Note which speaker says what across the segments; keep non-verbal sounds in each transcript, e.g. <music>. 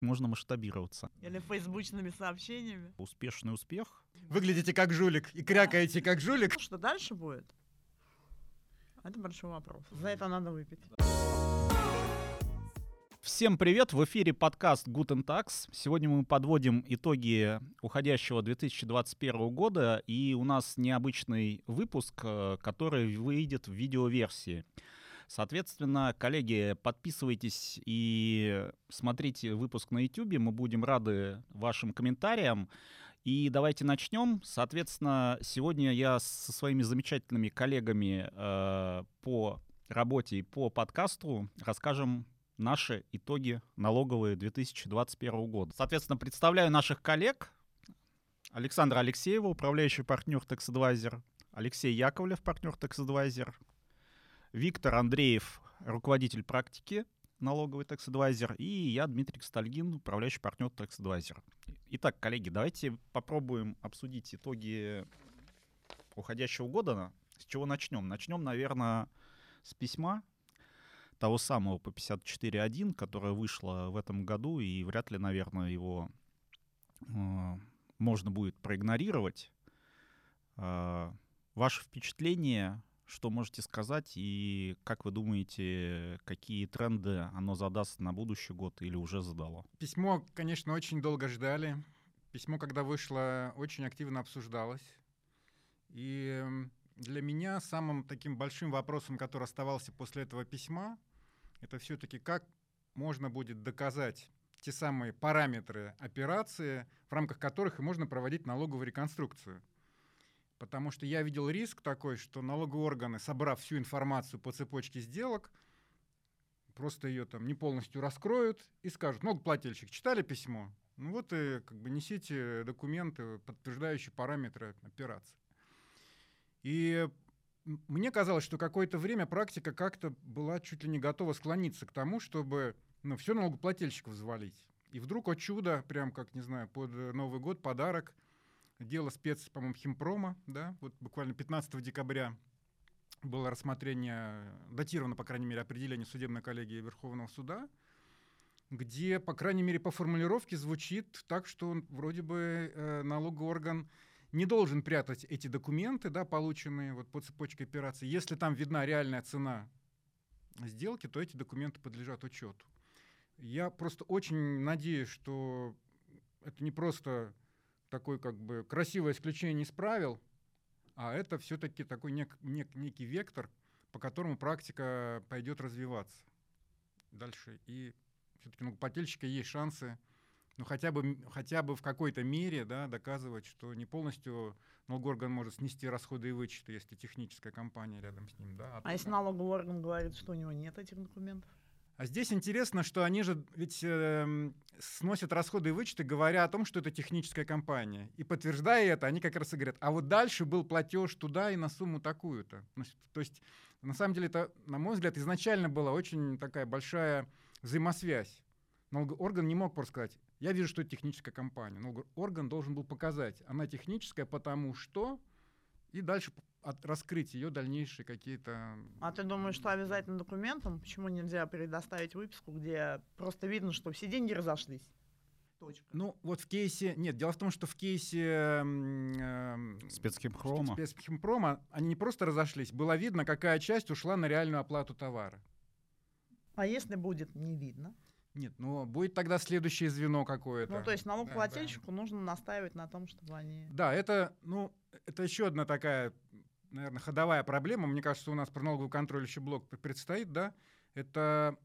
Speaker 1: можно масштабироваться.
Speaker 2: Или фейсбучными сообщениями.
Speaker 1: Успешный успех.
Speaker 3: Выглядите как жулик и крякаете как жулик.
Speaker 2: Что дальше будет? Это большой вопрос. За это надо выпить.
Speaker 1: Всем привет! В эфире подкаст Guten Tax. Сегодня мы подводим итоги уходящего 2021 года, и у нас необычный выпуск, э, который выйдет в видеоверсии. Соответственно, коллеги, подписывайтесь и смотрите выпуск на YouTube. Мы будем рады вашим комментариям. И давайте начнем. Соответственно, сегодня я со своими замечательными коллегами э, по работе и по подкасту расскажем наши итоги налоговые 2021 года. Соответственно, представляю наших коллег. Александр Алексеева, управляющий партнер TaxAdvisor, Алексей Яковлев, партнер TaxAdvisor, Виктор Андреев, руководитель практики, налоговый TaxAdvisor, и я, Дмитрий Стальгин, управляющий партнер TaxAdvisor. Итак, коллеги, давайте попробуем обсудить итоги уходящего года. С чего начнем? Начнем, наверное, с письма того самого по 54.1, которое вышло в этом году, и вряд ли, наверное, его э, можно будет проигнорировать. Э, ваше впечатление что можете сказать и как вы думаете, какие тренды оно задаст на будущий год или уже задало?
Speaker 3: Письмо, конечно, очень долго ждали. Письмо, когда вышло, очень активно обсуждалось. И для меня самым таким большим вопросом, который оставался после этого письма, это все-таки как можно будет доказать те самые параметры операции, в рамках которых и можно проводить налоговую реконструкцию. Потому что я видел риск такой, что налоговые органы, собрав всю информацию по цепочке сделок, просто ее там не полностью раскроют и скажут, налогоплательщик, читали письмо? Ну вот и как бы несите документы, подтверждающие параметры операции. И мне казалось, что какое-то время практика как-то была чуть ли не готова склониться к тому, чтобы ну, все налогоплательщиков взвалить. И вдруг, о чудо, прям как, не знаю, под Новый год подарок – дело спец, по-моему, химпрома, да, вот буквально 15 декабря было рассмотрение, датировано, по крайней мере, определение судебной коллегии Верховного суда, где, по крайней мере, по формулировке звучит так, что вроде бы э, налоговый орган не должен прятать эти документы, да, полученные вот по цепочке операций. Если там видна реальная цена сделки, то эти документы подлежат учету. Я просто очень надеюсь, что это не просто такой как бы красивое исключение из правил, а это все-таки такой нек, нек, некий вектор, по которому практика пойдет развиваться дальше. И все-таки ну, у налогоплательщика есть шансы ну, хотя бы, хотя бы в какой-то мере да, доказывать, что не полностью налогоорган может снести расходы и вычеты, если техническая компания рядом с ним. Да,
Speaker 2: а, а если налоговый орган говорит, что у него нет этих документов?
Speaker 3: А здесь интересно, что они же ведь э, сносят расходы и вычеты, говоря о том, что это техническая компания. И подтверждая это, они как раз и говорят, а вот дальше был платеж туда и на сумму такую-то. То есть, на самом деле, это, на мой взгляд, изначально была очень такая большая взаимосвязь. Но орган не мог просто сказать, я вижу, что это техническая компания. Но орган должен был показать, она техническая, потому что... И дальше от, раскрыть ее дальнейшие какие-то...
Speaker 2: А ты думаешь, что обязательно документом? Почему нельзя предоставить выписку, где просто видно, что все деньги разошлись?
Speaker 3: Точка. Ну, вот в кейсе... Нет, дело в том, что в кейсе... Э,
Speaker 1: спецхимпрома.
Speaker 3: спецхимпрома они не просто разошлись, было видно, какая часть ушла на реальную оплату товара.
Speaker 2: А если будет не видно?
Speaker 3: Нет, ну будет тогда следующее звено какое-то.
Speaker 2: Ну, то есть налогоплательщику да, да. нужно настаивать на том, чтобы они...
Speaker 3: Да, это, ну, это еще одна такая наверное, ходовая проблема, мне кажется, у нас про налоговый контроль еще блок предстоит, да, это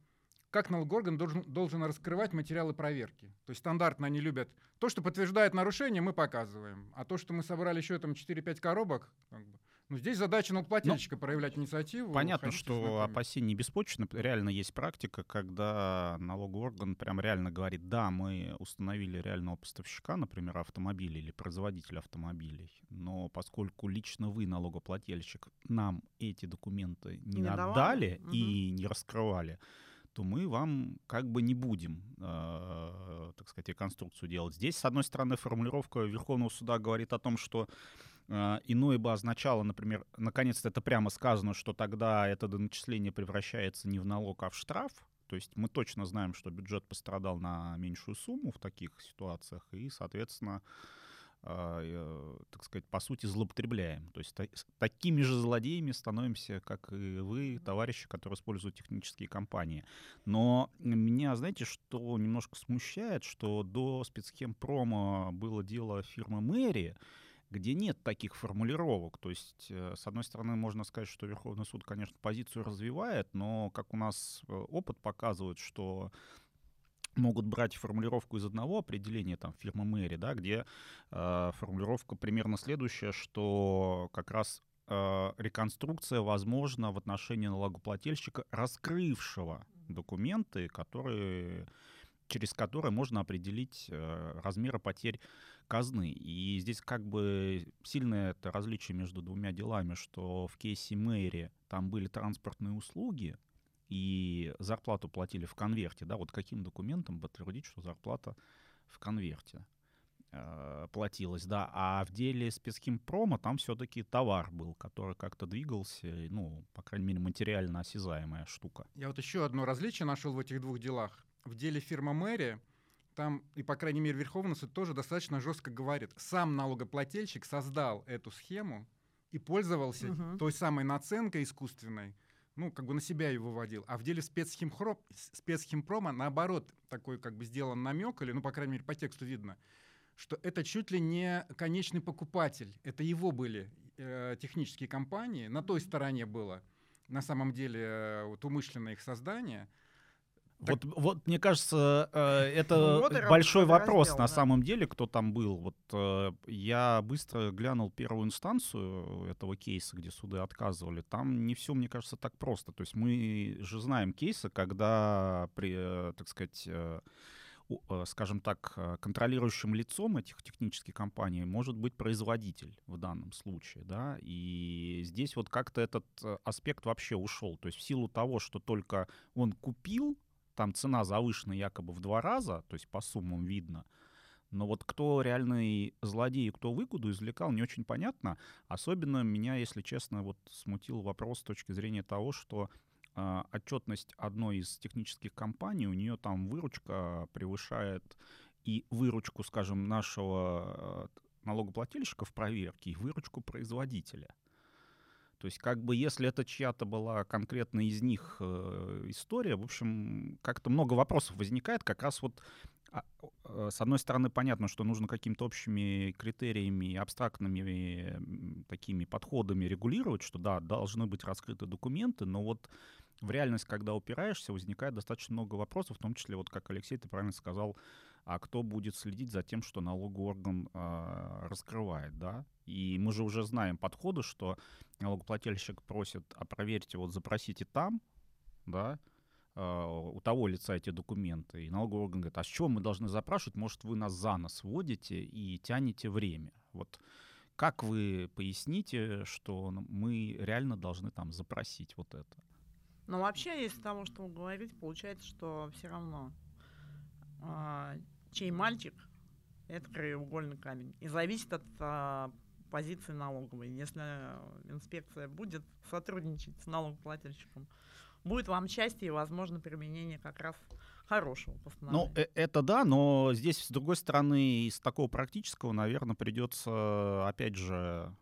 Speaker 3: как налогоорган должен, должен раскрывать материалы проверки. То есть стандартно они любят то, что подтверждает нарушение, мы показываем, а то, что мы собрали еще там 4-5 коробок, как бы, ну, здесь задача налогоплательщика ну, проявлять инициативу.
Speaker 1: Понятно, что опасения беспочвены. Реально есть практика, когда налоговый орган прям реально говорит, да, мы установили реального поставщика, например, автомобилей или производителя автомобилей, но поскольку лично вы, налогоплательщик, нам эти документы не, не отдали угу. и не раскрывали, то мы вам как бы не будем, э, так сказать, реконструкцию делать. Здесь, с одной стороны, формулировка Верховного суда говорит о том, что иное бы означало, например, наконец-то это прямо сказано, что тогда это доначисление превращается не в налог, а в штраф, То есть мы точно знаем, что бюджет пострадал на меньшую сумму в таких ситуациях, и, соответственно, а, э, так сказать, по сути, злоупотребляем. То есть та- такими же злодеями становимся, как и вы, товарищи, которые используют технические компании. Но меня, знаете, что немножко смущает, что до спецсхем промо было дело фирмы Мэри, где нет таких формулировок. То есть, э, с одной стороны, можно сказать, что Верховный суд, конечно, позицию развивает, но, как у нас э, опыт показывает, что могут брать формулировку из одного определения, там, фирмы Мэри, да, где э, формулировка примерно следующая, что как раз э, реконструкция возможна в отношении налогоплательщика, раскрывшего документы, которые, через которые можно определить э, размеры потерь казны. И здесь как бы сильное это различие между двумя делами, что в кейсе Мэри там были транспортные услуги, и зарплату платили в конверте, да, вот каким документом подтвердить, что зарплата в конверте э, платилась, да, а в деле спецхимпрома там все-таки товар был, который как-то двигался, ну, по крайней мере, материально осязаемая штука.
Speaker 3: Я вот еще одно различие нашел в этих двух делах. В деле фирма Мэри там, и по крайней мере, Верховный суд тоже достаточно жестко говорит, сам налогоплательщик создал эту схему и пользовался
Speaker 2: Мгм.
Speaker 3: той самой наценкой искусственной, ну, как бы на себя ее выводил. А в деле спецхимхро- спецхимпрома, наоборот, такой как бы сделан намек, или, ну, по крайней мере, по тексту видно, что это чуть ли не конечный покупатель. Это его были э, технические компании, на той стороне было на самом деле э, вот умышленное их создание.
Speaker 1: Вот, вот, мне кажется, э, <laughs> это
Speaker 2: Ну, вот
Speaker 1: большой
Speaker 2: раздел,
Speaker 1: вопрос
Speaker 2: да.
Speaker 1: на самом деле, кто там был. Вот э, я быстро глянул первую инстанцию этого кейса, где суды отказывали. Там не все, мне кажется, так просто. То есть мы же знаем кейсы, когда, при, э, так сказать, скажем так, контролирующим лицом этих технических компаний может быть производитель в данном случае, да, и здесь вот как-то этот аспект вообще ушел, то есть в силу того, что только он купил, там цена завышена якобы в два раза, то есть по суммам видно, но вот кто реальный злодей и кто выгоду извлекал, не очень понятно. Особенно меня, если честно, вот смутил вопрос с точки зрения того, что э, отчетность одной из технических компаний, у нее там выручка превышает и выручку, скажем, нашего э, налогоплательщика в проверке, и выручку производителя. То есть как бы если это чья-то была конкретно из них э, история, в общем, как-то много вопросов возникает, как раз вот а, с одной стороны, понятно, что нужно какими-то общими критериями, абстрактными такими подходами регулировать, что да, должны быть раскрыты документы, но вот в реальность, когда упираешься, возникает достаточно много вопросов, в том числе, вот как Алексей, ты правильно сказал, а кто будет следить за тем, что налоговый орган э, раскрывает, да? И мы же уже знаем подходы, что налогоплательщик просит, а проверьте, вот запросите там, да, э, у того лица эти документы. И налоговый орган говорит, а с чего мы должны запрашивать? Может, вы нас за нос водите и тянете время. Вот как вы поясните, что мы реально должны там запросить вот это?
Speaker 2: Но вообще, из того, что вы говорите, получается, что все равно а, чей мальчик это краеугольный камень. И зависит от а, позиции налоговой. Если инспекция будет сотрудничать с налогоплательщиком, будет вам счастье и, возможно, применение как раз хорошего
Speaker 1: Ну,
Speaker 2: постановления.
Speaker 1: э- это да, но здесь, с другой стороны, из такого практического, наверное, придется, опять же,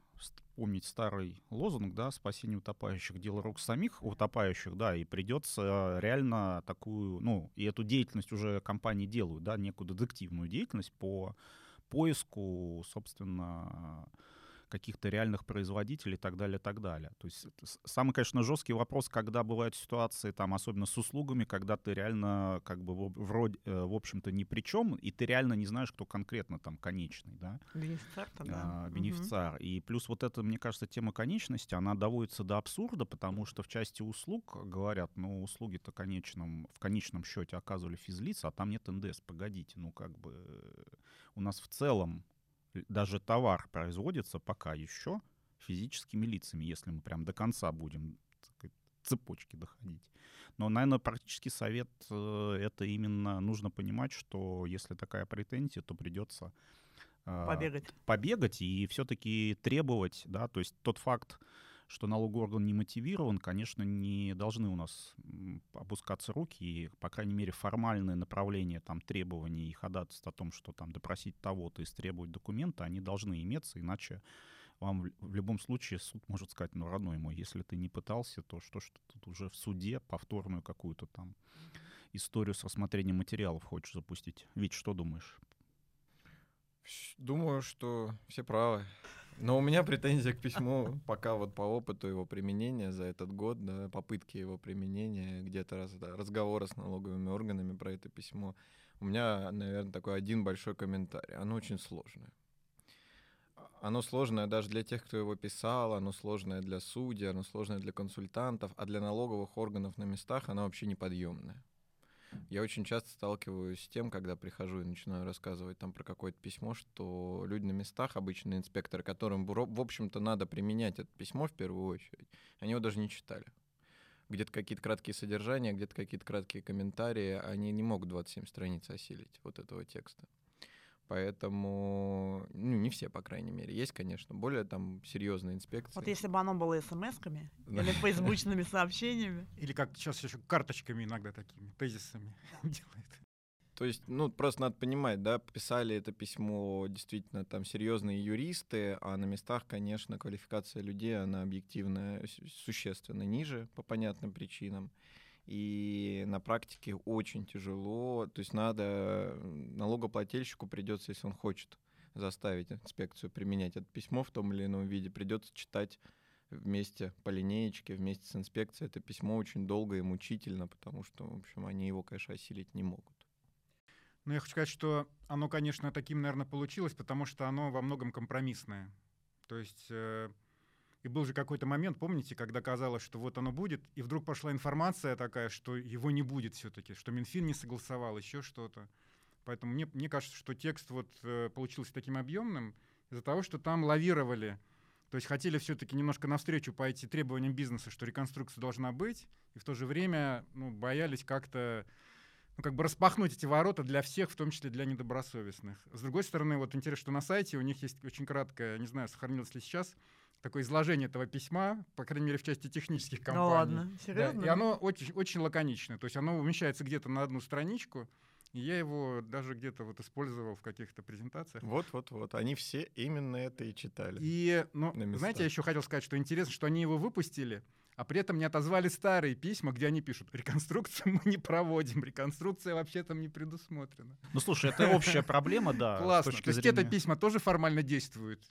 Speaker 1: помнить старый лозунг, да, спасение утопающих, дело рук самих утопающих, да, и придется реально такую, ну, и эту деятельность уже компании делают, да, некую детективную деятельность по поиску, собственно, каких-то реальных производителей и так далее, и так далее. То есть самый, конечно, жесткий вопрос, когда бывают ситуации, там, особенно с услугами, когда ты реально, как бы, вроде, э, в общем-то, ни при чем, и ты реально не знаешь, кто конкретно там конечный, да,
Speaker 2: да.
Speaker 1: а,
Speaker 2: Мгм.
Speaker 1: бенефициар. И плюс вот эта, мне кажется, тема конечности, она доводится до абсурда, потому что в части услуг говорят, ну, услуги-то конечном, в конечном счете оказывали физлица, а там нет НДС. Погодите, ну, как бы э, у нас в целом даже товар производится пока еще физическими лицами, если мы прям до конца будем сказать, цепочки доходить. Но, наверное, практически совет э, это именно нужно понимать, что если такая претензия, то придется а,
Speaker 2: Побегать.
Speaker 1: побегать и все-таки требовать, да, то есть тот факт, что налоговый орган не мотивирован, конечно, не должны у нас опускаться руки, и, по крайней мере, формальное направление там, требований и ходатайств о том, что там допросить того-то, истребовать документы, они должны иметься, иначе вам в любом случае суд может сказать, ну, родной мой, если ты не пытался, то что ж ты тут уже в суде повторную какую-то там историю с рассмотрением материалов хочешь запустить? Ведь что думаешь?
Speaker 4: Думаю, что все правы. Но у меня претензия к письму пока вот по опыту его применения за этот год, да, попытки его применения, где-то раз, да, разговора с налоговыми органами про это письмо. У меня, наверное, такой один большой комментарий. Оно очень сложное. Оно сложное даже для тех, кто его писал, оно сложное для судей, оно сложное для консультантов, а для налоговых органов на местах оно вообще неподъемное. Я очень часто сталкиваюсь с тем, когда прихожу и начинаю рассказывать там про какое-то письмо, что люди на местах, обычные инспекторы, которым, в общем-то, надо применять это письмо в первую очередь, они его даже не читали. Где-то какие-то краткие содержания, где-то какие-то краткие комментарии, они не могут 27 страниц осилить вот этого текста. Поэтому, ну, не все, по крайней мере. Есть, конечно, более там серьезные инспекции.
Speaker 2: Вот если бы оно было смс-ками <laughs> или фейсбучными сообщениями.
Speaker 3: Или как сейчас еще карточками иногда такими, тезисами <laughs> делает.
Speaker 4: То есть, ну, просто надо понимать, да, писали это письмо действительно там серьезные юристы, а на местах, конечно, квалификация людей, она объективно существенно ниже по понятным причинам и на практике очень тяжело. То есть надо налогоплательщику придется, если он хочет заставить инспекцию применять это письмо в том или ином виде, придется читать вместе по линеечке, вместе с инспекцией это письмо очень долго и мучительно, потому что, в общем, они его, конечно, осилить не могут.
Speaker 3: Ну, я хочу сказать, что оно, конечно, таким, наверное, получилось, потому что оно во многом компромиссное. То есть э, и был же какой-то момент, помните, когда казалось, что вот оно будет, и вдруг пошла информация такая, что его не будет все-таки, что Минфин не согласовал, еще что-то. Поэтому мне, мне кажется, что текст вот э, получился таким объемным из-за того, что там лавировали. То есть хотели все-таки немножко навстречу пойти требованиям бизнеса, что реконструкция должна быть, и в то же время ну, боялись как-то ну, как бы распахнуть эти ворота для всех, в том числе для недобросовестных. С другой стороны, вот интересно, что на сайте у них есть очень краткое, не знаю, сохранилось ли сейчас, такое изложение этого письма, по крайней мере, в части технических ну компаний. Ну
Speaker 2: ладно, серьезно?
Speaker 3: Да, и оно очень, очень лаконичное. То есть оно умещается где-то на одну страничку, и я его даже где-то вот использовал в каких-то презентациях.
Speaker 4: Вот-вот-вот. Они все именно это и читали.
Speaker 3: И, ну, знаете, я еще хотел сказать, что интересно, что они его выпустили, а при этом не отозвали старые письма, где они пишут, реконструкцию мы не проводим, реконструкция вообще там не предусмотрена.
Speaker 1: Ну, слушай, это общая проблема, да.
Speaker 3: Классно. То есть это письма тоже формально действуют.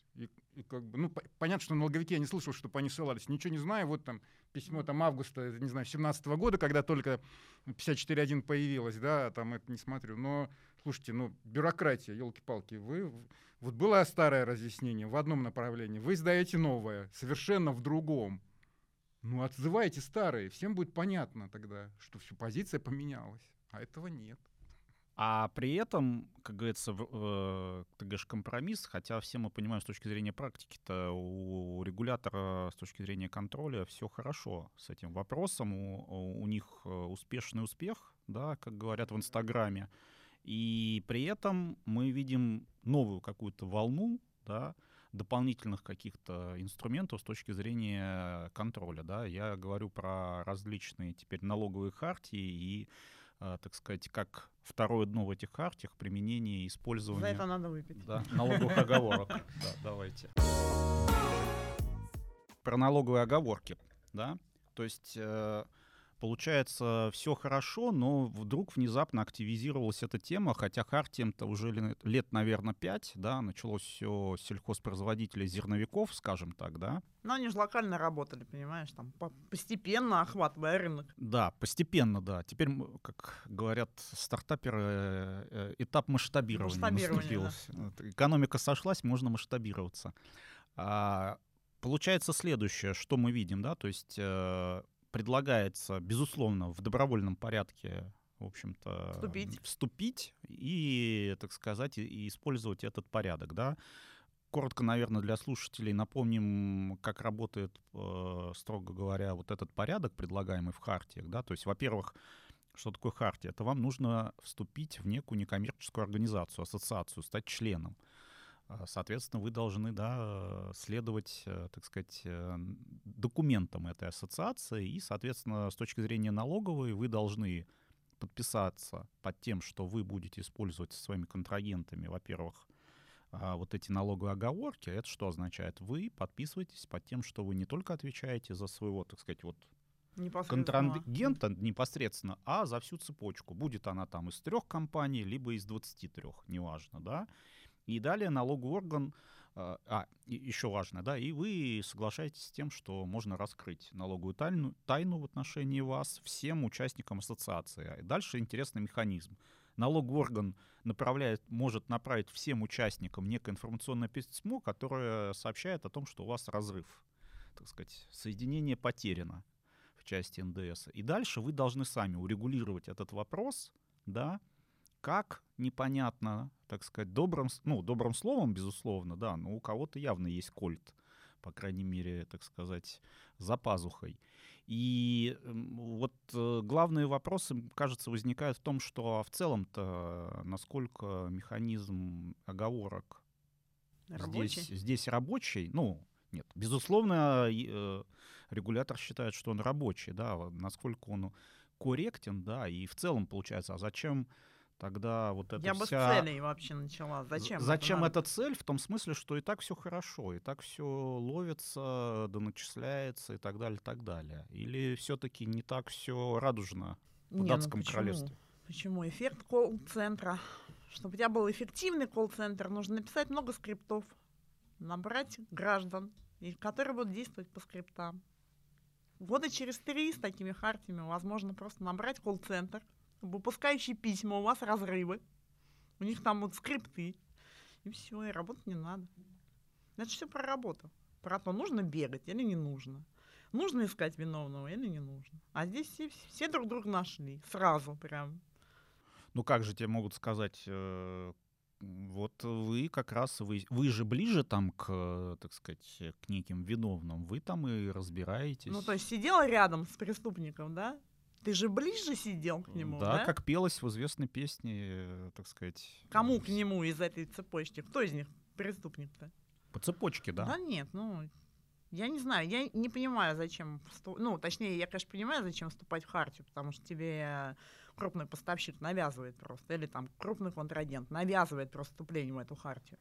Speaker 3: И, как бы, ну, понятно, что налоговики я не слышал, чтобы они ссылались. Ничего не знаю. Вот там письмо там августа, не знаю, 17 года, когда только 54.1 появилось, да, там это не смотрю. Но, слушайте, ну, бюрократия, елки-палки, вы... Вот было старое разъяснение в одном направлении, вы издаете новое, совершенно в другом. Ну, отзывайте старые, всем будет понятно тогда, что все, позиция поменялась, а этого нет.
Speaker 1: А при этом, как говорится, э, ты говоришь компромисс, хотя все мы понимаем с точки зрения практики-то у регулятора с точки зрения контроля все хорошо с этим вопросом, у, у них э, успешный успех, да, как говорят в Инстаграме, и при этом мы видим новую какую-то волну, да, дополнительных каких-то инструментов с точки зрения контроля. Да? Я говорю про различные теперь налоговые хартии и так сказать, как второе дно в этих хартиях применение и использование...
Speaker 2: За это надо выпить.
Speaker 1: Да, налоговых оговорок. <laughs> Да, давайте. Про налоговые оговорки, да, то есть э, получается, все хорошо, но вдруг внезапно активизировалась эта тема, хотя Хартием-то уже лет, наверное, пять, да, началось все сельхозпроизводителей зерновиков, скажем так, да.
Speaker 2: Но они же локально работали, понимаешь, там постепенно охватывая рынок.
Speaker 1: Да, постепенно, да. Теперь, как говорят стартаперы, э, э, этап масштабирования, масштабирования наступил. Да. Экономика сошлась, можно масштабироваться. А, получается следующее, что мы видим, да, то есть э, предлагается, безусловно, в добровольном порядке в общем-то,
Speaker 2: вступить.
Speaker 1: вступить и, так сказать, и использовать этот порядок, да. Коротко, наверное, для слушателей напомним, как работает, э, строго говоря, вот этот порядок, предлагаемый в хартиях, да. То есть, во-первых, что такое хартия? Это вам нужно вступить в некую некоммерческую организацию, ассоциацию, стать членом. А, соответственно, вы должны да, следовать, э, так сказать, э, документам этой ассоциации, и, соответственно, с точки зрения налоговой вы должны подписаться под тем, что вы будете использовать со своими контрагентами, во-первых, а, вот эти налоговые оговорки, это что означает? Вы подписываетесь под тем, что вы не только отвечаете за своего, так сказать, вот контрагента непосредственно, а за всю цепочку. Будет она там из трех компаний, либо из 23, неважно, да. И далее налоговый орган, а, а еще важно, да, и вы соглашаетесь с тем, что можно раскрыть налоговую тайну, тайну в отношении вас всем участникам ассоциации. И дальше интересный механизм. Налоговый орган направляет, может направить всем участникам некое информационное письмо, которое сообщает о том, что у вас разрыв, так сказать, соединение потеряно в части НДС. И дальше вы должны сами урегулировать этот вопрос, да, как непонятно, так сказать, добрым, ну, добрым словом, безусловно, да, но у кого-то явно есть кольт, по крайней мере, так сказать, за пазухой. И вот э, главные вопросы, кажется, возникают в том, что в целом-то насколько механизм оговорок
Speaker 2: рабочий?
Speaker 1: Здесь, здесь рабочий, ну, нет, безусловно, э, регулятор считает, что он рабочий, да, насколько он корректен, да, и в целом получается, а зачем тогда вот это
Speaker 2: Я
Speaker 1: вся...
Speaker 2: бы с целей вообще начала. Зачем?
Speaker 1: Зачем это эта цель? В том смысле, что и так все хорошо, и так все ловится, доначисляется и так далее, и так далее. Или все-таки не так все радужно в не, ну датском ну королевстве?
Speaker 2: Почему? Эффект колл-центра. Чтобы у тебя был эффективный колл-центр, нужно написать много скриптов, набрать граждан, которые будут действовать по скриптам. Года через три с такими хартиями возможно просто набрать колл-центр, выпускающий письма, у вас разрывы, у них там вот скрипты, и все, и работать не надо. Это все про работу. Про то, нужно бегать или не нужно. Нужно искать виновного или не нужно. А здесь все, все друг друга нашли. Сразу прям.
Speaker 1: Ну как же тебе могут сказать, э, вот вы как раз, вы, вы же ближе там к, так сказать, к неким виновным, вы там и разбираетесь.
Speaker 2: Ну то есть сидела рядом с преступником, да? Ты же ближе сидел к нему, да?
Speaker 1: Да, как пелось в известной песне, так сказать.
Speaker 2: Кому к нему из этой цепочки? Кто из них преступник-то?
Speaker 1: По цепочке, да.
Speaker 2: Да нет, ну, я не знаю, я не понимаю, зачем, ну, точнее, я, конечно, понимаю, зачем вступать в хартию, потому что тебе крупный поставщик навязывает просто, или там крупный контрагент навязывает просто вступление в эту хартию.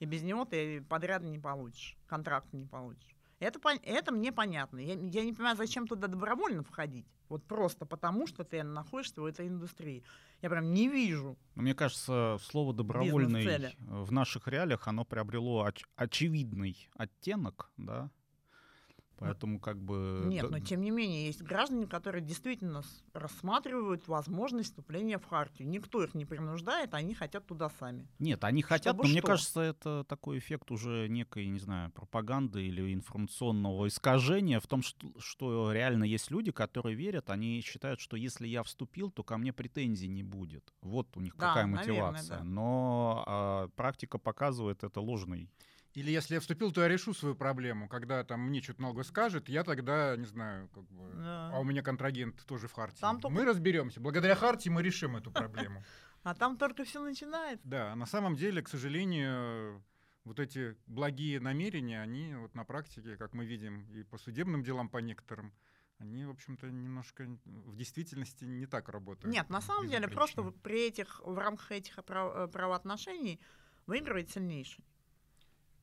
Speaker 2: И без него ты подряд не получишь, контракт не получишь. Это, это мне понятно. Я, я не понимаю, зачем туда добровольно входить. Вот просто потому, что ты находишься в этой индустрии. Я прям не вижу.
Speaker 1: Мне кажется, слово добровольный в наших реалиях оно приобрело оч- очевидный оттенок, да, Поэтому как бы...
Speaker 2: Нет, но тем не менее есть граждане, которые действительно рассматривают возможность вступления в Хартию. Никто их не принуждает, они хотят туда сами.
Speaker 1: Нет, они хотят, Чтобы но что? мне кажется, это такой эффект уже некой, не знаю, пропаганды или информационного искажения в том, что, что реально есть люди, которые верят, они считают, что если я вступил, то ко мне претензий не будет. Вот у них да, какая мотивация. Наверное, да. Но а, практика показывает это ложный
Speaker 3: или если я вступил, то я решу свою проблему. Когда там мне что-то много скажет, я тогда, не знаю, как бы... Да. А у меня контрагент тоже в Харте. Там только... Мы разберемся. Благодаря Харте мы решим эту проблему. <laughs>
Speaker 2: А там только все начинается.
Speaker 3: Да, на самом деле, к сожалению, вот эти благие намерения, они вот на практике, как мы видим, и по судебным делам по некоторым, они, в общем-то, немножко в действительности не так работают.
Speaker 2: Нет, на самом деле, просто при этих, в рамках этих э, правоотношений выигрывает сильнейший.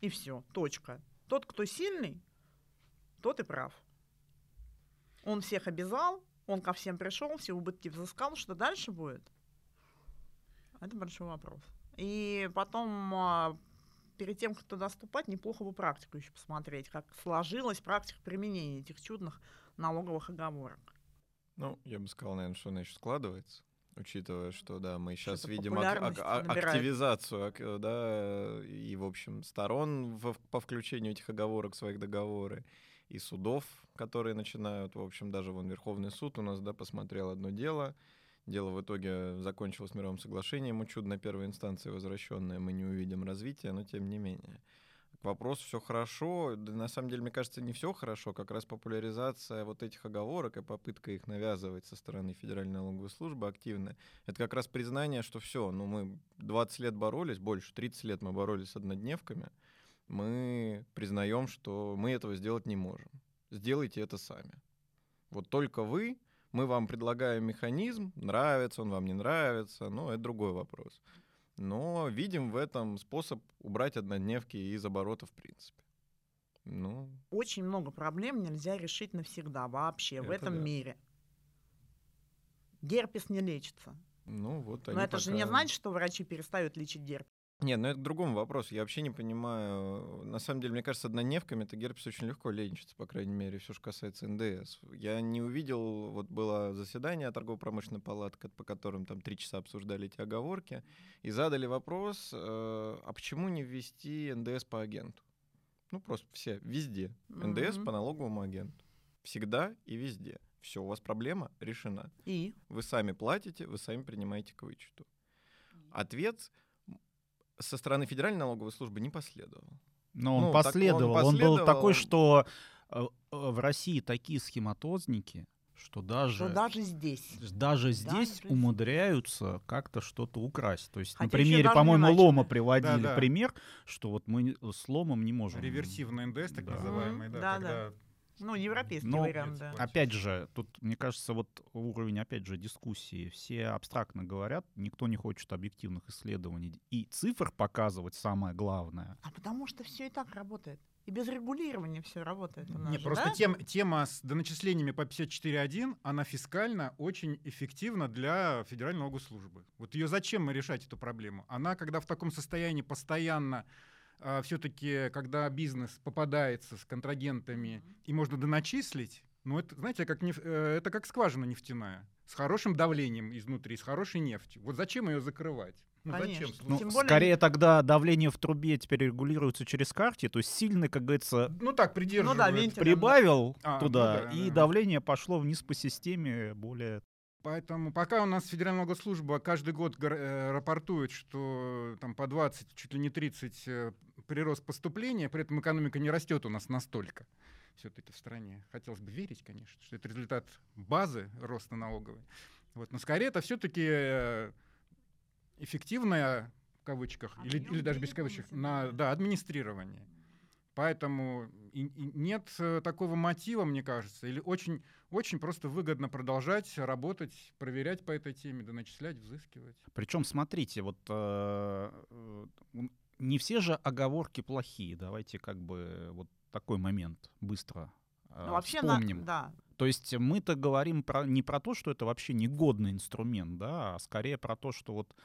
Speaker 2: И все, точка. Тот, кто сильный, тот и прав. Он всех обязал, он ко всем пришел, все убытки взыскал. Что дальше будет? Это большой вопрос. И потом, а, перед тем, как туда ступать, неплохо бы практику еще посмотреть, как сложилась практика применения этих чудных налоговых оговорок.
Speaker 4: Ну, я бы сказал, наверное, что она еще складывается учитывая, что да, мы сейчас видим ак- ак- активизацию, да, и в общем сторон в, по включению этих оговорок в своих договоры и судов, которые начинают, в общем, даже вон Верховный суд у нас, да, посмотрел одно дело, дело в итоге закончилось мировым соглашением, чудо на первой инстанции возвращенное, мы не увидим развития, но тем не менее. К вопросу все хорошо. Да, на самом деле, мне кажется, не все хорошо. Как раз популяризация вот этих оговорок и попытка их навязывать со стороны Федеральной налоговой службы активная, это как раз признание, что все, ну мы 20 лет боролись, больше 30 лет мы боролись с однодневками, мы признаем, что мы этого сделать не можем. Сделайте это сами. Вот только вы, мы вам предлагаем механизм, нравится он вам, не нравится, но это другой вопрос но видим в этом способ убрать однодневки из оборота в принципе. Ну,
Speaker 2: Очень много проблем нельзя решить навсегда вообще в
Speaker 4: Это
Speaker 2: этом
Speaker 4: да.
Speaker 2: мире. Герпес не лечится.
Speaker 4: ну вот
Speaker 2: Но это же не
Speaker 4: пока-
Speaker 2: значит, что врачи перестают лечить герпес.
Speaker 4: Нет, ну это к другому вопросу. Я вообще не понимаю. На самом деле, мне кажется, однодневками это герпес очень легко лечится, по крайней мере, все, что касается НДС. Я не увидел, вот было заседание торгово-промышленной палаты, по которым там три часа обсуждали эти оговорки, и задали вопрос, э, а почему не ввести НДС по агенту? Ну, просто все, везде. НДС
Speaker 2: Мгм.
Speaker 4: по налоговому агенту. Всегда и везде. Все, у вас проблема решена.
Speaker 2: И
Speaker 4: Вы сами платите, вы сами принимаете к вычету. Ответ со стороны Федеральной налоговой службы не последовал.
Speaker 1: Но он
Speaker 4: Ну, так он
Speaker 1: последовал. Он, был
Speaker 4: последовал.
Speaker 1: такой, что э, э, в России такие схематозники, что даже,
Speaker 2: что даже здесь.
Speaker 1: даже здесь
Speaker 2: здесь.
Speaker 1: умудряются как-то что-то украсть. То есть на
Speaker 2: Хотя ещё
Speaker 1: примере, по-моему. Лома приводили
Speaker 3: Да-да.
Speaker 1: пример, что вот мы с Ломом не можем.
Speaker 3: Реверсивный НДС, так
Speaker 1: Да.
Speaker 3: называемый, да,
Speaker 2: да,
Speaker 3: когда
Speaker 2: Ну, европейский
Speaker 1: Но-
Speaker 2: вариант, да.
Speaker 1: Опять же, тут, мне кажется, вот уровень, опять же, дискуссии. Все абстрактно говорят, никто не хочет объективных исследований. И цифр показывать самое главное.
Speaker 2: А потому что все и так работает. И без регулирования все работает у нас
Speaker 3: Не,
Speaker 2: же,
Speaker 3: просто
Speaker 2: да?
Speaker 3: тем, тема с доначислениями по 54.1, она фискально очень эффективна для Федеральной налоговой службы. Вот ее зачем мы решать эту проблему? Она, когда в таком состоянии постоянно все-таки, когда бизнес попадается с контрагентами и можно доначислить, ну это, знаете, как неф- э, это как скважина нефтяная с хорошим давлением изнутри, с хорошей нефтью. Вот зачем ее закрывать? Ну,
Speaker 2: Конечно.
Speaker 3: зачем?
Speaker 1: Ну,
Speaker 2: Тем более-
Speaker 1: скорее тогда давление в трубе теперь регулируется через карте, то есть сильный, как говорится,
Speaker 3: Ну так, придерживают.
Speaker 2: вентиль.
Speaker 1: прибавил
Speaker 3: А, ну
Speaker 1: туда,
Speaker 3: да,
Speaker 1: и
Speaker 3: да.
Speaker 1: давление пошло вниз по системе более...
Speaker 3: Поэтому пока у нас Федеральная налоговая служба каждый год э, рапортует, что там по 20, чуть ли не 30 э, прирост поступления, при этом экономика не растет у нас настолько все-таки в стране. Хотелось бы верить, конечно, что это результат базы роста налоговой. Вот. Но скорее это все-таки эффективное, в кавычках, или,
Speaker 2: Объем
Speaker 3: или даже без кавычек, на да, администрирование. Поэтому и- и нет э, такого мотива, мне кажется, или очень, очень просто выгодно продолжать работать, проверять по этой теме, да начислять, взыскивать.
Speaker 1: Причем, смотрите, вот э, э, не все же оговорки плохие. Давайте как бы вот такой момент быстро э,
Speaker 2: Ну, вообще, на-
Speaker 1: вспомним.
Speaker 2: да.
Speaker 1: То есть мы-то говорим про, не про то, что это вообще негодный инструмент, да, а скорее про то, что вот,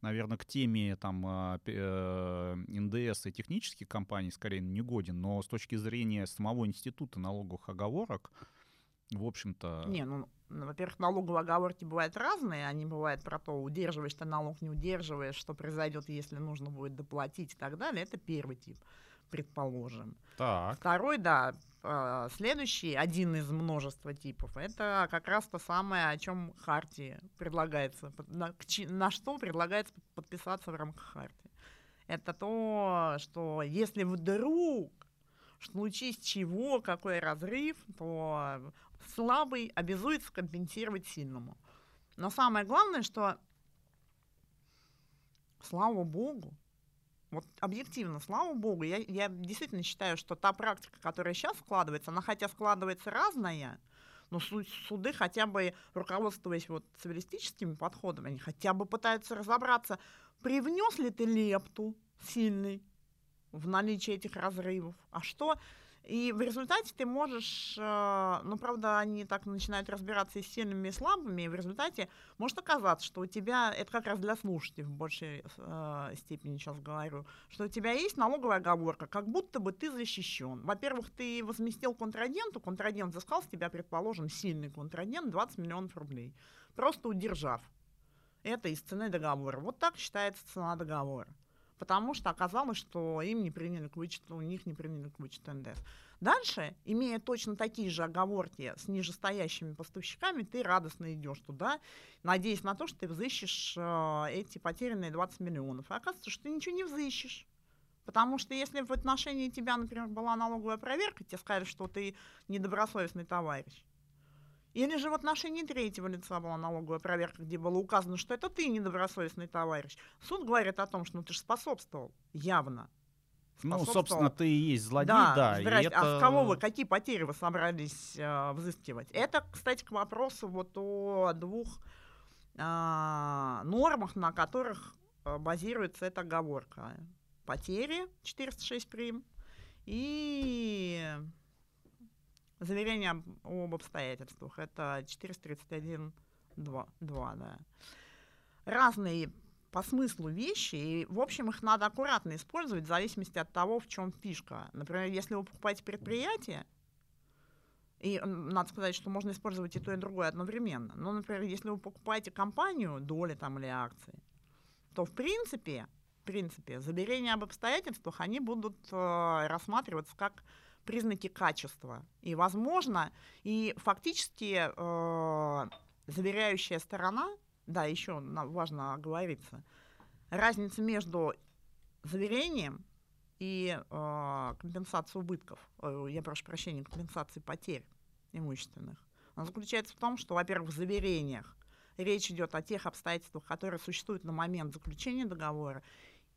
Speaker 1: наверное, к теме там а, э, НДС и технических компаний скорее негоден, но с точки зрения самого института налоговых оговорок, в общем-то...
Speaker 2: Не, ну, ну, во-первых, налоговые оговорки бывают разные. Они бывают про то, удерживаешь ты налог, не удерживаешь, что произойдет, если нужно будет доплатить и так далее. Это первый тип, предположим.
Speaker 1: Так,
Speaker 2: Второй, да, э, следующий, один из множества типов, это как раз то самое, о чем Харти предлагается, на, на что предлагается под- подписаться в рамках Харти. Это то, что если вдруг в случае с чего, какой разрыв, то слабый обязуется компенсировать сильному. Но самое главное, что, слава богу, вот объективно, слава богу, я, я действительно считаю, что та практика, которая сейчас складывается, она хотя складывается разная, но су- суды хотя бы, руководствуясь вот цивилистическими подходами, они хотя бы пытаются разобраться, привнес ли ты лепту сильный в наличие этих разрывов, а что... И в результате ты можешь, э, ну, правда, они так начинают разбираться и с сильными, и слабыми, и в результате может оказаться, что у тебя, это как раз для слушателей в большей э, степени сейчас говорю, что у тебя есть налоговая оговорка, как будто бы ты защищен. Во-первых, ты возместил контрагенту, контрагент взыскал с тебя, предположим, сильный контрагент 20 миллионов рублей, просто удержав это из цены договора. Вот так считается цена договора. Потому что оказалось, что им не приняли к вычету, у них не приняли к вычету НДС. Дальше, имея точно такие же оговорки с нижестоящими поставщиками, ты радостно идешь туда, надеясь на то, что ты взыщешь э, эти потерянные 20 миллионов. А оказывается, что ты ничего не взыщешь. Потому что если в отношении тебя, например, была налоговая проверка, тебе сказали, что ты недобросовестный товарищ, или же в отношении третьего лица была налоговая проверка, где было указано, что это ты недобросовестный товарищ. Суд говорит о том, что ну, ты же способствовал явно.
Speaker 1: Ну, собственно, ты и есть злодей,
Speaker 2: да.
Speaker 1: да.
Speaker 2: здрасте.
Speaker 1: это...
Speaker 2: А с кого вы, какие потери вы собрались э, взыскивать? Это, кстати, к вопросу вот о двух э, нормах, на которых э, базируется эта оговорка. Потери 406 прим и заверение об, об обстоятельствах. Это 431 2, 2 да. Разные по смыслу вещи, и, в общем, их надо аккуратно использовать в зависимости от того, в чем фишка. Например, если вы покупаете предприятие, и надо сказать, что можно использовать и то, и другое одновременно. Но, например, если вы покупаете компанию, доли там или акции, то в принципе, в принципе, заверения об обстоятельствах, они будут э, рассматриваться как признаки качества. И, возможно, и фактически э, заверяющая сторона да, еще важно оговориться, разница между заверением и э, компенсацией убытков, э, я прошу прощения, компенсацией потерь имущественных, она заключается в том, что, во-первых, в заверениях речь идет о тех обстоятельствах, которые существуют на момент заключения договора,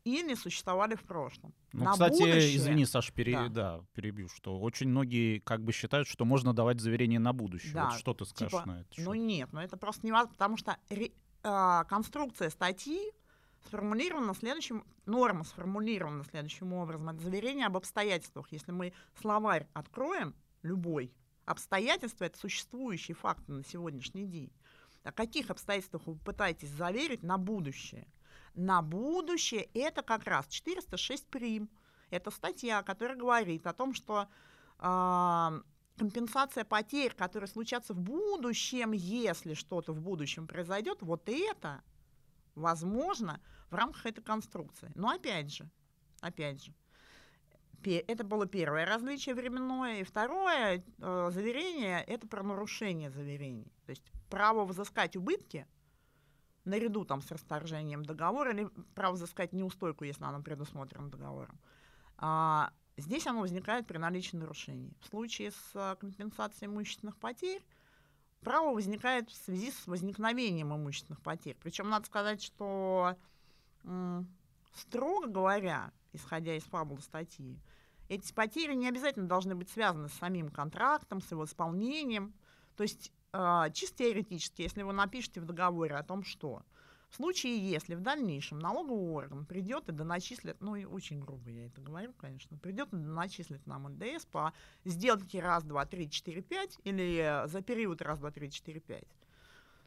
Speaker 2: или существовали в прошлом.
Speaker 1: Ну,
Speaker 2: На
Speaker 1: кстати,
Speaker 2: будущее,
Speaker 1: извини, Саш, пере...
Speaker 2: Да.
Speaker 1: да. перебью, что очень многие как бы считают, что можно давать заверение на будущее.
Speaker 2: Да,
Speaker 1: Вот что ты скажешь
Speaker 2: типа,
Speaker 1: на это?
Speaker 2: Ну нет, но это просто невозможно, потому что ре- а, конструкция статьи сформулирована следующим, норма сформулирована следующим образом. Это заверение об обстоятельствах. Если мы словарь откроем, любой, обстоятельства — это существующие факты на сегодняшний день. О каких обстоятельствах вы пытаетесь заверить на будущее? На будущее это как раз 406 прим. Это статья, которая говорит о том, что а, компенсация потерь, которые случатся в будущем, если что-то в будущем произойдет, вот это возможно в рамках этой конструкции. Но опять же, опять же, это было первое различие временное, и второе э, заверение это про нарушение заверений. То есть право взыскать убытки наряду там с расторжением договора или право взыскать неустойку, если оно предусмотрено договором. А, здесь оно возникает при наличии нарушений. В случае с а, компенсацией имущественных потерь право возникает в связи с возникновением имущественных потерь. Причем надо сказать, что строго говоря, исходя из фабулы статьи, эти потери не обязательно должны быть связаны с самим контрактом, с его исполнением. То есть чисто теоретически, если вы напишете в договоре о том, что в случае, если в дальнейшем налоговый орган придет и доначислит, ну и очень грубо я это говорю, конечно, придет и доначислит нам НДС по сделке раз, два, три, четыре, пять или за период раз, два, три, четыре, пять,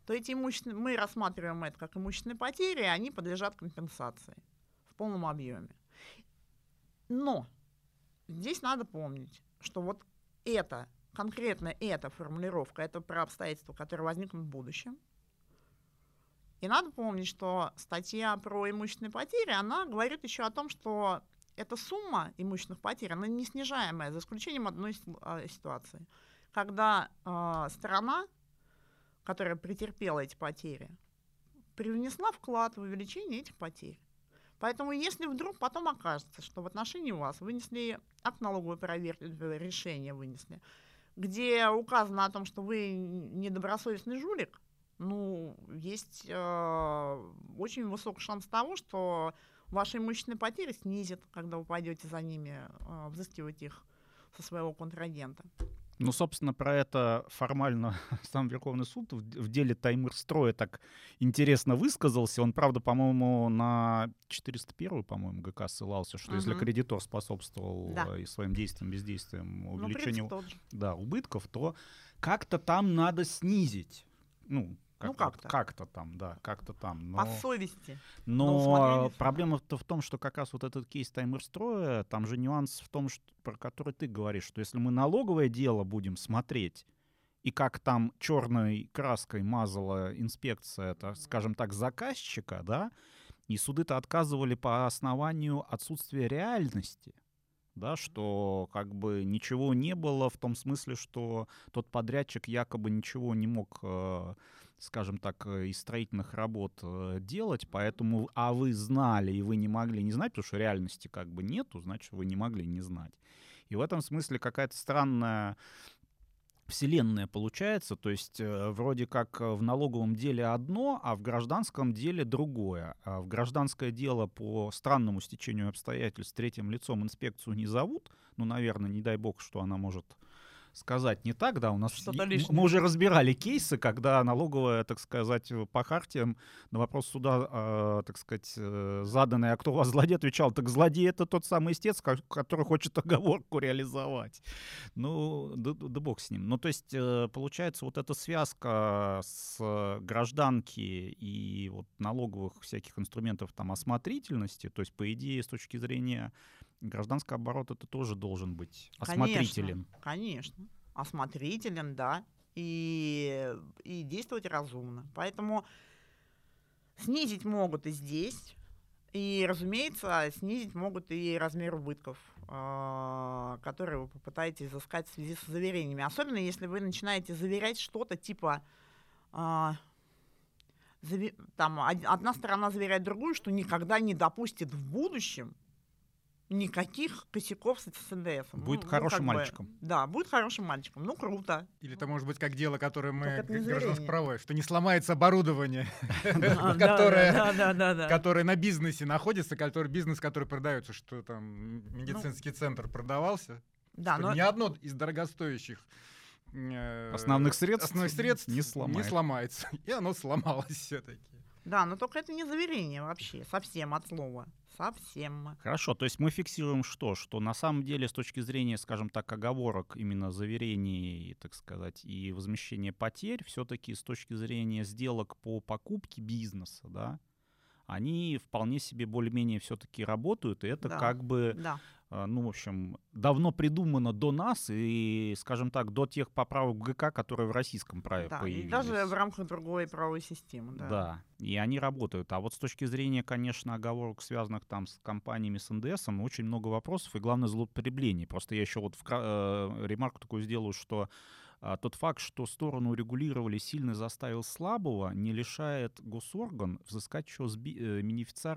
Speaker 2: то эти имущественные, мы рассматриваем это как имущественные потери, и они подлежат компенсации в полном объеме. Но здесь надо помнить, что вот это, конкретно эта формулировка, это про обстоятельства, которые возникнут в будущем. И надо помнить, что статья про имущественные потери, она говорит еще о том, что эта сумма имущественных потерь, она не снижаемая, за исключением одной а, ситуации. Когда а, сторона, которая претерпела эти потери, привнесла вклад в увеличение этих потерь. Поэтому если вдруг потом окажется, что в отношении вас вынесли акт налоговой проверки, э, решение вынесли, где указано о том, что вы недобросовестный жулик, ну, есть э, очень высокий шанс того, что ваши имущественные потери снизят, когда вы пойдете за ними э, взыскивать их со своего контрагента.
Speaker 1: Ну, собственно, про это формально <laughs> сам Верховный суд в, деле Таймыр-строя так интересно высказался. Он, правда, по-моему, на 401 по-моему, ГК ссылался, что если
Speaker 2: Мгм.
Speaker 1: кредитор способствовал
Speaker 2: Да.
Speaker 1: э, и своим действием, бездействием
Speaker 2: Ну,
Speaker 1: увеличению
Speaker 2: же.
Speaker 1: да, убытков, то как-то там надо снизить. Ну, как,
Speaker 2: Ну, как-то.
Speaker 1: как-то там, да, как-то там. Но...
Speaker 2: По совести.
Speaker 1: Но
Speaker 2: усмотрение суда.
Speaker 1: проблема-то в том, что как раз вот этот кейс таймер-строя, там же нюанс в том, что, про который ты говоришь, что если мы налоговое дело будем смотреть, и как там черной краской мазала инспекция, это, скажем так, заказчика, да, и суды-то отказывали по основанию отсутствия реальности, да, что как бы ничего не было в том смысле, что тот подрядчик якобы ничего не мог э, скажем так, э, из строительных работ э, делать, поэтому, а вы знали и вы не могли не знать, потому что реальности как бы нету, значит, вы не могли не знать. И в этом смысле какая-то странная вселенная получается, то есть э, вроде как в налоговом деле одно, а в гражданском деле другое. А в гражданское дело по странному стечению обстоятельств третьим лицом инспекцию не зовут, ну, наверное, не дай бог, что она может сказать не так, да, у нас
Speaker 2: Что-то лишнее.
Speaker 1: мы уже разбирали кейсы, когда налоговая, так сказать, по хартиям на вопрос суда, э, так сказать, э, заданный, а кто у вас злодей, отвечал, так злодей это тот самый истец, ко- который хочет оговорку реализовать. Ну, да, да бог с ним. Ну, то есть, э, получается, вот эта связка с гражданки и вот налоговых всяких инструментов там осмотрительности, то есть, по идее, с точки зрения гражданского оборота, это тоже должен быть осмотрителен.
Speaker 2: Конечно, конечно. Осмотрителен, да. И, и действовать разумно. Поэтому снизить могут и здесь. И, разумеется, снизить могут и размер убытков, а, которые вы попытаетесь изыскать в связи с заверениями. Особенно, если вы начинаете заверять что-то типа... а, там од- одна сторона заверяет другую, что никогда не допустит в будущем никаких косяков с с НДС.
Speaker 1: Будет
Speaker 2: Ну, ну,
Speaker 1: хорошим
Speaker 2: бы,
Speaker 1: мальчиком.
Speaker 2: да, будет хорошим мальчиком. Ну, круто.
Speaker 3: Или это может быть как дело, которое мы,
Speaker 2: не
Speaker 3: как
Speaker 2: заверение.
Speaker 3: гражданско-правое, что не сломается оборудование, <laughs> <laughs> которое на бизнесе находится, который бизнес, который продается, что там
Speaker 2: Ну,
Speaker 3: медицинский центр продавался.
Speaker 2: Да, но
Speaker 3: ни одно из дорогостоящих э,
Speaker 1: Основных средств
Speaker 3: основных средств
Speaker 1: не сломает.
Speaker 3: сломается. <laughs> И оно сломалось все-таки.
Speaker 2: Да, но только это не заверение вообще, совсем от слова. Совсем.
Speaker 1: Хорошо, то есть мы фиксируем что? Что на самом деле с точки зрения, скажем так, оговорок именно заверений, так сказать, и возмещения потерь, все-таки с точки зрения сделок по покупке бизнеса, да, они вполне себе более-менее все-таки работают, и это
Speaker 2: Да.
Speaker 1: как бы,
Speaker 2: Да.
Speaker 1: Э, ну, в общем, давно придумано до нас и, скажем так, до тех поправок в ГК, которые в российском праве
Speaker 2: да. И
Speaker 1: появились.
Speaker 2: даже в рамках другой правовой системы. Да.
Speaker 1: Да. и они работают. А вот с точки зрения, конечно, оговорок, связанных там с компаниями с НДС, очень много вопросов и, главное, злоупотреблений. Просто я еще вот вкра- э, ремарку такую сделаю, что а, тот факт, что сторону регулировали, сильно заставил слабого, не лишает госорган взыскать еще с би- э,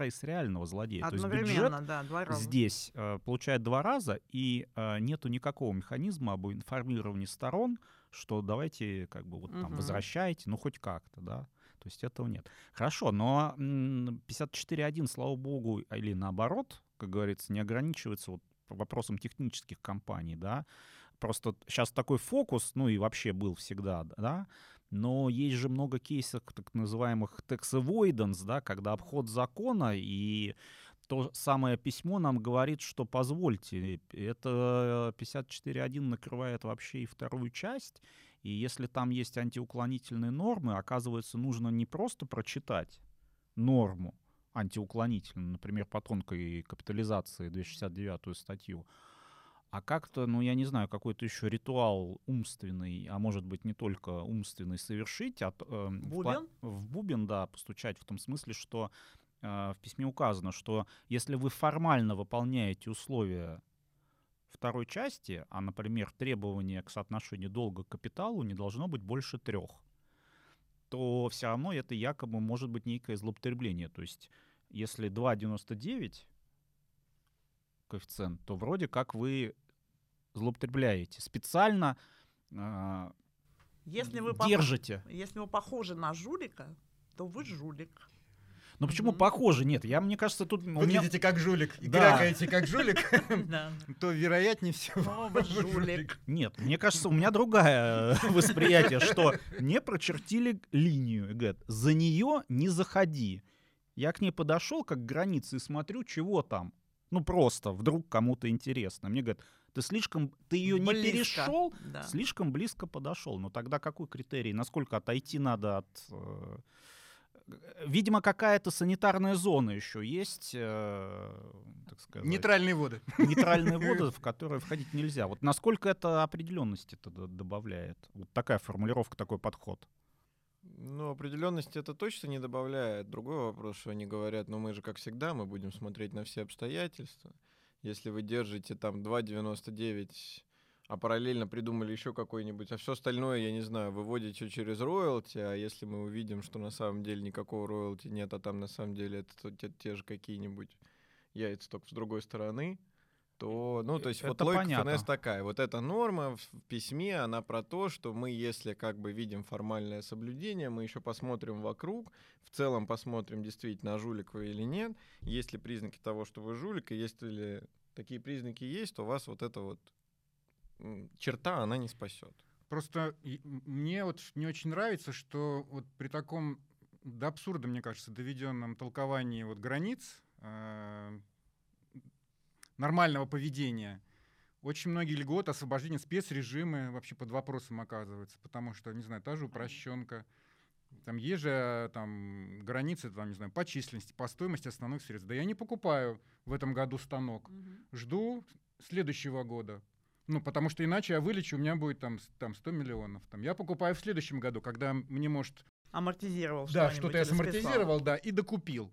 Speaker 1: и с реального злодея. То есть бюджет
Speaker 2: Одновременно, да, два раза.
Speaker 1: здесь э, получает два раза, и э, нету никакого механизма об информировании сторон, что давайте как бы вот там
Speaker 2: Мгм.
Speaker 1: возвращайте, ну хоть как-то, да. То есть этого нет. Хорошо, но м, 54.1, слава богу, или наоборот, как говорится, не ограничивается вот вопросом технических компаний, да. Просто сейчас такой фокус, ну и вообще был всегда, да, но есть же много кейсов так называемых tax avoidance, да, когда обход закона и то самое письмо нам говорит, что позвольте, это 54.1 накрывает вообще и вторую часть, и если там есть антиуклонительные нормы, оказывается, нужно не просто прочитать норму антиуклонительную, например, по тонкой капитализации 269 статью, а как-то, ну, я не знаю, какой-то еще ритуал умственный, а может быть не только умственный, совершить. От, э, в
Speaker 2: Бубен?
Speaker 1: В бубен, да, постучать в том смысле, что э, в письме указано, что если вы формально выполняете условия второй части, а, например, требование к соотношению долга к капиталу не должно быть больше трех, то все равно это якобы может быть некое злоупотребление. То есть если 2,99 коэффициент, то вроде как вы злоупотребляете. Специально э,
Speaker 2: Если вы, пох-
Speaker 1: держите.
Speaker 2: если вы похожи на жулика, то вы жулик.
Speaker 1: Но почему
Speaker 2: Мгм.
Speaker 1: похоже? Нет, я, мне кажется, тут... меня-
Speaker 3: Выглядите как жулик и
Speaker 1: Да.
Speaker 3: крякаете как <laughs> жулик,
Speaker 2: Да. <laughs>
Speaker 3: то вероятнее всего
Speaker 2: Ну, вы жулик.
Speaker 1: Нет, мне кажется, у меня другое <laughs> восприятие, что не прочертили линию и говорят, за нее не заходи. Я к ней подошел как к границе и смотрю, чего там. Ну просто, вдруг кому-то интересно. Мне говорят, ты слишком, ты ее не перешел,
Speaker 2: Да.
Speaker 1: слишком близко подошел. Ну тогда какой критерий? Насколько отойти надо от... э, Видимо, какая-то санитарная зона еще есть, э, так сказать.
Speaker 3: нейтральные воды.
Speaker 1: нейтральные <laughs> воды, в которые входить нельзя. Вот насколько это определенности добавляет? Вот такая формулировка, такой подход.
Speaker 4: Ну, определенности это точно не добавляет. Другой вопрос, что они говорят, ну мы же, как всегда, мы будем смотреть на все обстоятельства. Если вы держите там 2,99, а параллельно придумали еще какой-нибудь, а все остальное, я не знаю, выводите через роялти, а если мы увидим, что на самом деле никакого роялти нет, а там на самом деле это те, те же какие-нибудь яйца только с другой стороны, то, ну, то есть
Speaker 1: Это
Speaker 4: вот логика
Speaker 1: понятно.
Speaker 4: ФНС такая. Вот эта норма в письме, она про то, что мы, если как бы видим формальное соблюдение, мы еще посмотрим вокруг, в целом посмотрим, действительно, жулик вы или нет, есть ли признаки того, что вы жулик, и если такие признаки есть, то вас вот эта вот черта, она не спасет.
Speaker 3: Просто мне вот не очень нравится, что вот при таком до абсурда, мне кажется, доведенном толковании вот границ э, нормального поведения очень многие льготы, освобождение спецрежимы вообще под вопросом оказываются, потому что, не знаю, та же упрощенка, там есть же э, там границы, там, не знаю, по численности, по стоимости основных средств. Да я не покупаю в этом году станок, жду следующего года. Ну, потому что иначе я вылечу, у меня будет там, там 100 миллионов. Там, я покупаю в следующем году, когда мне, может,
Speaker 2: Амортизировал
Speaker 3: да, что-то я самортизировал, да, и докупил.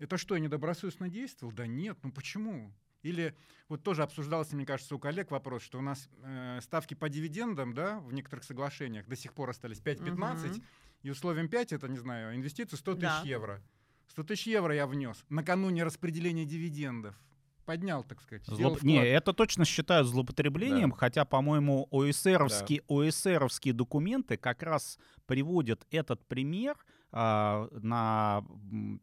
Speaker 3: Это что, я недобросовестно действовал? Да нет, ну почему? Или вот тоже обсуждался, мне кажется, у коллег вопрос, что у нас э, ставки по дивидендам, да, в некоторых соглашениях до сих пор остались 5-15,
Speaker 2: Мгм.
Speaker 3: и условием 5 это, не знаю, инвестиции 100 тысяч
Speaker 2: Да.
Speaker 3: евро. 100 тысяч евро я внес накануне распределения дивидендов. Поднял, так сказать. сделал
Speaker 1: Злоп- Не, это точно считают злоупотреблением,
Speaker 4: Да.
Speaker 1: хотя, по-моему, ОСРовские, ОСРовские документы как раз приводят этот пример а, на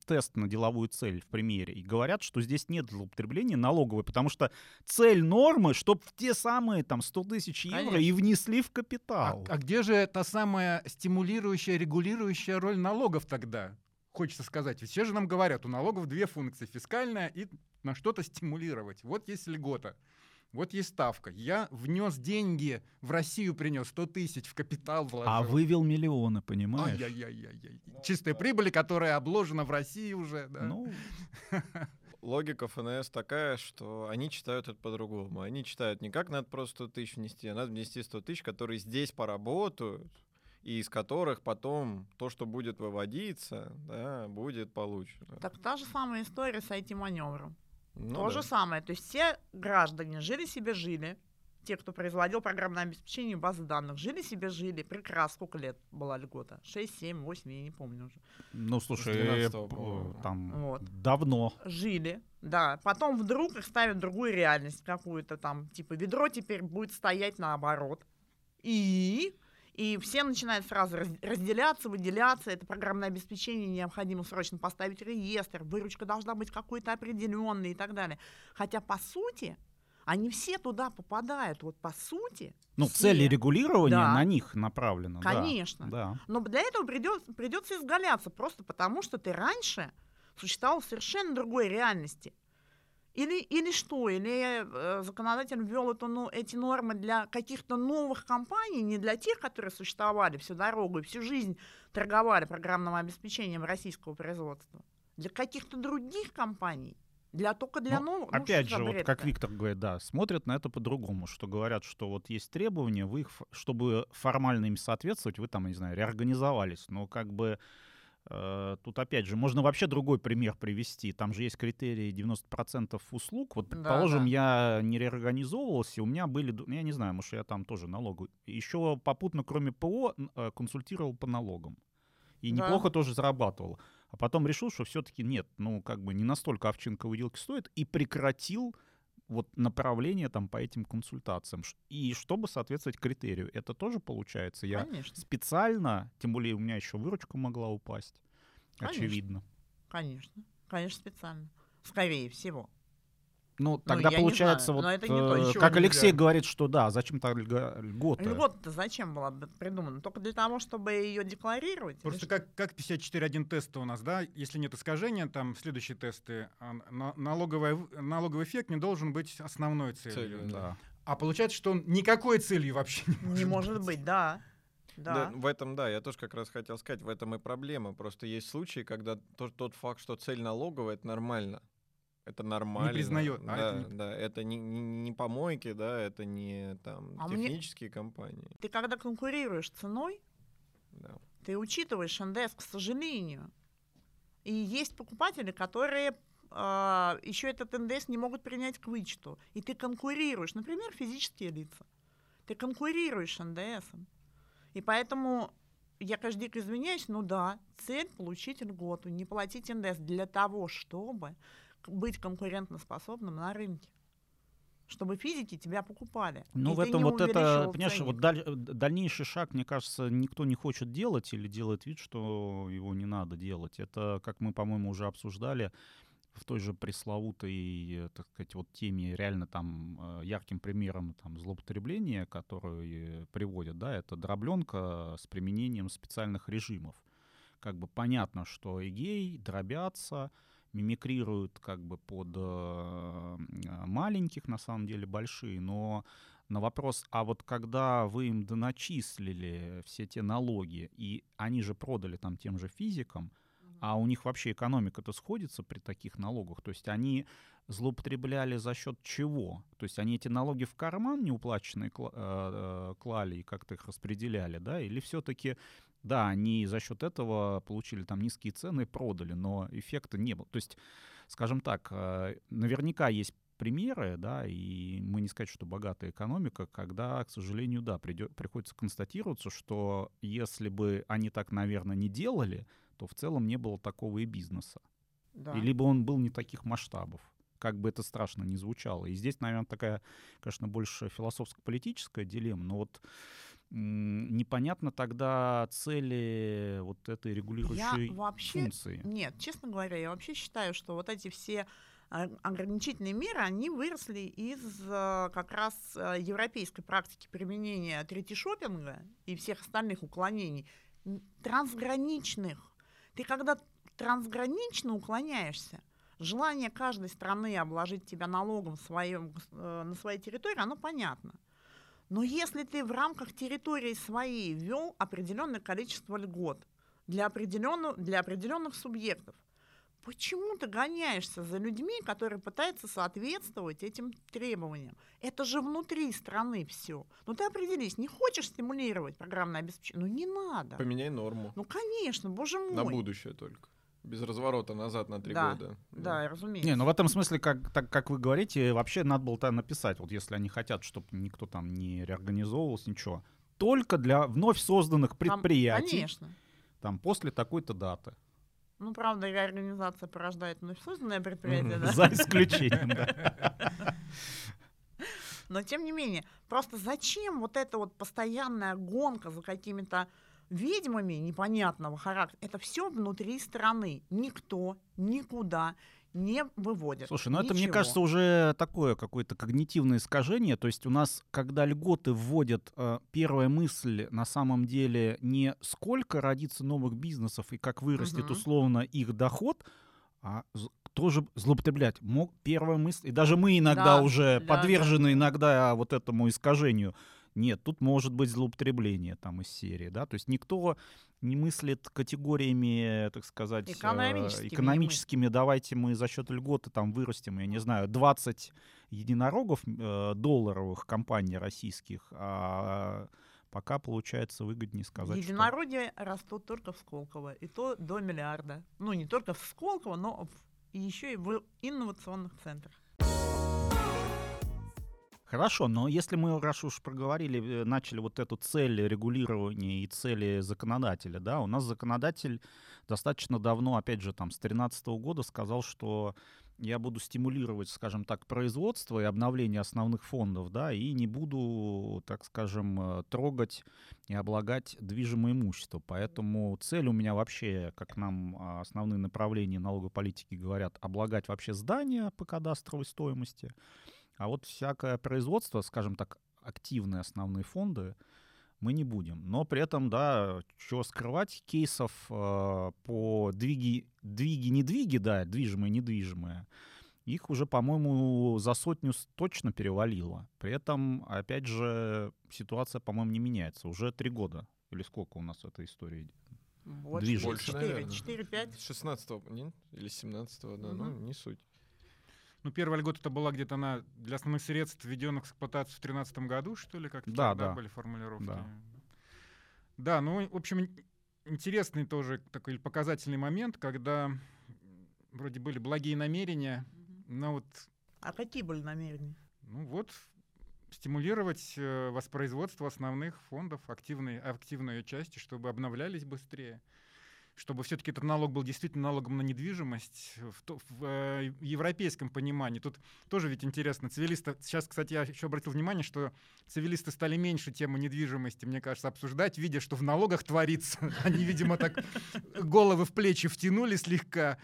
Speaker 1: тест на деловую цель в примере и говорят, что здесь нет злоупотребления налоговой, потому что цель нормы, чтобы те самые там 100 тысяч евро и
Speaker 2: Конечно.
Speaker 1: внесли в
Speaker 3: А,
Speaker 1: капитал.
Speaker 3: а где же та самая стимулирующая, регулирующая роль налогов тогда? Хочется сказать. Все же нам говорят, у налогов две функции. Фискальная и на что-то стимулировать. Вот есть льгота. Вот есть ставка. Я внес деньги в Россию, принес 100 тысяч в капитал вложил.
Speaker 1: А вывел миллионы, понимаешь?
Speaker 3: Ай-яй-яй-яй-яй. Чистая прибыль, которая обложена в России уже. Да?
Speaker 1: Ну, <laughs>
Speaker 4: Логика ФНС такая, что они читают это по-другому. Они читают не как надо просто 100 тысяч внести, а надо внести 100 тысяч, которые здесь поработают, и из которых потом то, что будет выводиться, да, будет получено.
Speaker 2: Так та же самая история с IT-маневром.
Speaker 4: Ну
Speaker 2: То
Speaker 4: да.
Speaker 2: же самое. То есть все граждане жили себе жили, те, кто производил программное обеспечение базы данных, жили себе жили. Прекрасно. Сколько лет была льгота? 6, 7, 8, я не помню уже.
Speaker 1: ну слушай,
Speaker 4: 12-го, по-моему.
Speaker 1: там
Speaker 2: Вот.
Speaker 1: давно.
Speaker 2: Жили, да. Потом вдруг их ставят в другую реальность какую-то там. Типа ведро теперь будет стоять наоборот. И... И все начинают сразу раз- разделяться, выделяться. Это программное обеспечение необходимо срочно поставить реестр. Выручка должна быть какой-то определенной и так далее. Хотя, по сути, они все туда попадают. Вот по сути.
Speaker 1: Ну,
Speaker 2: все.
Speaker 1: цели регулирования
Speaker 2: Да.
Speaker 1: на них направлены. да.
Speaker 2: Конечно.
Speaker 1: Да.
Speaker 2: Но для этого придется, придется изгаляться, просто потому что ты раньше существовал в совершенно другой реальности. Или, или что? Или э, законодатель ввел эту, ну, эти нормы для каких-то новых компаний, не для тех, которые существовали всю дорогу и всю жизнь торговали программным обеспечением российского производства. Для каких-то других компаний. Для, только для
Speaker 1: Ну,
Speaker 2: новых. Ну,
Speaker 1: Опять
Speaker 2: что
Speaker 1: же, вот как Виктор говорит, да, смотрят на это по-другому, что говорят, что вот есть требования, вы их, чтобы формально им соответствовать, вы там, не знаю, реорганизовались, но как бы тут опять же можно вообще другой пример привести. Там же есть критерии 90% услуг. Вот,
Speaker 2: Да,
Speaker 1: предположим,
Speaker 2: да.
Speaker 1: я не реорганизовывался, у меня были, я не знаю, может, я там тоже налогу. Еще попутно, кроме ПО, э, консультировал по налогам. И
Speaker 2: Да.
Speaker 1: неплохо тоже зарабатывал. А потом решил, что все-таки нет, ну, как бы не настолько овчинка выделки стоит, и прекратил вот направление там по этим консультациям. И чтобы соответствовать критерию. Это тоже получается. Я
Speaker 2: Конечно,
Speaker 1: специально, тем более у меня еще выручка могла упасть.
Speaker 2: Конечно.
Speaker 1: Очевидно.
Speaker 2: конечно. Конечно, специально. Скорее всего.
Speaker 1: Ну, тогда
Speaker 2: я не
Speaker 1: получается,
Speaker 2: знаю,
Speaker 1: вот,
Speaker 2: это не то,
Speaker 1: э,
Speaker 3: ничего
Speaker 1: как
Speaker 3: нельзя.
Speaker 1: Алексей говорит, что да, зачем так льгота?
Speaker 2: Льгота-то зачем была бы придумана? Только для того, чтобы ее декларировать?
Speaker 3: Просто как, как 54.1 теста у нас, да, если нет искажения, там следующие тесты, а, на- налоговая в- налоговый эффект не должен быть основной целью.
Speaker 4: Целью,
Speaker 1: Да.
Speaker 3: А получается, что он никакой целью вообще не
Speaker 2: Не может быть, да.
Speaker 4: Да,
Speaker 2: Да.
Speaker 4: в этом, да, я тоже как раз хотел сказать, в этом и проблема. Просто есть случаи, когда тот, тот факт, что цель налоговая, это нормально. Это нормально.
Speaker 3: признает, а
Speaker 4: Да,
Speaker 3: это не-
Speaker 4: да, это не, не, не помойки, да, это не там
Speaker 2: А мне-
Speaker 4: технические компании.
Speaker 2: Ты когда конкурируешь ценой,
Speaker 4: Да.
Speaker 2: ты учитываешь НДС, к сожалению. И есть покупатели, которые еще этот НДС не могут принять к вычету. И ты конкурируешь, например, физические лица. Ты конкурируешь с НДСом. И поэтому я, конечно, дико извиняюсь, но да, цель получить льготу, не платить НДС для того, чтобы быть конкурентоспособным на рынке чтобы физики тебя покупали.
Speaker 1: Ну, в этом вот это, понимаешь, вот даль, дальнейший шаг, мне кажется, никто не хочет делать или делает вид, что его не надо делать. Это, как мы, по-моему, уже обсуждали, в той же пресловутой, так сказать, вот теме реально там э, ярким примером там злоупотребления, которые приводят, да, это дробленка с применением специальных режимов. Как бы понятно, что эгей дробятся, мимикрируют как бы под э, маленьких, на самом деле большие, но на вопрос, а вот когда вы им доначислили все те налоги, и они же продали там тем же физикам, а у них вообще экономика-то сходится при таких налогах. То есть они злоупотребляли за счет чего? То есть они эти налоги в карман неуплаченные э, э, клали и как-то их распределяли, да? Или все-таки, да, они за счет этого получили там низкие цены и продали, но эффекта не было. То есть, скажем так, э, наверняка есть примеры, да, и мы не сказать, что богатая экономика, когда, к сожалению, да, придет, приходится констатироваться, что если бы они так, наверное, не делали, то в целом не было такого и бизнеса. Да. И либо он был не таких масштабов, как бы это страшно не звучало. И здесь, наверное, такая, конечно, больше философско-политическая дилемма, но вот непонятно тогда цели вот этой регулирующей
Speaker 2: я вообще,
Speaker 1: функции.
Speaker 2: Нет, честно говоря, я вообще считаю, что вот эти все а, ограничительные меры, они выросли из э, как раз э, европейской практики применения третьешопинга и всех остальных уклонений трансграничных. Ты когда трансгранично уклоняешься, желание каждой страны обложить тебя налогом своем, э, на своей территории, оно понятно. Но если ты в рамках территории своей ввел определенное количество льгот для, определенного, для определенных субъектов, Почему ты гоняешься за людьми, которые пытаются соответствовать этим требованиям? Это же внутри страны все. Ну ты определись, не хочешь стимулировать программное обеспечение? Ну не надо.
Speaker 4: Поменяй норму.
Speaker 2: Ну конечно, боже мой.
Speaker 4: На будущее только. Без разворота назад на три
Speaker 2: да,
Speaker 4: года.
Speaker 2: Да, да, разумеется.
Speaker 1: Не, ну в этом смысле, как, так, как вы говорите, вообще надо было там написать, вот если они хотят, чтобы никто там не реорганизовывался, ничего. Только для вновь созданных предприятий. Там,
Speaker 2: конечно.
Speaker 1: Там после такой-то даты.
Speaker 2: Ну, правда, реорганизация порождает вновь созданное предприятие, да?
Speaker 1: За исключением, да.
Speaker 2: Но, тем не менее, просто зачем вот эта вот постоянная гонка за какими-то ведьмами непонятного характера? Это все внутри страны. Никто никуда не выводят.
Speaker 1: Слушай, ну
Speaker 2: это,
Speaker 1: мне кажется, уже такое какое-то когнитивное искажение. То есть у нас, когда льготы вводят, э, первая мысль на самом деле не сколько родится новых бизнесов и как вырастет угу. условно их доход, а тоже злоупотреблять. Мог первая мысль, и даже мы иногда да, уже да, подвержены да. иногда вот этому искажению. Нет, тут может быть злоупотребление там из серии, да, то есть никто не мыслит категориями, так сказать,
Speaker 2: экономическими.
Speaker 1: экономическими давайте мы за счет льготы там вырастим, я не знаю, 20 единорогов э, долларовых компаний российских, а пока получается выгоднее сказать.
Speaker 2: Единороги что... растут только в Сколково, и то до миллиарда. Ну, не только в Сколково, но в, и еще и в инновационных центрах.
Speaker 1: Хорошо, но если мы, раз уж проговорили, э, начали вот эту цель регулирования и цели законодателя, да, у нас законодатель достаточно давно, опять же, там, с 2013 года сказал, что я буду стимулировать, скажем так, производство и обновление основных фондов, да, и не буду, так скажем, э, трогать и облагать движимое имущество. Поэтому цель у меня вообще, как нам а, основные направления налоговой политики говорят, облагать вообще здания по кадастровой стоимости, а вот всякое производство, скажем так, активные основные фонды, мы не будем. Но при этом, да, что скрывать, кейсов э, по двиги, двиги, недвиги, да, движимые, недвижимые, их уже, по-моему, за сотню точно перевалило. При этом, опять же, ситуация, по-моему, не меняется. Уже три года. Или сколько у нас этой истории
Speaker 2: больше, движется? Больше, 4, 4-5.
Speaker 4: С 16 или 17 да, угу. ну, не суть.
Speaker 3: Ну, первая льгота это была где-то на для основных средств, введенных в эксплуатацию в 2013 году, что ли, как-то
Speaker 1: да, да.
Speaker 3: были формулировки. Да. да, ну, в общем, интересный тоже такой показательный момент, когда вроде были благие намерения, но вот...
Speaker 2: А какие были намерения?
Speaker 3: Ну вот, стимулировать э, воспроизводство основных фондов, активной, активной ее части, чтобы обновлялись быстрее чтобы все-таки этот налог был действительно налогом на недвижимость в, в, в э, европейском понимании. Тут тоже ведь интересно, цивилисты, сейчас, кстати, я еще обратил внимание, что цивилисты стали меньше тему недвижимости, мне кажется, обсуждать, видя, что в налогах творится. <laughs> Они, видимо, так головы в плечи втянули слегка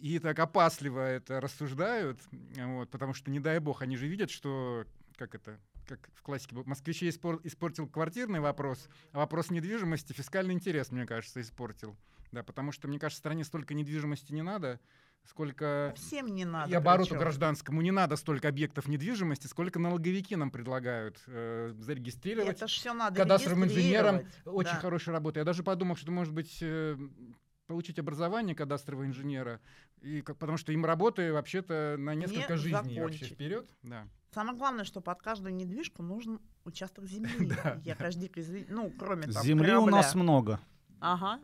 Speaker 3: и так опасливо это рассуждают, вот, потому что, не дай бог, они же видят, что, как это, как в классике, москвичей испор- испортил квартирный вопрос, а вопрос недвижимости фискальный интерес, мне кажется, испортил. Да, потому что, мне кажется, стране столько недвижимости не надо, сколько...
Speaker 2: Всем не надо.
Speaker 3: И обороту
Speaker 2: причем.
Speaker 3: гражданскому не надо столько объектов недвижимости, сколько налоговики нам предлагают э, зарегистрировать.
Speaker 2: Это ж все надо
Speaker 3: кадастровым инженерам
Speaker 2: регистрировать.
Speaker 3: Очень
Speaker 2: Да.
Speaker 3: хорошая работа. Я даже подумал, что, может быть, э, получить образование кадастрового инженера, и, как- потому что им работы вообще-то на несколько
Speaker 2: Не
Speaker 3: жизней вообще
Speaker 2: закончить.
Speaker 3: вперед. Да.
Speaker 2: Самое главное, что под каждую недвижку нужен участок <laughs> земли. Я, извини- Ну, кроме там
Speaker 1: Земли у нас много.
Speaker 2: Ага.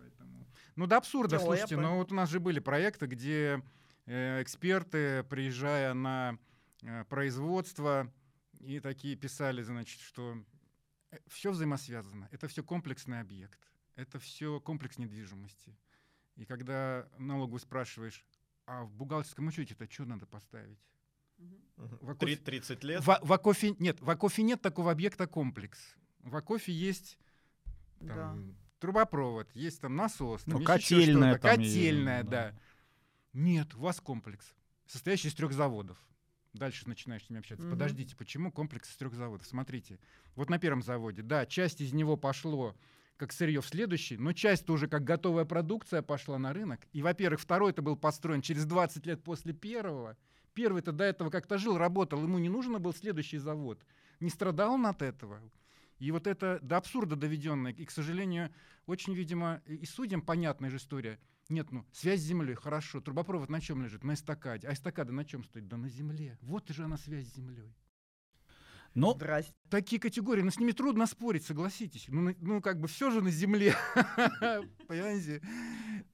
Speaker 3: Ну, до абсурда,
Speaker 2: Теория
Speaker 3: слушайте, но вот у нас же были проекты, где э, эксперты, приезжая на э, производство, и такие писали, значит, что все взаимосвязано, это все комплексный объект, это все комплекс недвижимости. И когда налоговый спрашиваешь, а в бухгалтерском учете-то что надо поставить? В Акофе-
Speaker 4: Три- 30 лет.
Speaker 3: В, в Акофе нет, в Акофе нет такого объекта комплекс. В Акофе есть там,
Speaker 2: Да.
Speaker 3: Трубопровод, есть там насос, там
Speaker 1: Ну,
Speaker 3: есть
Speaker 1: котельная там и-
Speaker 3: котельная,
Speaker 1: да.
Speaker 3: да. Нет, у вас комплекс, состоящий из трех заводов. Дальше начинаешь с ними общаться.
Speaker 2: Мгм.
Speaker 3: Подождите, почему комплекс из трех заводов? Смотрите, вот на первом заводе, да, часть из него пошло как сырье в следующий, но часть тоже как готовая продукция пошла на рынок. И, во-первых, второй это был построен через 20 лет после первого. Первый-то до этого как-то жил, работал, ему не нужно был следующий завод. Не страдал он от этого. И вот это до абсурда доведенное. И, к сожалению, очень, видимо, и судьям понятная же история. Нет, ну, связь с землей, хорошо. Трубопровод на чем лежит? На эстакаде. А эстакада на чем стоит? Да на земле. Вот же она связь с землей.
Speaker 1: Но
Speaker 2: Здрасте.
Speaker 3: Такие категории, но с ними трудно спорить, согласитесь. Ну, ну как бы все же на земле. <laughs> Понимаете?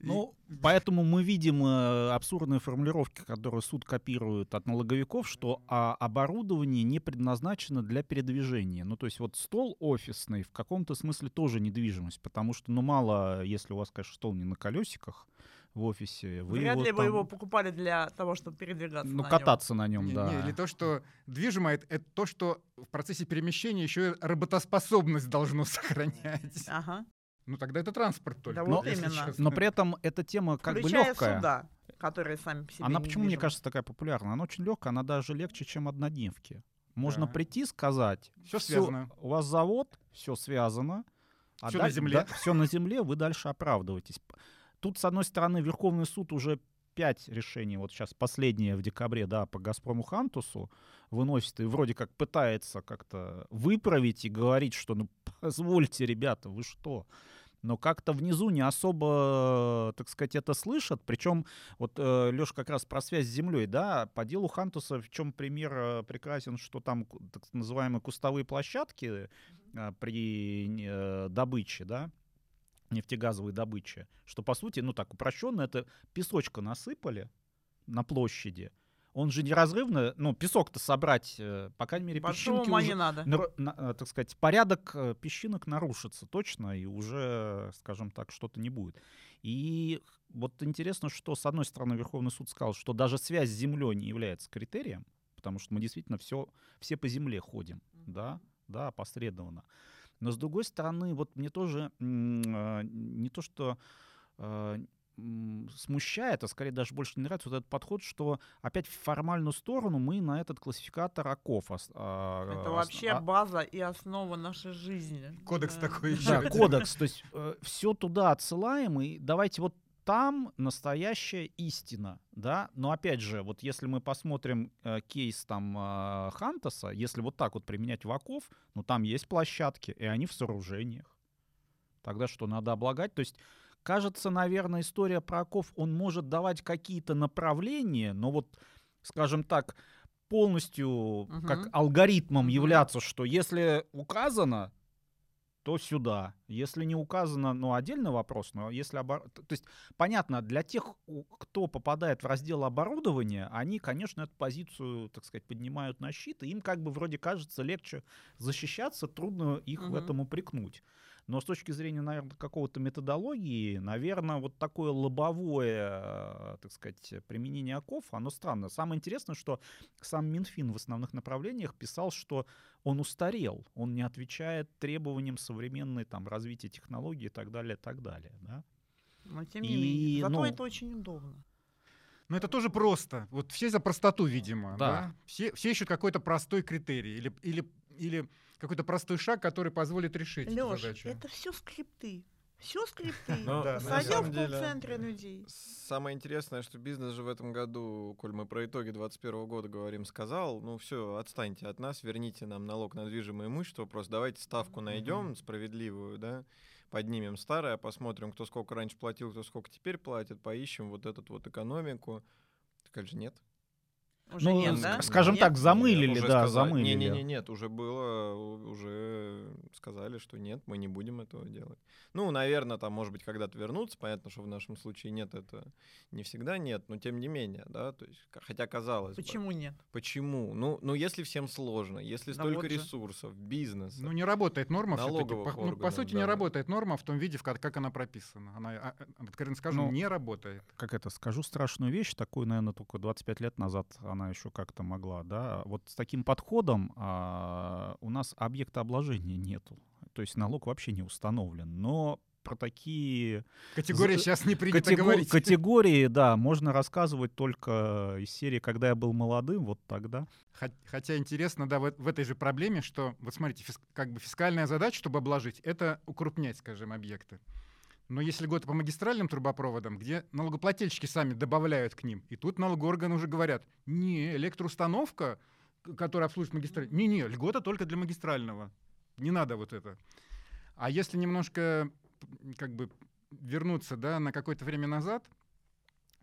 Speaker 3: И-
Speaker 1: Ну, поэтому мы видим э, абсурдные формулировки, которые суд копирует от налоговиков, что а, оборудование не предназначено для передвижения. Ну, то есть вот стол офисный в каком-то смысле тоже недвижимость, потому что, ну, мало, если у вас, конечно, стол не на колесиках в офисе, вы
Speaker 2: Вряд
Speaker 1: его
Speaker 2: ли бы
Speaker 1: там-
Speaker 2: его покупали для того, чтобы передвигаться
Speaker 1: ну,
Speaker 2: на
Speaker 1: кататься на нем,
Speaker 3: Не,
Speaker 1: да.
Speaker 3: не, или то, что движимое, это, это то, что в процессе перемещения еще и работоспособность должно <laughs> сохранять.
Speaker 2: Ага.
Speaker 3: Ну тогда это транспорт только.
Speaker 2: Да вот именно.
Speaker 3: честно.
Speaker 1: Но при этом эта тема как бы
Speaker 2: Включая
Speaker 1: легкая.
Speaker 2: суда, которые сами по себе
Speaker 1: Она почему, мне
Speaker 2: недвижимы.
Speaker 1: кажется, такая популярная? Она очень легкая, она даже легче, чем однодневки. Можно
Speaker 3: Да.
Speaker 1: прийти, сказать,
Speaker 3: Всё
Speaker 1: «Всё,
Speaker 3: связано.
Speaker 1: у вас завод, все связано,
Speaker 3: Всё на земле.
Speaker 1: все на земле, вы дальше оправдываетесь. Тут, с одной стороны, Верховный суд уже пять решений, вот сейчас последнее в декабре, да, по «Газпрому» Хантусу выносит и вроде как пытается как-то выправить и говорить, что ну <laughs> позвольте, ребята, вы что? Но как-то внизу не особо, так сказать, это слышат. Причем вот Леша как раз про связь с землей, да, по делу Хантуса, в чем пример э, прекрасен, что там так называемые кустовые площадки э, при э, добыче, да, нефтегазовой добыче, что по сути, ну так упрощенно, это песочка насыпали на площади, он же неразрывно, ну песок-то собрать, э, по крайней мере,
Speaker 2: Большого
Speaker 1: песчинки уже,
Speaker 2: не надо.
Speaker 1: нар- на- э, так сказать, порядок э, песчинок нарушится точно, и уже, скажем так, что-то не будет. И вот интересно, что, с одной стороны, Верховный суд сказал, что даже связь с землей не является критерием, потому что мы действительно все, все по земле ходим, да, да, опосредованно. Но, с другой стороны, вот мне тоже не то, что смущает, а скорее даже больше не нравится вот этот подход, что опять в формальную сторону мы на этот классификатор оков ос- а,
Speaker 2: Это вообще
Speaker 1: а-
Speaker 2: база и основа нашей жизни.
Speaker 3: Кодекс
Speaker 2: Да.
Speaker 3: такой ещё
Speaker 1: да,
Speaker 3: один.
Speaker 1: кодекс, то есть все туда отсылаем, и давайте вот там настоящая истина, да, но опять же, вот если мы посмотрим э, кейс там э, Хантаса, если вот так вот применять ваков, ну там есть площадки, и они в сооружениях. Тогда что, надо облагать? То есть, кажется, наверное, история про оков, он может давать какие-то направления, но вот, скажем так, полностью
Speaker 2: Мгм.
Speaker 1: как алгоритмом
Speaker 2: Мгм.
Speaker 1: являться, что если указано, то сюда. Если не указано, ну, отдельный вопрос, но если... Обор... То есть, понятно, для тех, кто попадает в раздел оборудования, они, конечно, эту позицию, так сказать, поднимают на щит, и им как бы вроде кажется легче защищаться, трудно их угу. в этом упрекнуть. Но с точки зрения, наверное, какого-то методологии, наверное, вот такое лобовое, э, так сказать, применение оков, оно странно. Самое интересное, что сам Минфин в основных направлениях писал, что он устарел, он не отвечает требованиям современной там, развития технологий и так далее, и так далее. Да?
Speaker 2: Но тем не и, менее, зато ну, это очень удобно.
Speaker 3: Но это тоже просто. Вот все за простоту, видимо. Да. да? Все, все ищут какой-то простой критерий. Или, или, или какой-то простой шаг, который позволит решить
Speaker 2: Лёш,
Speaker 3: задачу.
Speaker 2: это все скрипты. Все скрипты. Ну, Посадил в колл-центре людей.
Speaker 4: Самое интересное, что бизнес же в этом году, коль мы про итоги 2021 года говорим, сказал, ну все, отстаньте от нас, верните нам налог на движимое имущество, просто давайте ставку найдем справедливую, да, поднимем старое, посмотрим, кто сколько раньше платил, кто сколько теперь платит, поищем вот эту вот экономику. Так же нет.
Speaker 1: Уже ну, нет, да? скажем нет? так, замылили, нет, да, сказали, замылили.
Speaker 4: Не, не, не, нет, уже было, уже сказали, что нет, мы не будем этого делать. Ну, наверное, там, может быть, когда-то вернуться. Понятно, что в нашем случае нет, это не всегда нет, но тем не менее, да, то есть, хотя казалось
Speaker 2: Почему
Speaker 4: бы,
Speaker 2: нет?
Speaker 4: Почему? Ну, ну, если всем сложно, если да столько вот ресурсов, бизнес.
Speaker 3: Ну, не работает норма все-таки. По, ну, по сути, да. не работает норма в том виде, в как, как она прописана. Она, а, откровенно скажу, ну, не работает.
Speaker 1: Как это, скажу страшную вещь, такую, наверное, только 25 лет назад она еще как-то могла, да. Вот с таким подходом а, у нас объекта обложения нету. То есть налог вообще не установлен. Но про такие...
Speaker 3: Категории сейчас не принято катего... говорить.
Speaker 1: Категории, да, можно рассказывать только из серии «Когда я был молодым», вот тогда.
Speaker 3: Хотя интересно, да, в, в этой же проблеме, что, вот смотрите, фис, как бы фискальная задача, чтобы обложить, это укрупнять, скажем, объекты. Но если год по магистральным трубопроводам, где налогоплательщики сами добавляют к ним, и тут налогоорганы уже говорят, не, электроустановка, которая обслуживает магистраль, не-не, льгота только для магистрального, не надо вот это. А если немножко как бы вернуться да, на какое-то время назад,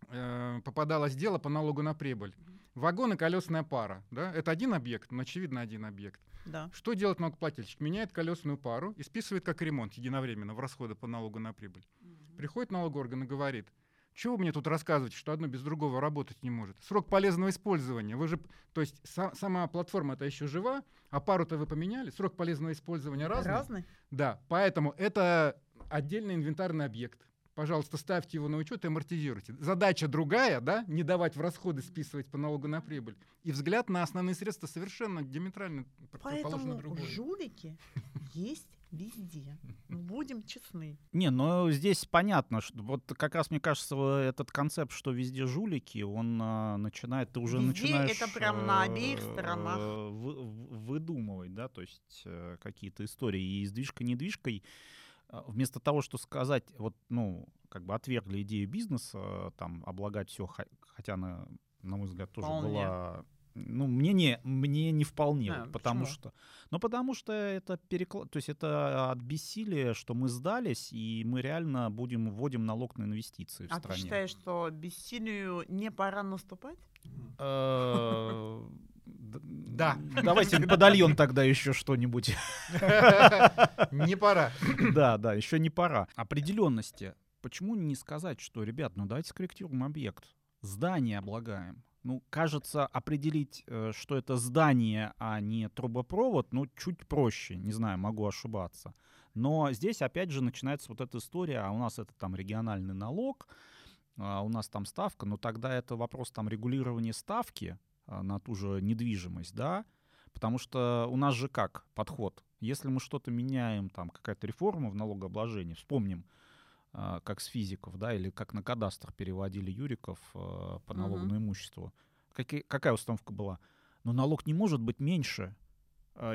Speaker 3: э, попадалось дело по налогу на прибыль. Вагон и колесная пара. Да? Это один объект, но очевидно один объект.
Speaker 2: Да.
Speaker 3: Что делает налогоплательщик? Меняет колесную пару и списывает как ремонт единовременно в расходы по налогу на прибыль. Угу. Приходит налогоорган и говорит, чего вы мне тут рассказываете, что одно без другого работать не может? Срок полезного использования. Вы же, то есть са, сама платформа-то еще жива, а пару-то вы поменяли, срок полезного использования разный.
Speaker 2: Разный?
Speaker 3: Да, поэтому это отдельный инвентарный объект. Пожалуйста, ставьте его на учет и амортизируйте. Задача другая, да, не давать в расходы списывать по налогу на прибыль. И взгляд на основные средства совершенно диаметрально противоположно
Speaker 2: другой. Поэтому жулики есть везде. Будем честны.
Speaker 1: Не, но здесь понятно, что вот как раз мне кажется этот концепт, что везде жулики, он а, начинает, ты уже везде начинаешь...
Speaker 2: это прям на обеих сторонах.
Speaker 1: Э, вы, выдумывать, да, то есть э, какие-то истории. И издвижка-недвижкой а, вместо того, что сказать, вот, ну, как бы отвергли идею бизнеса, там, облагать все, хотя она, на мой взгляд, тоже вполне. была... Ну, мне не, мне не вполне, а, потому почему? что... Ну, потому что это переклад... То есть это от бессилия, что мы сдались, и мы реально будем, вводим налог на инвестиции в
Speaker 2: а
Speaker 1: стране. А
Speaker 2: ты считаешь, что бессилию не пора наступать?
Speaker 1: Да. Давайте подольем тогда еще что-нибудь.
Speaker 3: Не пора.
Speaker 1: Да, да, еще не пора. Определенности. Почему не сказать, что, ребят, ну давайте скорректируем объект. Здание облагаем. Ну, кажется, определить, э, что это здание, а не трубопровод, ну, чуть проще. Не знаю, могу ошибаться. Но здесь, опять же, начинается вот эта история, а у нас это там региональный налог, а у нас там ставка, но тогда это вопрос там регулирования ставки, на ту же недвижимость, да, потому что у нас же как подход? Если мы что-то меняем, там какая-то реформа в налогообложении, вспомним, а, как с физиков, да, или как на кадастр переводили юриков а, по налогу на имущество. Какие, какая установка была? Но налог не может быть меньше,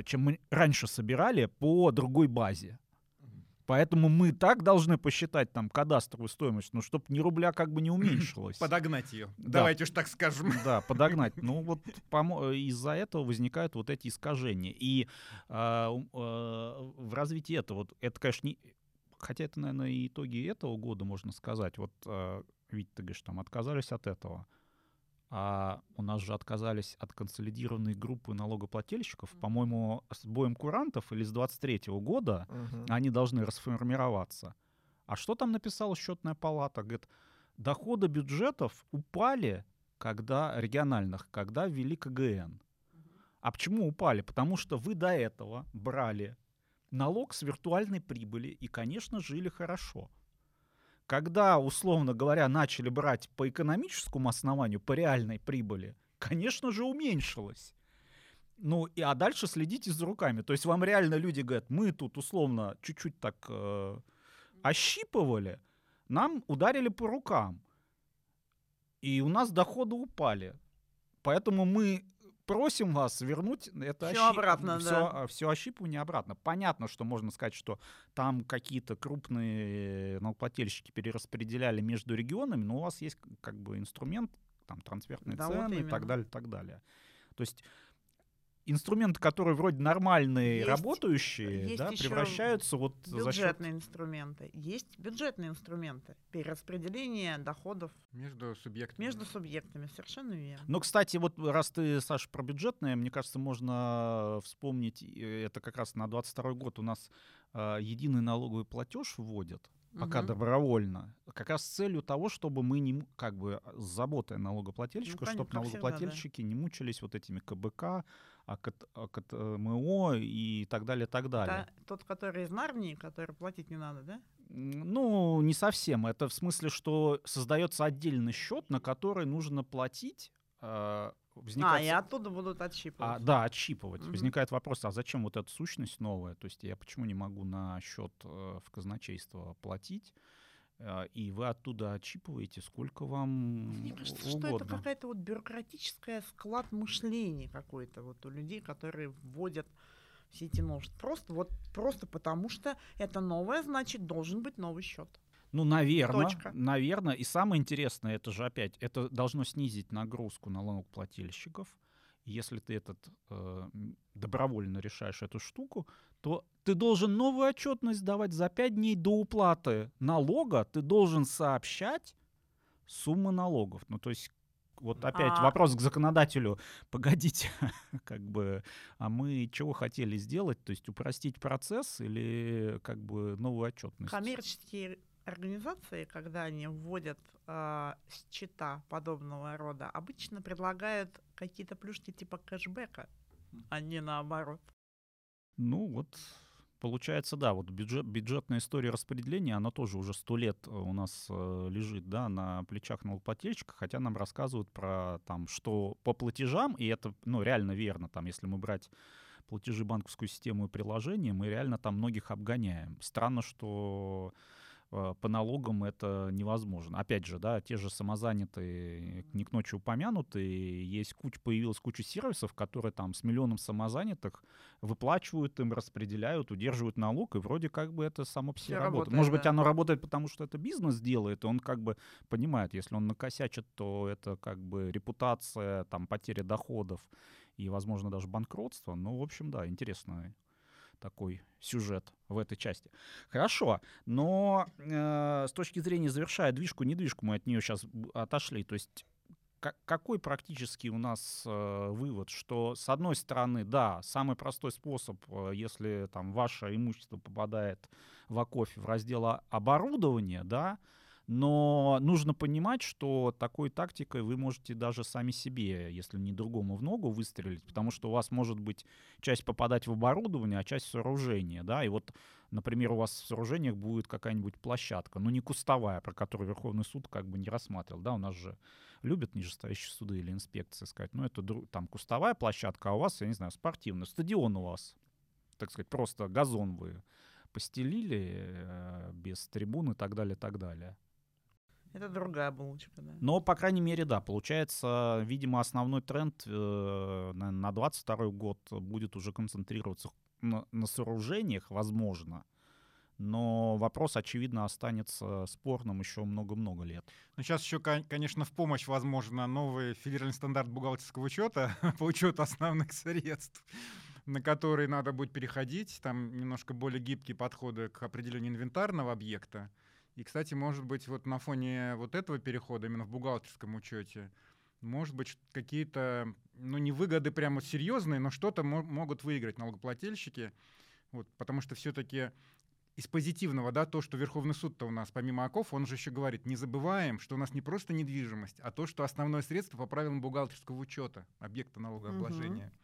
Speaker 1: чем мы раньше собирали по другой базе. Поэтому мы так должны посчитать там кадастровую стоимость, ну, чтобы ни рубля как бы не уменьшилось. <laughs>
Speaker 3: Подогнать ее. Да. Давайте уж так скажем. <laughs>
Speaker 1: Да, подогнать. <laughs> Ну, вот из-за этого возникают вот эти искажения. И э, э, в развитии этого, вот это, конечно, не... Хотя это, наверное, и итоги этого года, можно сказать. Вот, э, ведь ты говоришь, там, отказались от этого. А у нас же отказались от консолидированной группы налогоплательщиков, по-моему, с боем курантов или с 23 года
Speaker 4: Мгм.
Speaker 1: они должны расформироваться. А что там написала счетная палата? Говорит, доходы бюджетов упали, когда региональных, когда ввели КГН. А почему упали? Потому что вы до этого брали налог с виртуальной прибыли и, конечно, жили хорошо. Когда, условно говоря, начали брать по экономическому основанию, по реальной прибыли, конечно же, уменьшилось. Ну, и, а дальше следите за руками. То есть вам реально люди говорят, мы тут условно чуть-чуть так э, ощипывали, нам ударили по рукам. И у нас доходы упали. Поэтому мы просим вас вернуть это
Speaker 2: Всё обратно, да.
Speaker 1: все, ощипывание обратно. Понятно, что можно сказать, что там какие-то крупные налогоплательщики перераспределяли между регионами, но у вас есть как бы инструмент, там трансфертные
Speaker 2: Да, вот
Speaker 1: цены и так далее, и так далее. То есть инструменты, которые вроде нормальные,
Speaker 2: Есть-
Speaker 1: работающие,
Speaker 2: есть
Speaker 1: да, превращаются вот за счет
Speaker 2: Бюджетные инструменты. Есть бюджетные инструменты. Перераспределение доходов
Speaker 3: Между субъектами.
Speaker 2: между субъектами. Совершенно верно.
Speaker 1: Ну, кстати, вот раз ты, Саша, про бюджетное, мне кажется, можно вспомнить, это как раз на 22 год у нас э, единый налоговый платеж вводят, пока
Speaker 2: Мгм.
Speaker 1: добровольно, как раз с целью того, чтобы мы не, как бы, с заботой налогоплательщика,
Speaker 2: Ну, конечно,
Speaker 1: чтобы
Speaker 2: как всегда, да.
Speaker 1: налогоплательщики не мучились вот этими КБК, АКТ, АКТМО и так далее, так далее.
Speaker 2: Та- тот, который из Нарнии, который платить не надо, да?
Speaker 1: Ну, не совсем. Это в смысле, что создается отдельный счет, на который нужно платить. э,
Speaker 2: А,
Speaker 1: возникает
Speaker 2: и
Speaker 1: с-
Speaker 2: оттуда будут
Speaker 1: а,
Speaker 2: отщипывать.
Speaker 1: да, отщипывать.
Speaker 2: Мгм.
Speaker 1: Возникает вопрос, а зачем вот эта сущность новая? То есть я почему не могу на счет э, в казначейство платить? Э, И вы оттуда отщипываете, сколько вам
Speaker 2: Мне кажется, что это
Speaker 1: угодно.
Speaker 2: какая-то вот бюрократическая склад мышления какой-то вот у людей, которые вводят все эти новшества. Просто вот просто потому что это новое, значит должен быть новый счет.
Speaker 1: Ну, наверное,
Speaker 2: Точка.
Speaker 1: наверное. И самое интересное, это же опять, это должно снизить нагрузку налогоплательщиков. Если ты этот э, добровольно решаешь эту штуку, то ты должен новую отчетность давать за 5 дней до уплаты налога. Ты должен сообщать суммы налогов. Ну, то есть вот опять
Speaker 2: А-
Speaker 1: вопрос к законодателю. <laughs> Погодите, <laughs> как бы, а мы чего хотели сделать? То есть упростить процесс или как бы новую отчетность?
Speaker 2: Коммерческие организации, когда они вводят а, счета подобного рода, обычно предлагают какие-то плюшки типа кэшбэка, а не наоборот.
Speaker 1: Ну вот, получается, да, вот бюджет, бюджетная история распределения, она тоже уже сто лет э, у нас э, лежит, да, на плечах налогоплательщика, хотя нам рассказывают про там, что по платежам, и это, ну, реально верно, там, если мы брать платежи банковскую систему и приложение, мы реально там многих обгоняем. Странно, что по налогам это невозможно. Опять же, да, те же самозанятые, не к ночи упомянутые, есть куча, появилась куча сервисов, которые там с миллионом самозанятых выплачивают им, распределяют, удерживают налог, и вроде как бы это само по себе работает.
Speaker 2: работает,
Speaker 1: Может быть,
Speaker 2: да.
Speaker 1: оно работает, потому что это бизнес делает, и он как бы понимает, если он накосячит, то это как бы репутация, там, потеря доходов и, возможно, даже банкротство. Ну, в общем, да, интересный такой сюжет в этой части. Хорошо, но э, с точки зрения завершая движку, недвижку, мы от нее сейчас отошли. То есть ка- какой практически у нас э, вывод, что с одной стороны, да, самый простой способ, э, если там ваше имущество попадает в ОКОФе в раздел оборудования, да, но нужно понимать, что такой тактикой вы можете даже сами себе, если не другому в ногу выстрелить, потому что у вас может быть часть попадать в оборудование, а часть в сооружение, да, и вот, например, у вас в сооружениях будет какая-нибудь площадка, но не кустовая, про которую Верховный суд как бы не рассматривал, да, у нас же любят нижестоящие суды или инспекции сказать, ну, это там кустовая площадка, а у вас, я не знаю, спортивный, стадион у вас, так сказать, просто газон вы постелили э, без трибун и так далее, так далее.
Speaker 2: Это другая булочка, да.
Speaker 1: Но, по крайней мере, да, получается, видимо, основной тренд э, на, на 22 год будет уже концентрироваться на, на сооружениях, возможно. Но вопрос, очевидно, останется спорным еще много-много лет.
Speaker 3: Ну, сейчас еще, кон- конечно, в помощь, возможно, новый федеральный стандарт бухгалтерского учета <laughs> по учету основных средств, на который надо будет переходить. Там немножко более гибкие подходы к определению инвентарного объекта. И, кстати, может быть, вот на фоне вот этого перехода именно в бухгалтерском учете может быть, какие-то, ну, не выгоды прямо серьезные, но что-то мо- могут выиграть налогоплательщики. Вот, потому что все-таки из позитивного, да, то, что Верховный суд-то у нас, помимо оков, он же еще говорит, не забываем, что у нас не просто недвижимость, а то, что основное средство по правилам бухгалтерского учета объекта налогообложения. Угу.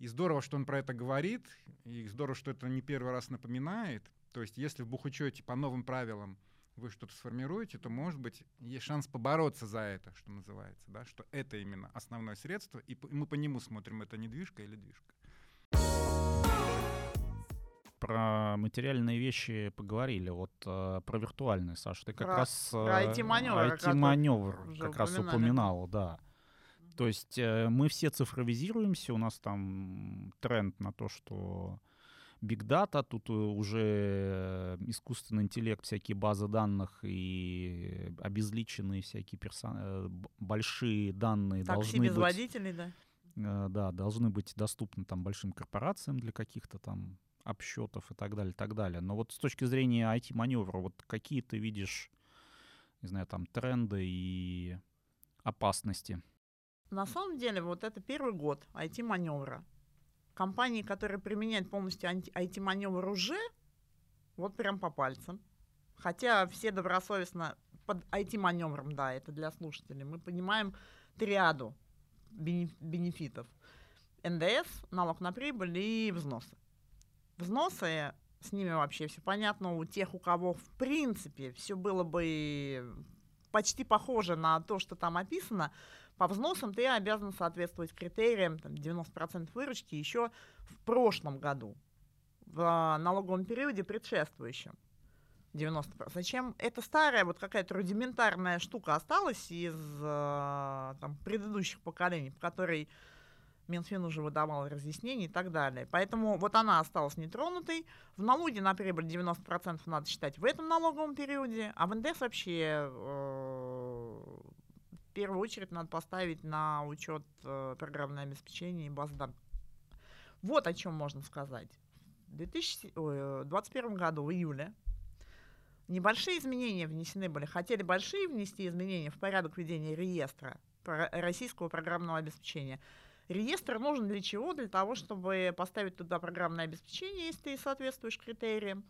Speaker 3: И здорово, что он про это говорит, и здорово, что это не первый раз напоминает. То есть, если в бухучете по новым правилам вы что-то сформируете, то, может быть, есть шанс побороться за это, что называется, да, что это именно основное средство, и мы по нему смотрим, это недвижка или движка
Speaker 1: про материальные вещи поговорили. Вот э, про виртуальные, Саша, ты как
Speaker 2: про,
Speaker 1: раз...
Speaker 2: Э, про IT-маневр.
Speaker 1: IT-маневр как раз упоминал, да. То есть э, мы все цифровизируемся, у нас там тренд на то, что Big Data, тут э, уже искусственный интеллект, всякие базы данных и обезличенные всякие персон... Э, большие данные
Speaker 2: Такси
Speaker 1: должны
Speaker 2: без быть... водителей, да?
Speaker 1: Да, должны быть доступны там большим корпорациям для каких-то там обсчетов и так далее, и так далее. Но вот с точки зрения IT-маневра, вот какие ты видишь, не знаю, там тренды и опасности?
Speaker 2: На самом деле, вот это первый год IT-маневра. Компании, которые применяют полностью IT-маневр уже, вот прям по пальцам. Хотя все добросовестно под IT-маневром, да, это для слушателей, мы понимаем триаду бенефитов. НДС, налог на прибыль и взносы взносы, с ними вообще все понятно. У тех, у кого в принципе все было бы почти похоже на то, что там описано, по взносам ты обязан соответствовать критериям там, 90% выручки еще в прошлом году, в налоговом периоде предшествующем. 90%. Зачем? Это старая вот какая-то рудиментарная штука осталась из э, там, предыдущих поколений, по которой Минфин уже выдавал разъяснения и так далее. Поэтому вот она осталась нетронутой. В налоге на прибыль 90% надо считать в этом налоговом периоде, а в НДС вообще э, в первую очередь надо поставить на учет э, программное обеспечение и баз данных. Вот о чем можно сказать. В 2021 году, в июле, небольшие изменения внесены были. Хотели большие внести изменения в порядок ведения реестра российского программного обеспечения – Реестр нужен для чего? Для того, чтобы поставить туда программное обеспечение, если ты соответствуешь критериям,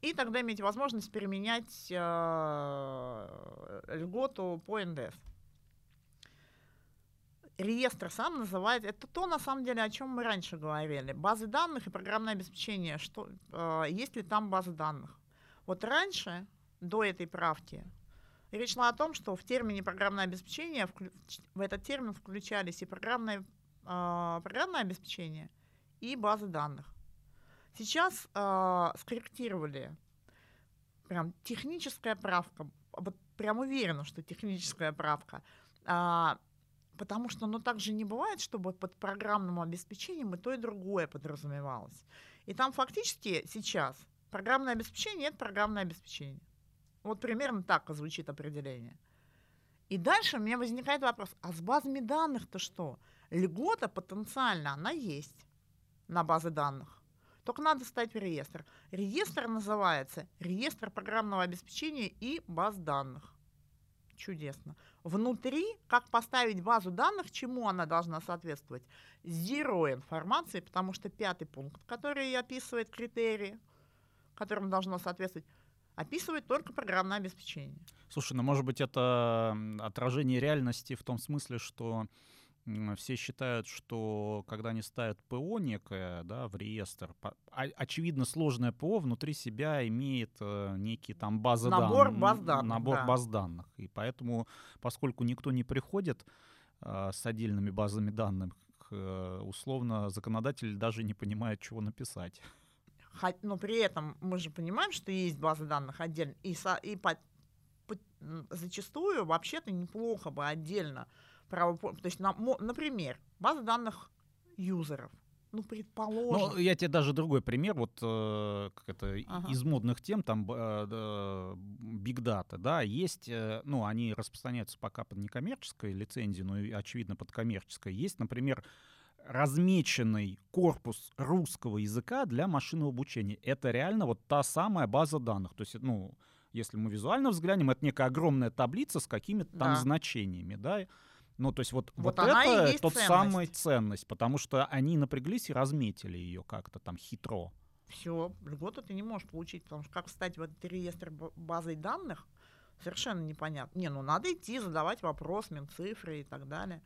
Speaker 2: и тогда иметь возможность применять э, льготу по НДС. Реестр сам называет, это то, на самом деле, о чем мы раньше говорили. Базы данных и программное обеспечение, что, э, есть ли там базы данных. Вот раньше, до этой правки, речь шла о том, что в термине программное обеспечение, в этот термин включались и программное э, программное обеспечение и базы данных. Сейчас э, скорректировали прям техническая правка, вот прям уверена, что техническая правка, э, потому что ну так же не бывает, чтобы под программным обеспечением и то, и другое подразумевалось. И там фактически сейчас программное обеспечение — это программное обеспечение. Вот примерно так звучит определение. И дальше у меня возникает вопрос, а с базами данных-то что? Льгота потенциально, она есть на базы данных. Только надо ставить в реестр. Реестр называется реестр программного обеспечения и баз данных. Чудесно. Внутри, как поставить базу данных, чему она должна соответствовать? Zero информации, потому что пятый пункт, который описывает критерии, которым должно соответствовать, описывает только программное обеспечение.
Speaker 1: Слушай, ну может быть это отражение реальности в том смысле, что все считают, что когда они ставят ПО некое да, в реестр, очевидно, сложное ПО внутри себя имеет э, некие там базы
Speaker 2: набор
Speaker 1: данных.
Speaker 2: Баз данных
Speaker 1: набор
Speaker 2: да.
Speaker 1: баз данных. И поэтому, поскольку никто не приходит э, с отдельными базами данных, э, условно, законодатель даже не понимает, чего написать.
Speaker 2: Но при этом мы же понимаем, что есть базы данных отдельно. И, со, и по, по, зачастую вообще-то неплохо бы отдельно право, то есть, на, например, база данных юзеров. Ну, предположим.
Speaker 1: Ну, я тебе даже другой пример, вот э, как это, ага. из модных тем, там, э, Big Data, да, есть, э, ну, они распространяются пока под некоммерческой лицензией, но, очевидно, под коммерческой. Есть, например, размеченный корпус русского языка для машинного обучения. Это реально вот та самая база данных. То есть, ну, если мы визуально взглянем, это некая огромная таблица с какими-то там да. значениями, да, Ну, то есть вот,
Speaker 2: Вот
Speaker 1: вот, это тот
Speaker 2: ценность.
Speaker 1: самый ценность, потому что они напряглись и разметили ее как-то там хитро.
Speaker 2: Все, льготу ты не можешь получить, потому что как встать в этот реестр базой данных, совершенно непонятно. Не, ну надо идти, задавать вопрос, Минцифры и так далее.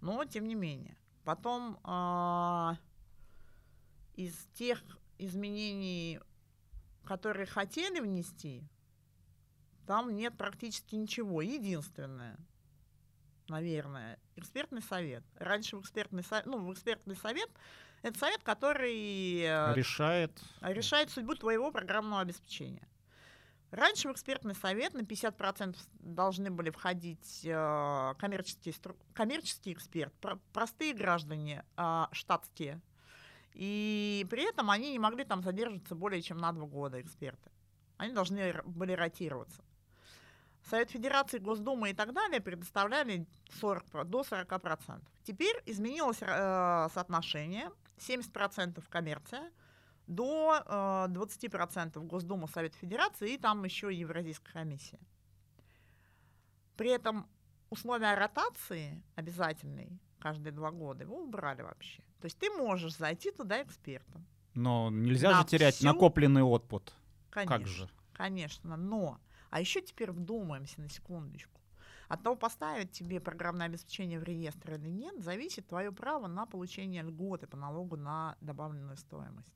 Speaker 2: Но тем не менее. Потом а, из тех изменений, которые хотели внести, там нет практически ничего. Единственное, наверное, экспертный совет. Раньше в экспертный совет, ну, в экспертный совет это совет, который э,
Speaker 1: Решает.
Speaker 2: решает судьбу твоего программного обеспечения. Раньше в экспертный совет на 50% должны были входить э, коммерческие, коммерческий эксперт, про- простые граждане, э, штатские. И при этом они не могли там задерживаться более чем на два года, эксперты. Они должны были ротироваться. Совет Федерации, Госдума и так далее предоставляли 40, про- до 40%. Теперь изменилось э, соотношение. 70% коммерция, до э, 20% Госдума, Совет Федерации и там еще Евразийская комиссия. При этом условия ротации обязательной каждые два года его убрали вообще. То есть ты можешь зайти туда экспертом.
Speaker 1: Но нельзя
Speaker 2: На
Speaker 1: же терять
Speaker 2: всю-
Speaker 1: накопленный отпут.
Speaker 2: Конечно.
Speaker 1: Как же?
Speaker 2: Конечно, но. А еще теперь вдумаемся на секундочку. От того, поставить тебе программное обеспечение в реестр или нет, зависит твое право на получение льготы по налогу на добавленную стоимость.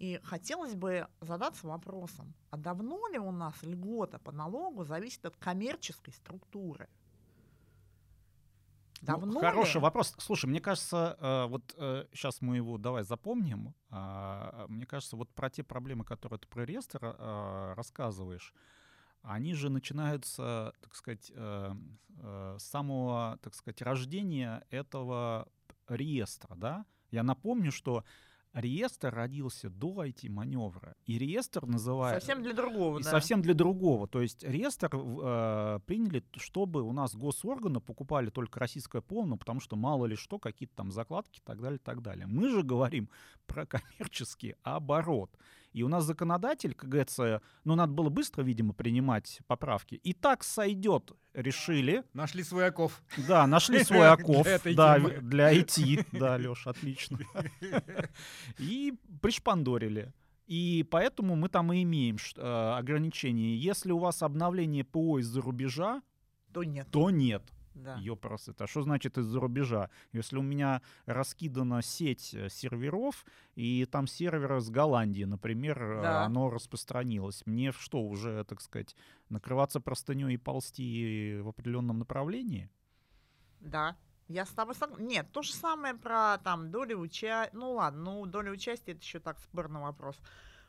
Speaker 2: И хотелось бы задаться вопросом, а давно ли у нас льгота по налогу зависит от коммерческой структуры?
Speaker 1: Ну,
Speaker 2: Давно
Speaker 1: хороший
Speaker 2: ли?
Speaker 1: вопрос. Слушай, мне кажется, э, вот сейчас мы его давай запомним. А, Мне кажется, вот про те проблемы, которые ты про реестр э, рассказываешь, они же начинаются, так сказать, э, э, с самого, так сказать, рождения этого реестра, да? Я напомню, что реестр родился до IT-маневра, и реестр называется...
Speaker 2: Совсем для другого,
Speaker 1: И
Speaker 2: да.
Speaker 1: совсем для другого. То есть реестр э, приняли, чтобы у нас госорганы покупали только российское полно, потому что мало ли что, какие-то там закладки и так далее, и так далее. Мы же говорим про коммерческий оборот. И у нас законодатель, как говорится, ну, надо было быстро, видимо, принимать поправки. И так сойдет, решили.
Speaker 3: Нашли свой оков.
Speaker 1: Да, нашли <laughs> свой оков.
Speaker 3: Для этой
Speaker 1: да, для IT. Да, Леша, отлично. <laughs> И пришпандорили. И поэтому мы там и имеем э, ограничения. Если у вас обновление ПО из-за рубежа,
Speaker 2: То нет.
Speaker 1: то нет.
Speaker 2: Да.
Speaker 1: Ёпрос, это что значит из-за рубежа? Если у меня раскидана сеть э, серверов, и там сервер с Голландии, например, э,
Speaker 2: Да.
Speaker 1: оно распространилось, мне что, уже, так сказать, накрываться простыней и ползти в определенном направлении?
Speaker 2: Да. Я с тобой согласна. Нет, то же самое про там доли участия. Ну ладно, ну доля участия это еще так спорный вопрос.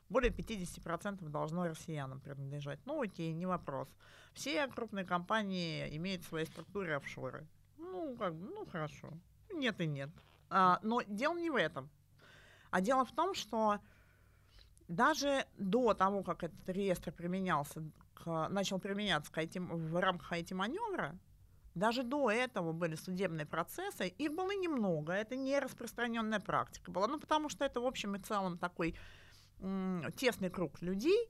Speaker 2: Более 50% должно россиянам принадлежать. Ну окей, не вопрос. Все крупные компании имеют в своей структуре офшоры. Ну, как бы, ну хорошо. Нет и нет. А, но дело не в этом. А дело в том, что даже до того, как этот реестр применялся, к- начал применяться к IT в рамках IT-маневра, даже до этого были судебные процессы, их было немного, это не распространенная практика была, ну потому что это в общем и целом такой тесный круг людей,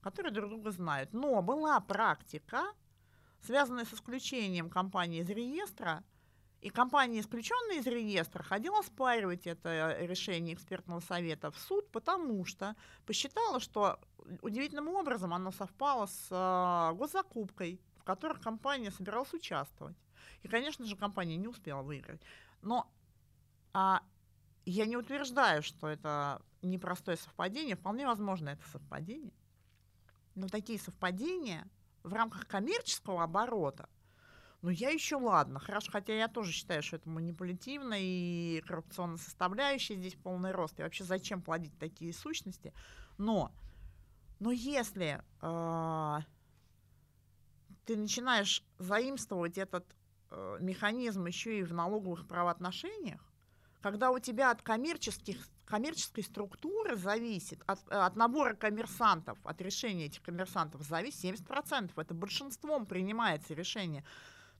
Speaker 2: которые друг друга знают. Но была практика, связанная с исключением компании из реестра, и компания, исключенная из реестра, ходила оспаривать это решение экспертного совета в суд, потому что посчитала, что удивительным образом оно совпало с а, госзакупкой, в которых компания собиралась участвовать. И, конечно же, компания не успела выиграть. Но а, я не утверждаю, что это непростое совпадение. Вполне возможно, это совпадение. Но такие совпадения в рамках коммерческого оборота, ну, я еще ладно, хорошо, хотя я тоже считаю, что это манипулятивно и коррупционная составляющая здесь полный рост. И вообще зачем плодить такие сущности? Но, но если а, ты начинаешь заимствовать этот э, механизм еще и в налоговых правоотношениях, когда у тебя от коммерческих, коммерческой структуры зависит, от, от набора коммерсантов, от решения этих коммерсантов зависит 70%. Это большинством принимается решение.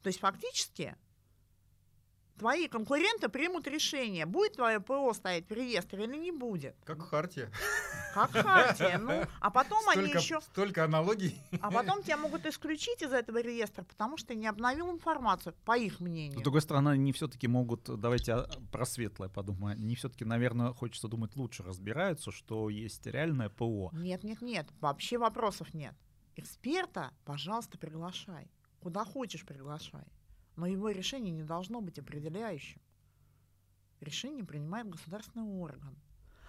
Speaker 2: То есть фактически твои конкуренты примут решение, будет твое ПО стоять в реестре или не будет.
Speaker 3: Как Хартия.
Speaker 2: Как Хартия. Ну, а потом они
Speaker 3: Столько,
Speaker 2: еще...
Speaker 3: столько аналогий.
Speaker 2: А потом тебя могут исключить из этого реестра, потому что ты не обновил информацию, по их мнению.
Speaker 1: С другой стороны, они все-таки могут, давайте про светлое подумаем, они все-таки, наверное, хочется думать, лучше разбираются, что есть реальное ПО.
Speaker 2: Нет, нет, нет, вообще вопросов нет. Эксперта, пожалуйста, приглашай. Куда хочешь, приглашай. Но его решение не должно быть определяющим. Решение принимает государственный орган.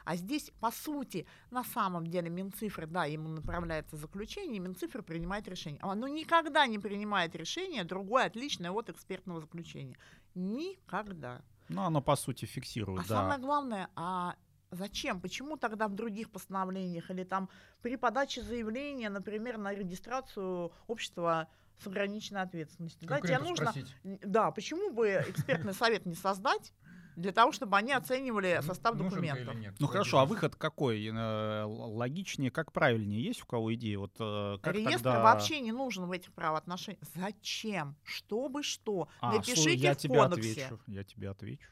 Speaker 2: А здесь, по сути, на самом деле Минцифры, да, ему направляется заключение, и Минцифры принимает решение. Оно никогда не принимает решение другое, отличное от экспертного заключения. Никогда.
Speaker 1: Ну, оно, по сути, фиксирует,
Speaker 2: А
Speaker 1: да.
Speaker 2: самое главное, а зачем? Почему тогда в других постановлениях или там при подаче заявления, например, на регистрацию общества с ограниченной ответственностью, да, тебе нужно,
Speaker 3: спросить.
Speaker 2: да, почему бы экспертный совет не создать для того, чтобы они оценивали
Speaker 3: Ну,
Speaker 2: состав
Speaker 3: или
Speaker 2: документов?
Speaker 3: нет?
Speaker 1: Ну хорошо, а выход какой? Э, Логичнее, как правильнее? Есть у кого идеи? Вот э, как
Speaker 2: Реестр
Speaker 1: тогда...
Speaker 2: вообще не нужен в этих правоотношениях. Зачем? Чтобы что?
Speaker 1: А,
Speaker 2: Напишите
Speaker 1: слушай, я
Speaker 2: в
Speaker 1: тебе
Speaker 2: кодексе.
Speaker 1: отвечу. Я тебе отвечу.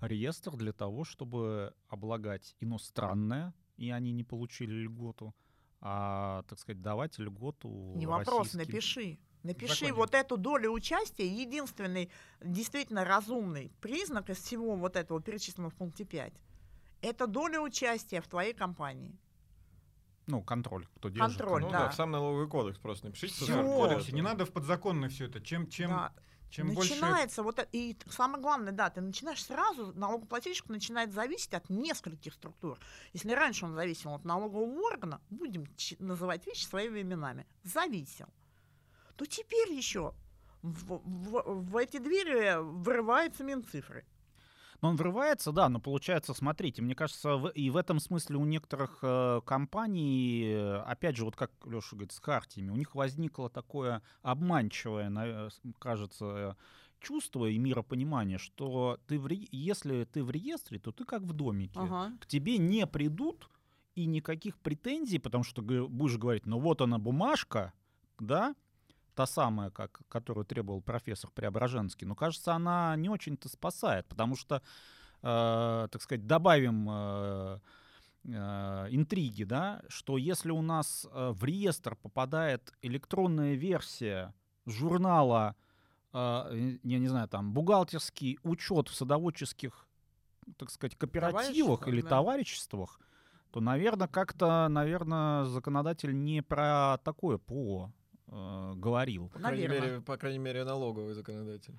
Speaker 1: Реестр для того, чтобы облагать иностранное, и они не получили льготу, а, так сказать, давать льготу
Speaker 2: Не вопрос,
Speaker 1: российским.
Speaker 2: напиши. Напиши
Speaker 3: законе.
Speaker 2: вот эту долю участия, единственный действительно разумный признак из всего вот этого перечисленного в пункте 5. Это доля участия в твоей компании.
Speaker 1: Ну, контроль, кто держит.
Speaker 2: Контроль,
Speaker 4: Ну
Speaker 2: да.
Speaker 4: да, в сам налоговый кодекс просто напишите. Что
Speaker 3: В кодексе. Не надо в подзаконное все это. Чем, чем,
Speaker 2: Да.
Speaker 3: Чем больше...
Speaker 2: начинается вот это, и самое главное, да, ты начинаешь сразу, налогоплательщик начинает зависеть от нескольких структур. Если раньше он зависел от налогового органа, будем называть вещи своими именами, зависел, то теперь еще в, в- в эти двери врываются Минцифры.
Speaker 1: Но он врывается, да, но получается, смотрите, мне кажется, в- и в этом смысле у некоторых э, компаний, э, опять же, вот как Леша говорит, с хартиями, у них возникло такое обманчивое, на- кажется, чувство и миропонимание, что ты в ре- если ты в реестре, то ты как в домике.
Speaker 2: Ага.
Speaker 1: К тебе не придут и никаких претензий, потому что будешь говорить, ну вот она бумажка, да, та самая, как, которую требовал профессор Преображенский, но кажется, она не очень-то спасает, потому что, э, так сказать, добавим э, э, интриги, да, что если у нас э, в реестр попадает электронная версия журнала, э, я не знаю, там, бухгалтерский учет в садоводческих, так сказать, кооперативах или
Speaker 2: да.
Speaker 1: товариществах, то, наверное, как-то, наверное, законодатель не про такое ПО э, говорил.
Speaker 4: По крайней, мере, по крайней мере, налоговый законодатель.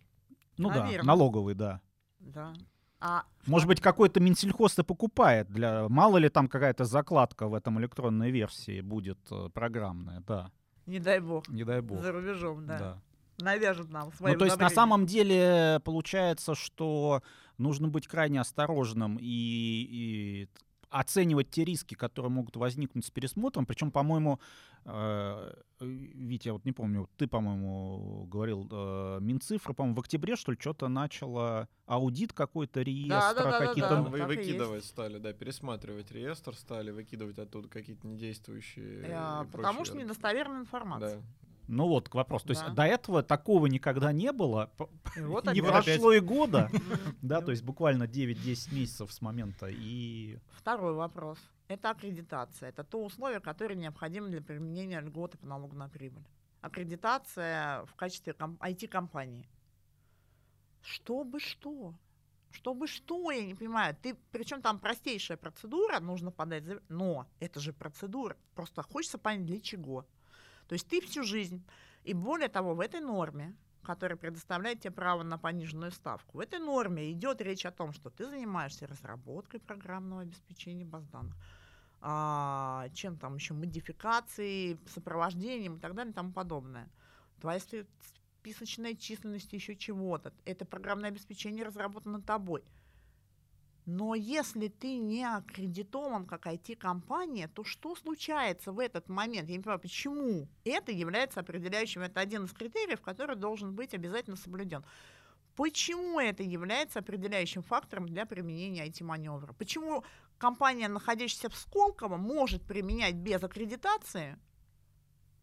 Speaker 1: Ну
Speaker 2: Наверно.
Speaker 1: да, налоговый, да.
Speaker 2: Да. А
Speaker 1: Может быть, какой-то Минсельхоз и покупает для... Мало ли там какая-то закладка в этом электронной версии будет э, программная, да.
Speaker 2: не дай бог,
Speaker 1: Не дай бог.
Speaker 2: за рубежом, да.
Speaker 1: Да.
Speaker 2: Навяжут нам свои
Speaker 1: Ну, то есть на самом деле получается, что нужно быть крайне осторожным и, и оценивать те риски, которые могут возникнуть с пересмотром. Причем, по-моему, э, Витя, я вот не помню, ты, по-моему, говорил, э, Минцифра, по-моему, в октябре, что ли, что-то начало аудит какой-то реестра,
Speaker 2: да-да-да-да.
Speaker 1: какие-то...
Speaker 2: Да,
Speaker 4: Вы
Speaker 2: так и
Speaker 4: выкидывать стали, да, пересматривать реестр стали, выкидывать оттуда какие-то недействующие. И
Speaker 2: Потому
Speaker 4: прочие.
Speaker 2: что недостоверная информация.
Speaker 4: Да.
Speaker 1: Ну вот, к вопросу. То есть
Speaker 2: Да.
Speaker 1: до этого такого никогда не было.
Speaker 2: И вот
Speaker 1: не
Speaker 2: опять.
Speaker 1: Прошло и года. <laughs> <laughs> Да, то есть буквально 9-10 месяцев с момента. И
Speaker 2: Второй вопрос. Это аккредитация. Это то условие, которое необходимо для применения льготы по налогу на прибыль. Аккредитация в качестве ком- IT-компании. Чтобы что? Чтобы что, я не понимаю. Ты, причем там простейшая процедура, нужно подать Но это же процедура. Просто хочется понять, для чего. То есть ты всю жизнь, и более того, в этой норме, которая предоставляет тебе право на пониженную ставку, в этой норме идет речь о том, что ты занимаешься разработкой программного обеспечения баз данных, а, чем там еще, модификацией, сопровождением и так далее и тому подобное. Твоя спи- списочная численность еще чего-то. Это программное обеспечение разработано тобой. Но если ты не аккредитован как IT-компания, то что случается в этот момент? Я не понимаю, почему это является определяющим. Это один из критериев, который должен быть обязательно соблюден. Почему это является определяющим фактором для применения IT-маневра? Почему компания, находящаяся в Сколково, может применять без аккредитации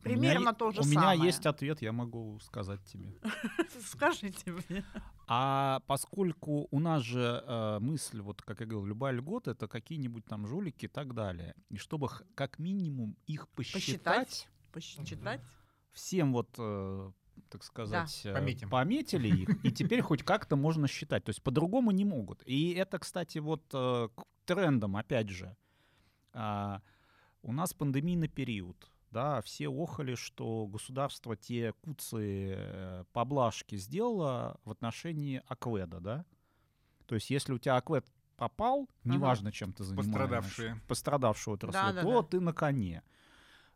Speaker 1: у меня
Speaker 2: примерно то же
Speaker 1: У
Speaker 2: самое?
Speaker 1: меня есть ответ, я могу сказать тебе. <laughs>
Speaker 2: Скажите мне.
Speaker 1: А поскольку у нас же э, мысль, вот как я говорил, любая льгота это какие-нибудь там жулики и так далее. И чтобы как минимум их посчитать,
Speaker 2: Посчитать? Посчитать?
Speaker 1: всем вот, э, так сказать, э,
Speaker 3: Пометим.
Speaker 1: пометили их, и теперь хоть как-то можно считать. То есть по-другому не могут. И это, кстати, вот э, к трендам, опять же. А, У нас пандемийный период. Да, все охали, что государство те куцы э, поблажки сделало в отношении Акведа, да? То есть если у тебя Аквед попал, неважно, чем ты занимаешься,
Speaker 3: Пострадавшие.
Speaker 1: пострадавшую отрасль,
Speaker 2: Да-да-да.
Speaker 1: то ты на коне.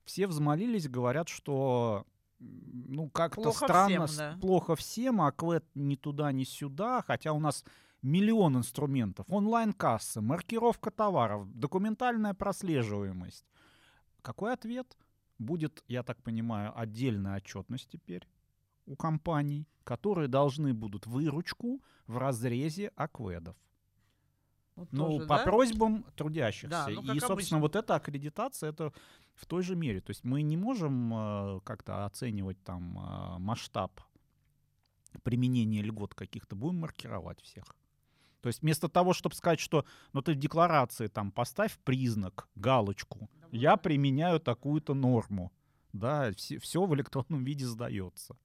Speaker 1: Все взмолились, говорят, что ну как-то
Speaker 2: Плохо
Speaker 1: странно,
Speaker 2: всем, да.
Speaker 1: плохо всем, а Квет ни туда, ни сюда, хотя у нас миллион инструментов, онлайн-кассы, маркировка товаров, документальная прослеживаемость. Какой ответ? Будет, я так понимаю, отдельная отчетность теперь у компаний, которые должны будут выручку в разрезе акведов.
Speaker 2: Вот
Speaker 1: Ну,
Speaker 2: тоже,
Speaker 1: по
Speaker 2: да?
Speaker 1: просьбам трудящихся.
Speaker 2: Да, ну,
Speaker 1: и, собственно,
Speaker 2: обычно.
Speaker 1: вот эта аккредитация, это в той же мере. То есть мы не можем э, как-то оценивать там э, масштаб применения льгот каких-то, будем маркировать всех. То есть вместо того, чтобы сказать, что ну ты в декларации там поставь признак, галочку, я применяю такую-то норму, да, все, в электронном виде сдается.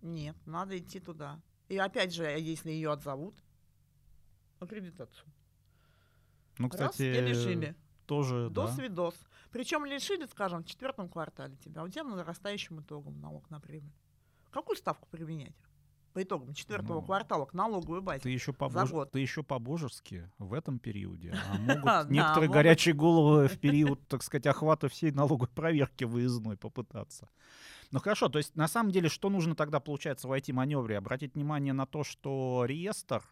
Speaker 2: Нет, надо идти туда. И опять же, если ее отзовут, аккредитацию.
Speaker 1: Ну,
Speaker 2: Раз,
Speaker 1: кстати,
Speaker 2: и лишили.
Speaker 1: тоже, да.
Speaker 2: Дос-видос. Причем лишили, скажем, в четвертом квартале тебя. У тебя нарастающим итогом налог на прибыль. Какую ставку применять? По итогам четвертого
Speaker 1: Ну,
Speaker 2: квартала к налоговой базе.
Speaker 1: Ты еще,
Speaker 2: За
Speaker 1: побож...
Speaker 2: год.
Speaker 1: ты еще по-божески в этом периоде. А <laughs> могут некоторые горячие головы в период, так сказать, охвата всей налоговой проверки выездной попытаться. Ну хорошо, то есть на самом деле что нужно тогда, получается, в IT-маневре? Обратить внимание на то, что реестр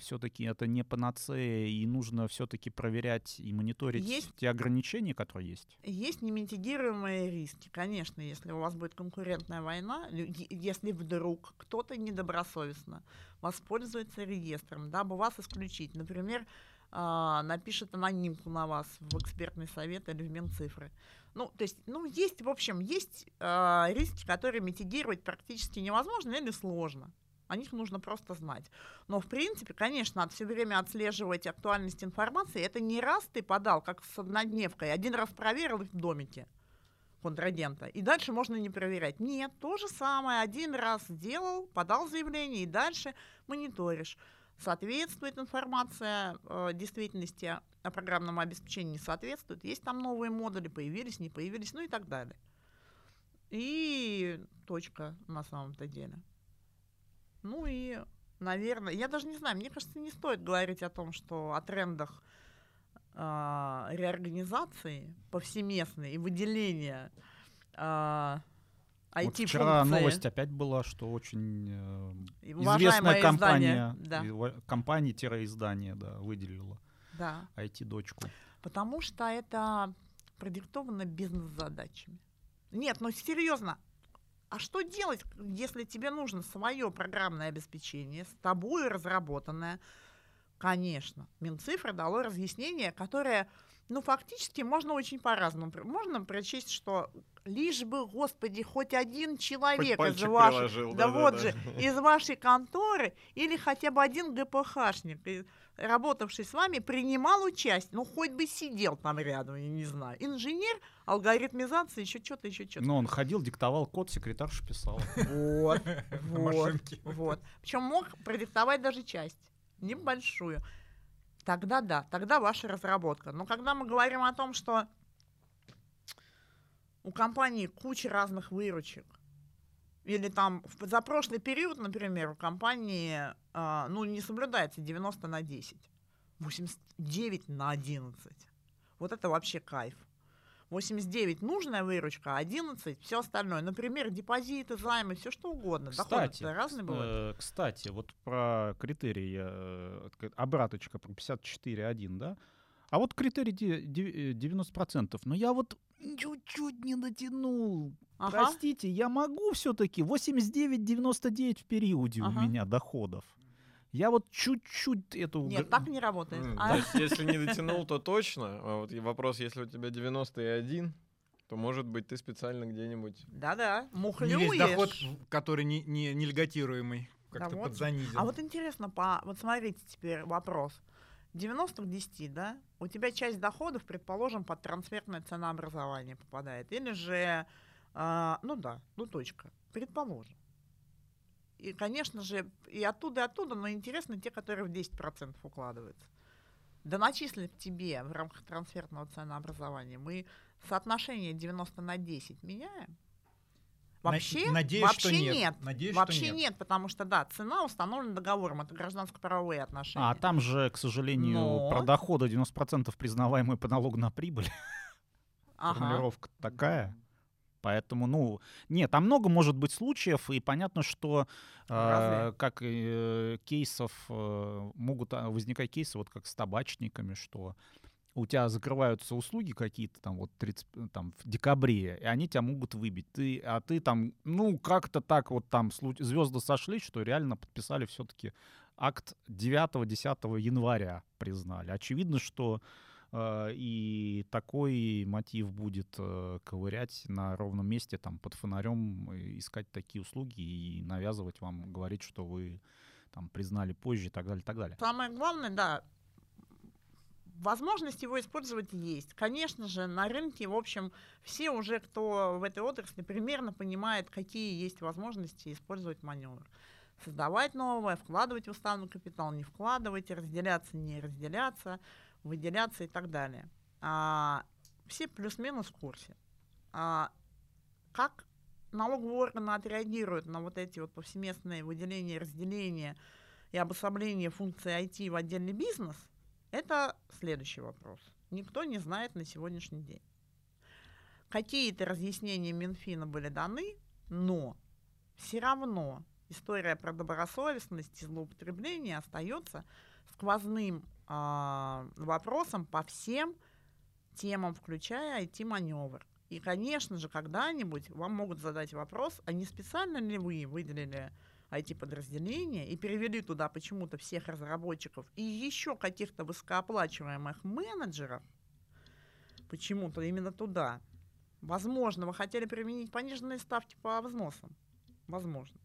Speaker 1: все-таки это не панацея, и нужно все-таки проверять и мониторить
Speaker 2: Есть-
Speaker 1: те ограничения, которые есть.
Speaker 2: Есть немитигируемые риски, конечно, если у вас будет конкурентная война, если вдруг кто-то недобросовестно воспользуется реестром, дабы вас исключить. Например, а, напишет анонимку на вас в экспертный совет или в Минцифры. Ну, то есть, ну, есть, в общем, есть а, риски, которые митигировать практически невозможно или сложно. О них нужно просто знать. Но, в принципе, конечно, все время отслеживать актуальность информации. Это не раз ты подал, как с однодневкой. Один раз проверил в домике контрагента, и дальше можно не проверять. Нет, то же самое. Один раз сделал, подал заявление, и дальше мониторишь. Соответствует информация э, действительности о программном обеспечении, не соответствует. Есть там новые модули, появились, не появились, ну и так далее. И точка на самом-то деле. Ну и, наверное, я даже не знаю, мне кажется, не стоит говорить о том, что о трендах а, реорганизации повсеместной и выделения а,
Speaker 1: Вот
Speaker 2: IT-функции.
Speaker 1: вчера новость опять была, что очень э, известная компания,
Speaker 2: издание, да.
Speaker 1: компания-издание, да, выделила
Speaker 2: Да,
Speaker 1: IT-дочку.
Speaker 2: потому что это продиктовано бизнес-задачами. Нет, ну серьезно, а что делать, если тебе нужно свое программное обеспечение, с тобой разработанное? Конечно, Минцифра дало разъяснение, которое, ну, фактически можно очень по-разному. Можно прочесть, что лишь бы, господи, хоть один человек из вашей, да, вот же, из вашей конторы или хотя бы один ГПХшник, работавший с вами, принимал участие, ну, хоть бы сидел там рядом, я не знаю. Инженер, алгоритмизация, еще что-то, еще что-то.
Speaker 1: Но он ходил, диктовал код, секретарша писала.
Speaker 2: Вот, <laughs> вот, вот. Причем мог продиктовать даже часть, небольшую. Тогда да, тогда ваша разработка. Но когда мы говорим о том, что у компании куча разных выручек, или там за прошлый период, например, у компании а, ну, не соблюдается 90 на 10, 89 на 11. Вот это вообще кайф. 89 нужная выручка, а 11 все остальное. Например, депозиты, займы, все что угодно. Доходы
Speaker 1: Кстати,
Speaker 2: разные бывают.
Speaker 1: э, кстати, вот про критерии, э, обраточка про 54.1, да? А вот критерий де- де- э, 90%, но я вот чуть-чуть не дотянул.
Speaker 2: Ага.
Speaker 1: Простите, я могу все-таки 89-99 в периоде у
Speaker 2: Ага.
Speaker 1: меня доходов. Я вот чуть-чуть эту...
Speaker 2: Нет, так не работает.
Speaker 4: М,
Speaker 2: А?
Speaker 4: То есть, если не <laughs> дотянул, то точно. А вот вопрос, если у тебя 91, то, может быть, ты специально где-нибудь...
Speaker 2: Да-да,
Speaker 3: Не
Speaker 2: мухлюешь.
Speaker 3: весь доход, который не, не, не льготируемый. Как-то
Speaker 2: Да вот.
Speaker 3: подзанизил.
Speaker 2: А вот интересно, по... вот смотрите теперь вопрос. 90 к 10, да? У тебя часть доходов, предположим, под трансферное ценообразование попадает. Или же, а, ну да, ну точка. Предположим. И, конечно же, и оттуда, и оттуда, но интересно те, которые в 10% укладываются. Да начислят тебе в рамках трансферного ценообразования. Мы соотношение 90 на 10 меняем? Вообще,
Speaker 3: надеюсь,
Speaker 2: вообще
Speaker 3: что нет. Надеюсь, что
Speaker 2: Вообще
Speaker 3: нет.
Speaker 2: нет. потому что, да, цена установлена договором, это гражданско-правовые отношения.
Speaker 1: А там же, к сожалению,
Speaker 2: Но-
Speaker 1: про доходы 90% признаваемые по налогу на прибыль. <laughs>
Speaker 2: Ага.
Speaker 1: Формулировка такая. Поэтому, ну, нет, там много может быть случаев, и понятно, что э, как э, кейсов э, могут а, возникать кейсы, вот как с табачниками, что у тебя закрываются услуги какие-то там вот 30, э, там, в декабре, и они тебя могут выбить. Ты, а ты там, ну, как-то так вот там звезды сошлись, что реально подписали все-таки акт 9-10 января признали. Очевидно, что э, и такой мотив будет э, ковырять на ровном месте, там, под фонарем, э, искать такие услуги и навязывать вам, говорить, что вы там признали позже и так далее, и так далее.
Speaker 2: Самое главное, да, возможность его использовать есть. Конечно же, на рынке, в общем, все уже, кто в этой отрасли, примерно понимает, какие есть возможности использовать маневр. Создавать новое, вкладывать в уставный капитал, не вкладывать, разделяться, не разделяться, выделяться и так далее. А, все плюс-минус в курсе. А, как налоговые органы отреагируют на вот эти вот повсеместные выделения, разделения и обособление функций IT в отдельный бизнес, это следующий вопрос. Никто не знает на сегодняшний день. Какие-то разъяснения Минфина были даны, но все равно история про добросовестность и злоупотребление остается сквозным а, вопросом по всем темам, включая IT-маневр. И, конечно же, когда-нибудь вам могут задать вопрос, а не специально ли вы выделили IT-подразделение и перевели туда почему-то всех разработчиков и еще каких-то высокооплачиваемых менеджеров, почему-то именно туда. Возможно, вы хотели применить пониженные ставки по взносам. Возможно.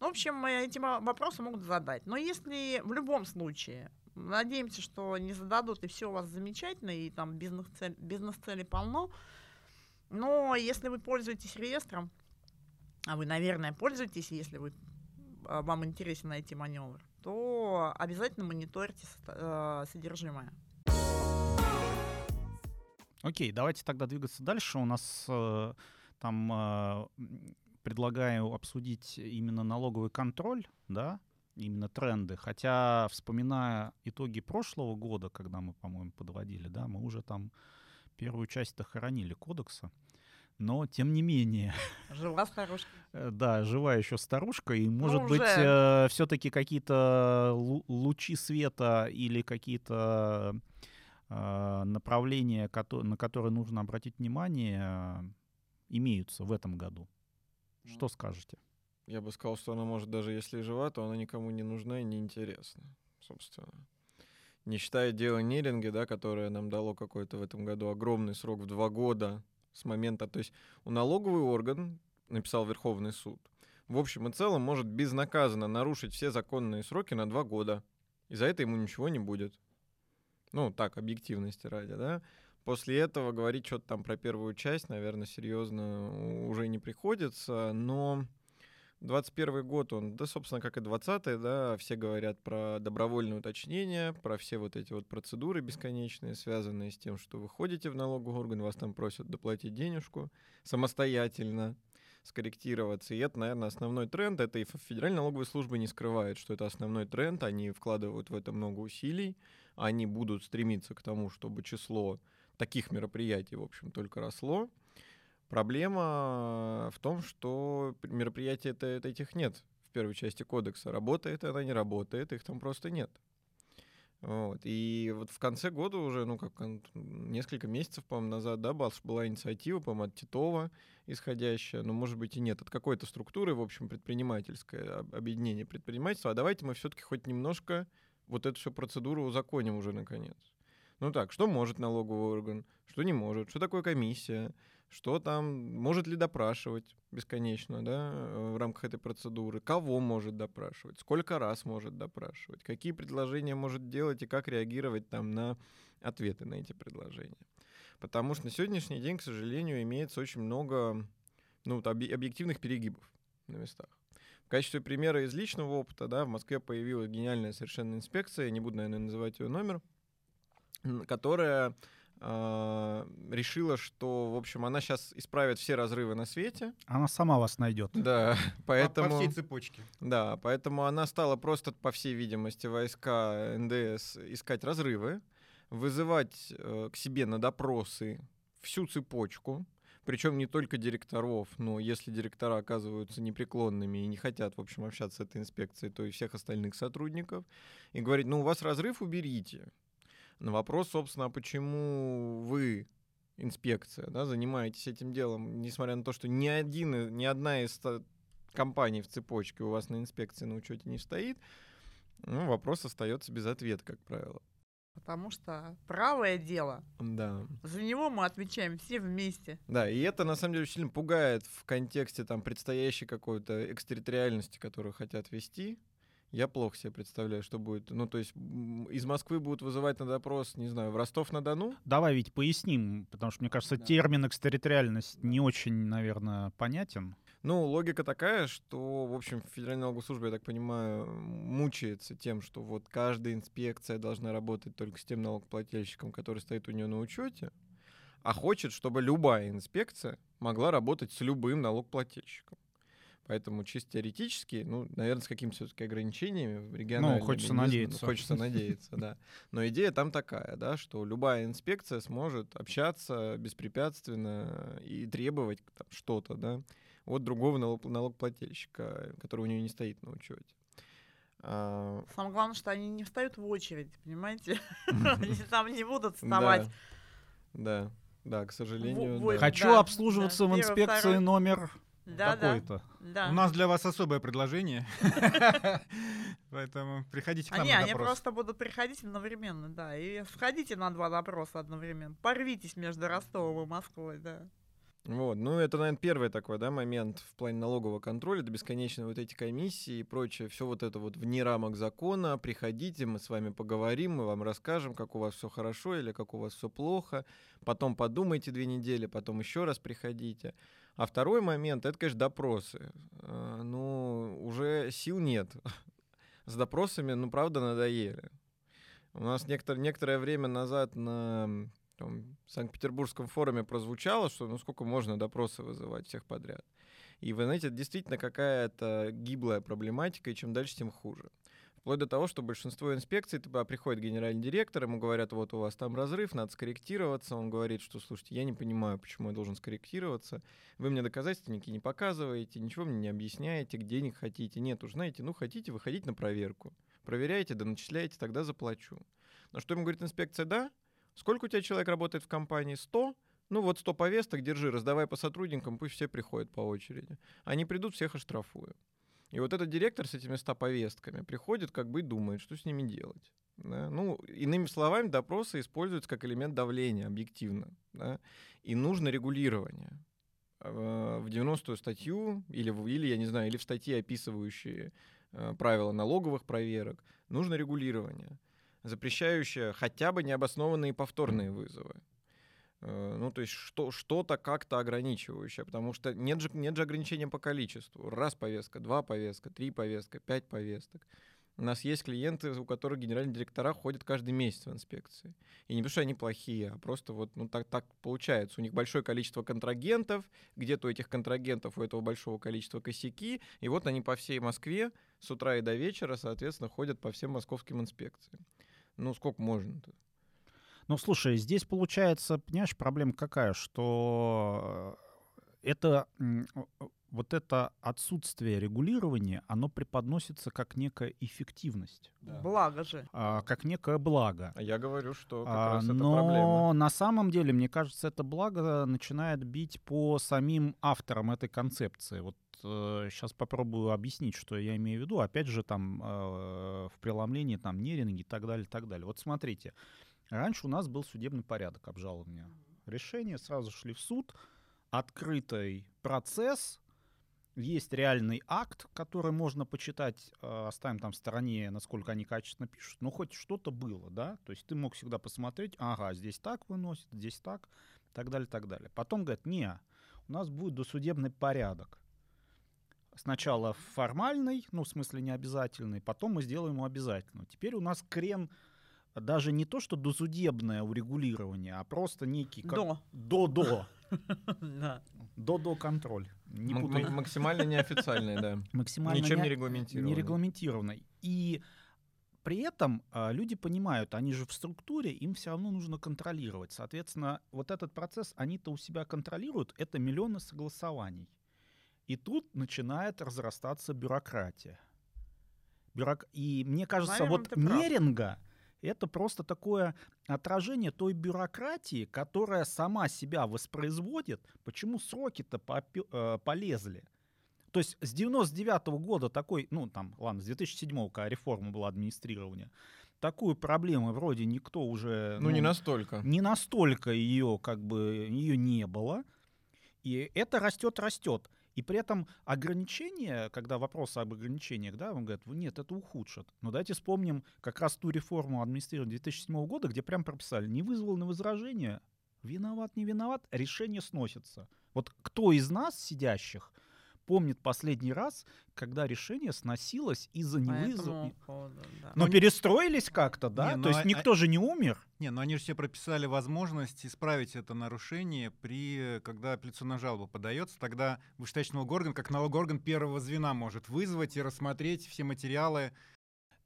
Speaker 2: Ну, в общем, э, эти вопросы могут задать. Но если в любом случае, надеемся, что не зададут, и все у вас замечательно, и там бизнес-целей полно, но если вы пользуетесь реестром, а вы, наверное, пользуетесь, если вы, вам интересен найти маневр, то обязательно мониторьте э, содержимое.
Speaker 1: Окей, давайте тогда двигаться дальше. У нас э, там э, предлагаю обсудить именно налоговый контроль, да, именно тренды. Хотя, вспоминая итоги прошлого года, когда мы, по-моему, подводили, да, мы уже там первую часть-то хоронили кодекса. Но, тем не менее,
Speaker 2: Жива старушка. <laughs>
Speaker 1: Э, Да, живая еще старушка, и может быть
Speaker 2: уже.
Speaker 1: все-таки какие-то лу- лучи света или какие-то э, направления, на которые нужно обратить внимание, э, имеются в этом году. Что скажете?
Speaker 4: Я бы сказал, что она может даже если и жива, то она никому не нужна и не интересна, собственно. Не считая дела Неринги, да, которое нам дало какой-то в этом году огромный срок в два года с момента... То есть у налоговый орган, написал Верховный суд, в общем и целом может безнаказанно нарушить все законные сроки на два года. И за это ему ничего не будет. Ну, так, объективности ради, да. После этого говорить что-то там про первую часть, наверное, серьезно уже не приходится, но 21 год, он, да, собственно, как и 20 да, все говорят про добровольное уточнение, про все вот эти вот процедуры бесконечные, связанные с тем, что вы ходите в налоговый орган, вас там просят доплатить денежку самостоятельно, скорректироваться. И это, наверное, основной тренд. Это и Федеральная налоговая служба не скрывает, что это основной тренд. Они вкладывают в это много усилий. Они будут стремиться к тому, чтобы число таких мероприятий, в общем, только росло. Проблема в том, что мероприятий это, этих нет в первой части кодекса. Работает она, не работает, их там просто нет. Вот. И вот в конце года уже, ну, как несколько месяцев, по-моему, назад, да, была, инициатива, по-моему, от Титова исходящая, но, может быть, и нет, от какой-то структуры, в общем, предпринимательское, об- объединение предпринимательства, а давайте мы все-таки хоть немножко вот эту всю процедуру узаконим уже, наконец. Ну так, что может налоговый орган, что не может, что такое комиссия, что там, может ли допрашивать бесконечно, да, в рамках этой процедуры, кого может допрашивать, сколько раз может допрашивать, какие предложения может делать и как реагировать там на ответы на эти предложения. Потому что на сегодняшний день, к сожалению, имеется очень много ну, объективных перегибов на местах. В качестве примера из личного опыта, да, в Москве появилась гениальная совершенно инспекция, не буду, наверное, называть ее номер, которая решила, что, в общем, она сейчас исправит все разрывы на свете.
Speaker 1: Она сама вас найдет.
Speaker 4: Да, поэтому... <laughs>
Speaker 3: По, по всей цепочке.
Speaker 4: Да, поэтому она стала просто, по всей видимости, войска НДС искать разрывы, вызывать э, к себе на допросы всю цепочку, причем не только директоров, но если директора оказываются непреклонными и не хотят, в общем, общаться с этой инспекцией, то и всех остальных сотрудников, и говорить, ну, у вас разрыв, уберите. На вопрос, собственно, а почему вы, инспекция, да, занимаетесь этим делом, несмотря на то, что ни, один, ни одна из компаний в цепочке у вас на инспекции на учете не стоит, ну, вопрос остается без ответа, как правило.
Speaker 2: Потому что правое дело.
Speaker 4: Да.
Speaker 2: За него мы отвечаем все вместе.
Speaker 4: Да, и это на самом деле сильно пугает в контексте там предстоящей какой-то экстерриториальности, которую хотят вести. Я плохо себе представляю, что будет. Ну, то есть из Москвы будут вызывать на допрос, не знаю, в Ростов-на-Дону?
Speaker 1: Давай ведь поясним, потому что, мне кажется, да. термин экстерриториальность не очень, наверное, понятен.
Speaker 4: Ну, логика такая, что, в общем, Федеральная налоговая служба, я так понимаю, мучается тем, что вот каждая инспекция должна работать только с тем налогоплательщиком, который стоит у нее на учете, а хочет, чтобы любая инспекция могла работать с любым налогоплательщиком. Поэтому чисто теоретически, ну, наверное, с какими-то все-таки ограничениями региональными.
Speaker 1: Ну, хочется надеяться.
Speaker 4: Хочется надеяться, да. Но идея там такая, да, что любая инспекция сможет общаться беспрепятственно и требовать что-то, да, от другого налог, налогоплательщика, который у нее не стоит на учете.
Speaker 2: А... Самое главное, что они не встают в очередь, понимаете? <laughs> Они там не будут вставать.
Speaker 4: Да, да, к сожалению.
Speaker 1: Хочу обслуживаться в инспекции номер да, какой-то.
Speaker 3: Да. У нас для вас особое предложение. <laughs> Поэтому приходите к нам
Speaker 2: они, на допрос. Они просто будут приходить одновременно, да. И сходите на два допроса одновременно. Порвитесь между Ростовом и Москвой, да.
Speaker 4: Вот, ну это, наверное, первый такой, да, момент в плане налогового контроля, это бесконечные вот эти комиссии и прочее, все вот это вот вне рамок закона, приходите, мы с вами поговорим, мы вам расскажем, как у вас все хорошо или как у вас все плохо, потом подумайте две недели, потом еще раз приходите. А второй момент, это, конечно, допросы. А, ну, уже сил нет. <laughs> С допросами, ну, правда, надоели. У нас некотор- некоторое время назад на там, Санкт-Петербургском форуме прозвучало, что ну сколько можно допросы вызывать всех подряд. И вы знаете, это действительно какая-то гиблая проблематика, и чем дальше, тем хуже. Вплоть до того, что большинство инспекций, типа, приходит генеральный директор, ему говорят, вот у вас там разрыв, надо скорректироваться. Он говорит, что, слушайте, я не понимаю, почему я должен скорректироваться. Вы мне доказательства никакие не показываете, ничего мне не объясняете, денег хотите. Нет, уж знаете, ну хотите, выходить на проверку. Проверяете, да начисляете, тогда заплачу. Но что ему говорит инспекция? Да, сколько у тебя человек работает в компании? 100? Ну вот 100 повесток, держи, раздавай по сотрудникам, пусть все приходят по очереди. Они придут, всех оштрафую. И вот этот директор с этими 100 повестками приходит как бы и думает, что с ними делать. Да? Ну, иными словами, допросы используются как элемент давления объективно. Да? И нужно регулирование. А, в 90-ю статью, или, или, я не знаю, или в статье, описывающие э, правила налоговых проверок, нужно регулирование, запрещающее хотя бы необоснованные повторные вызовы. Э, ну, то есть что, что-то как-то ограничивающее, потому что нет же, нет же ограничения по количеству. Раз повестка, два повестка, три повестка, пять повесток. У нас есть клиенты, у которых генеральные директора ходят каждый месяц в инспекции. И не потому что они плохие, а просто вот ну, так, так получается. У них большое количество контрагентов, где-то у этих контрагентов, у этого большого количества косяки, и вот они по всей Москве с утра и до вечера, соответственно, ходят по всем московским инспекциям. Ну, сколько можно-то?
Speaker 1: Ну, слушай, здесь получается, понимаешь, проблема какая, что э, это вот это отсутствие регулирования, оно преподносится как некая эффективность.
Speaker 2: Да. Благо же.
Speaker 1: А, как некое благо.
Speaker 4: А я говорю, что как а, раз
Speaker 1: это
Speaker 4: но проблема.
Speaker 1: на самом деле, мне кажется, это благо начинает бить по самим авторам этой концепции. Вот э, сейчас попробую объяснить, что я имею в виду. Опять же, там э, в преломлении там неринги и так далее, и так далее. Вот смотрите. Раньше у нас был судебный порядок обжалования решения, сразу шли в суд, открытый процесс, есть реальный акт, который можно почитать, э, оставим там в стороне, насколько они качественно пишут, но хоть что-то было, да, то есть ты мог всегда посмотреть, ага, здесь так выносит, здесь так, так далее, так далее. Потом говорят, не, у нас будет досудебный порядок. Сначала формальный, ну, в смысле не обязательный, потом мы сделаем его обязательно. Теперь у нас крен даже не то, что досудебное урегулирование, а просто некий... Как...
Speaker 2: До.
Speaker 1: До-до. <laughs> До-до контроль. Не
Speaker 4: М- Максимально неофициальный, да.
Speaker 1: Максимально
Speaker 4: Ничем не
Speaker 1: не-
Speaker 4: регламентированный.
Speaker 1: И при этом а, люди понимают, они же в структуре, им все равно нужно контролировать. Соответственно, вот этот процесс они-то у себя контролируют, это миллионы согласований. И тут начинает разрастаться бюрократия. Бюрок... И мне кажется,
Speaker 2: Наверное,
Speaker 1: вот. Неринга это просто такое отражение той бюрократии, которая сама себя воспроизводит. Почему сроки-то э, полезли? То есть с 99 года такой, ну там, ладно, с 2007 когда реформа была администрирования, такую проблему вроде никто уже...
Speaker 4: Ну, не настолько.
Speaker 1: не настолько ее как бы ее не было. И это растет, растет. И при этом ограничения, когда вопросы об ограничениях, да, он говорит, нет, это ухудшит. Но давайте вспомним как раз ту реформу администрирования 2007 года, где прям прописали, не вызвал на возражение, виноват, не виноват, решение сносится. Вот кто из нас, сидящих, помнит последний раз, когда решение сносилось из-за невызова...
Speaker 2: да.
Speaker 1: Но
Speaker 3: Ну,
Speaker 1: перестроились как-то, да?
Speaker 3: не,
Speaker 1: То
Speaker 3: ну,
Speaker 1: есть
Speaker 3: а-
Speaker 1: никто же не умер.
Speaker 3: Не, ну они же все прописали возможность исправить это нарушение при, когда апелляционная жалоба подается, тогда вышестоящий налогоорган, орган, как налогоорган орган первого звена может вызвать и рассмотреть все материалы.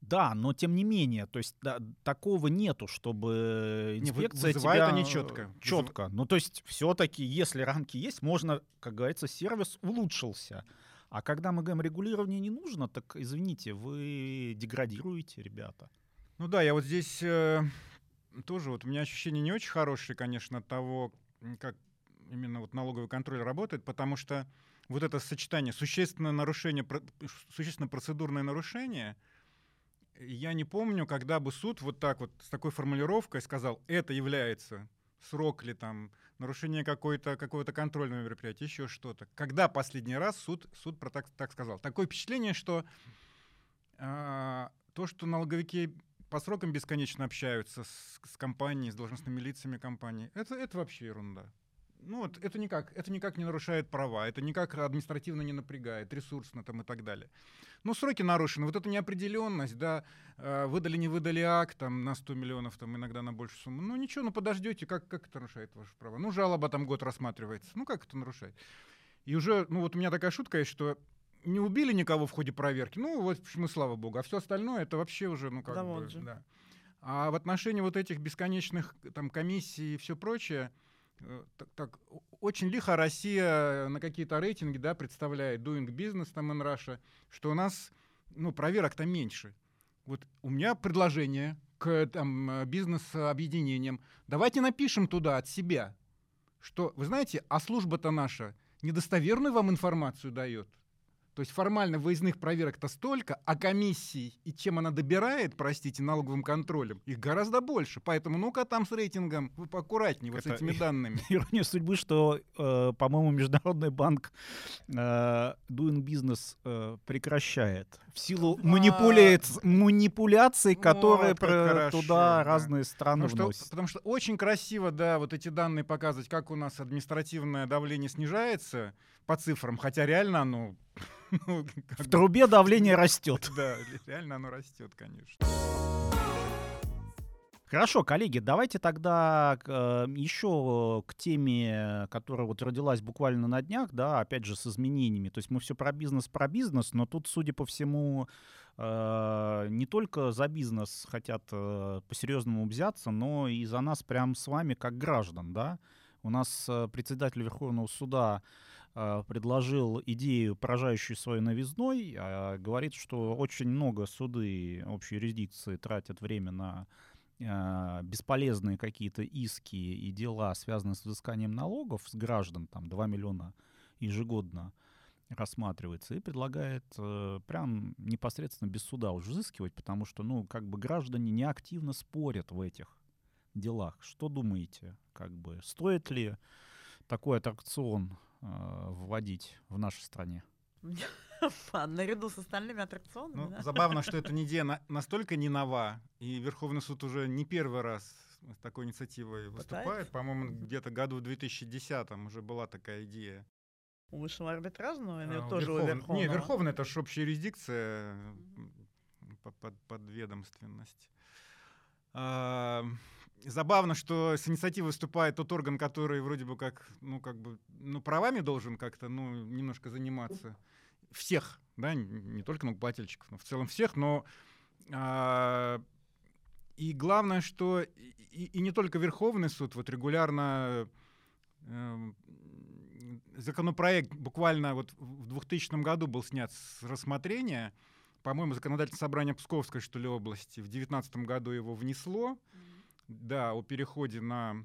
Speaker 1: Да, но тем не менее, то есть да, такого нету, чтобы
Speaker 3: Не,
Speaker 1: инспекция
Speaker 3: вызывают
Speaker 1: тебя
Speaker 3: они. Вызыв-
Speaker 1: четко. Ну то есть все-таки, если рамки есть, можно, как говорится, сервис улучшился. А когда мы говорим регулирование не нужно, так извините, вы деградируете, ребята.
Speaker 3: Ну да, я вот здесь э, тоже, вот у меня ощущение не очень хорошее, конечно, от того, как именно вот налоговый контроль работает, потому что вот это сочетание существенное нарушение, существенно процедурное нарушение, я не помню, когда бы суд вот так вот с такой формулировкой сказал, это является срок ли там, нарушение какой-то, какого-то контрольного мероприятия, еще что-то. Когда последний раз суд, суд про так, так сказал? Такое впечатление, что а, то, что налоговики по срокам бесконечно общаются с, с компанией, с должностными лицами компании, это, это вообще ерунда. Ну вот это никак, это никак не нарушает права, это никак административно не напрягает, ресурсно там и так далее. Ну, сроки нарушены, вот эта неопределенность, да, э, выдали, не выдали акт там на 100 миллионов, там иногда на большую сумму. Ну ничего, ну подождете, как, как это нарушает ваши права? Ну жалоба там год рассматривается, ну как это нарушает? И уже, ну вот у меня такая шутка есть, что не убили никого в ходе проверки, ну вот мы, слава богу, а все остальное это вообще уже, ну как
Speaker 2: Да
Speaker 3: бы,
Speaker 2: вот же.
Speaker 3: да. А в отношении вот этих бесконечных там комиссий и все прочее, так, так, о- очень лихо Россия на какие-то рейтинги, да, представляет Doing Business там in Russia, что у нас, ну, проверок-то меньше. Вот у меня предложение к там, э, бизнес-объединениям. Давайте напишем туда от себя, что, вы знаете, а служба-то наша недостоверную вам информацию дает. То есть формально выездных проверок-то столько, а комиссий и чем она добирает, простите, налоговым контролем, их гораздо больше. Поэтому ну-ка там с рейтингом вы поаккуратнее вот с этими данными. <laughs>
Speaker 1: Ирония судьбы, что, э, по-моему, Международный банк э, Doing Business э, прекращает в силу
Speaker 3: А,
Speaker 1: манипуляц- манипуляций, которые
Speaker 3: Вот
Speaker 1: про- туда
Speaker 3: да.
Speaker 1: разные страны
Speaker 3: Потому что,
Speaker 1: вносят.
Speaker 3: потому что очень красиво, да, вот эти данные показывать, как у нас административное давление снижается по цифрам, хотя реально оно... <laughs> ну,
Speaker 1: В трубе давление растет.
Speaker 3: Да, реально оно растет, конечно.
Speaker 1: Хорошо, коллеги, давайте тогда э, еще к теме, которая вот родилась буквально на днях, да, опять же с изменениями. То есть мы все про бизнес, про бизнес, но тут, судя по всему, э, не только за бизнес хотят э, по-серьезному взяться, но и за нас прям с вами как граждан, да. У нас э, председатель Верховного суда предложил идею, поражающую своей новизной, э, говорит, что очень много суды общей юрисдикции тратят время на э, бесполезные какие-то иски и дела, связанные с взысканием налогов с граждан, там 2 миллиона ежегодно рассматривается и предлагает э, прям непосредственно без суда уже взыскивать, потому что, ну, как бы граждане неактивно спорят в этих делах. Что думаете? Как бы стоит ли такой аттракцион э, вводить в нашей стране? <laughs>
Speaker 2: Наряду с остальными аттракционами,
Speaker 3: Ну,
Speaker 2: да?
Speaker 3: забавно, что <laughs> эта идея на- настолько не нова, и Верховный суд уже не первый раз с такой инициативой выступает.
Speaker 2: Пытается?
Speaker 3: По-моему, где-то году в 2010 уже была такая идея.
Speaker 2: У высшего арбитражного или
Speaker 3: А, у
Speaker 2: тоже у
Speaker 3: Верховн-
Speaker 2: Верховного?
Speaker 3: Не, Верховный это же общая юрисдикция, под, подведомственность. А, забавно, что с инициативой выступает тот орган, который вроде бы как, ну, как бы, ну, правами должен как-то, ну, немножко заниматься. Всех, да, не только налогоплательщиков, но в целом всех, но а, и главное, что и, и- не только Верховный суд, вот регулярно эм, законопроект буквально вот в 2000 году был снят с рассмотрения. По-моему, законодательное собрание Псковской, что ли, области в 2019 году его внесло. Да, о переходе на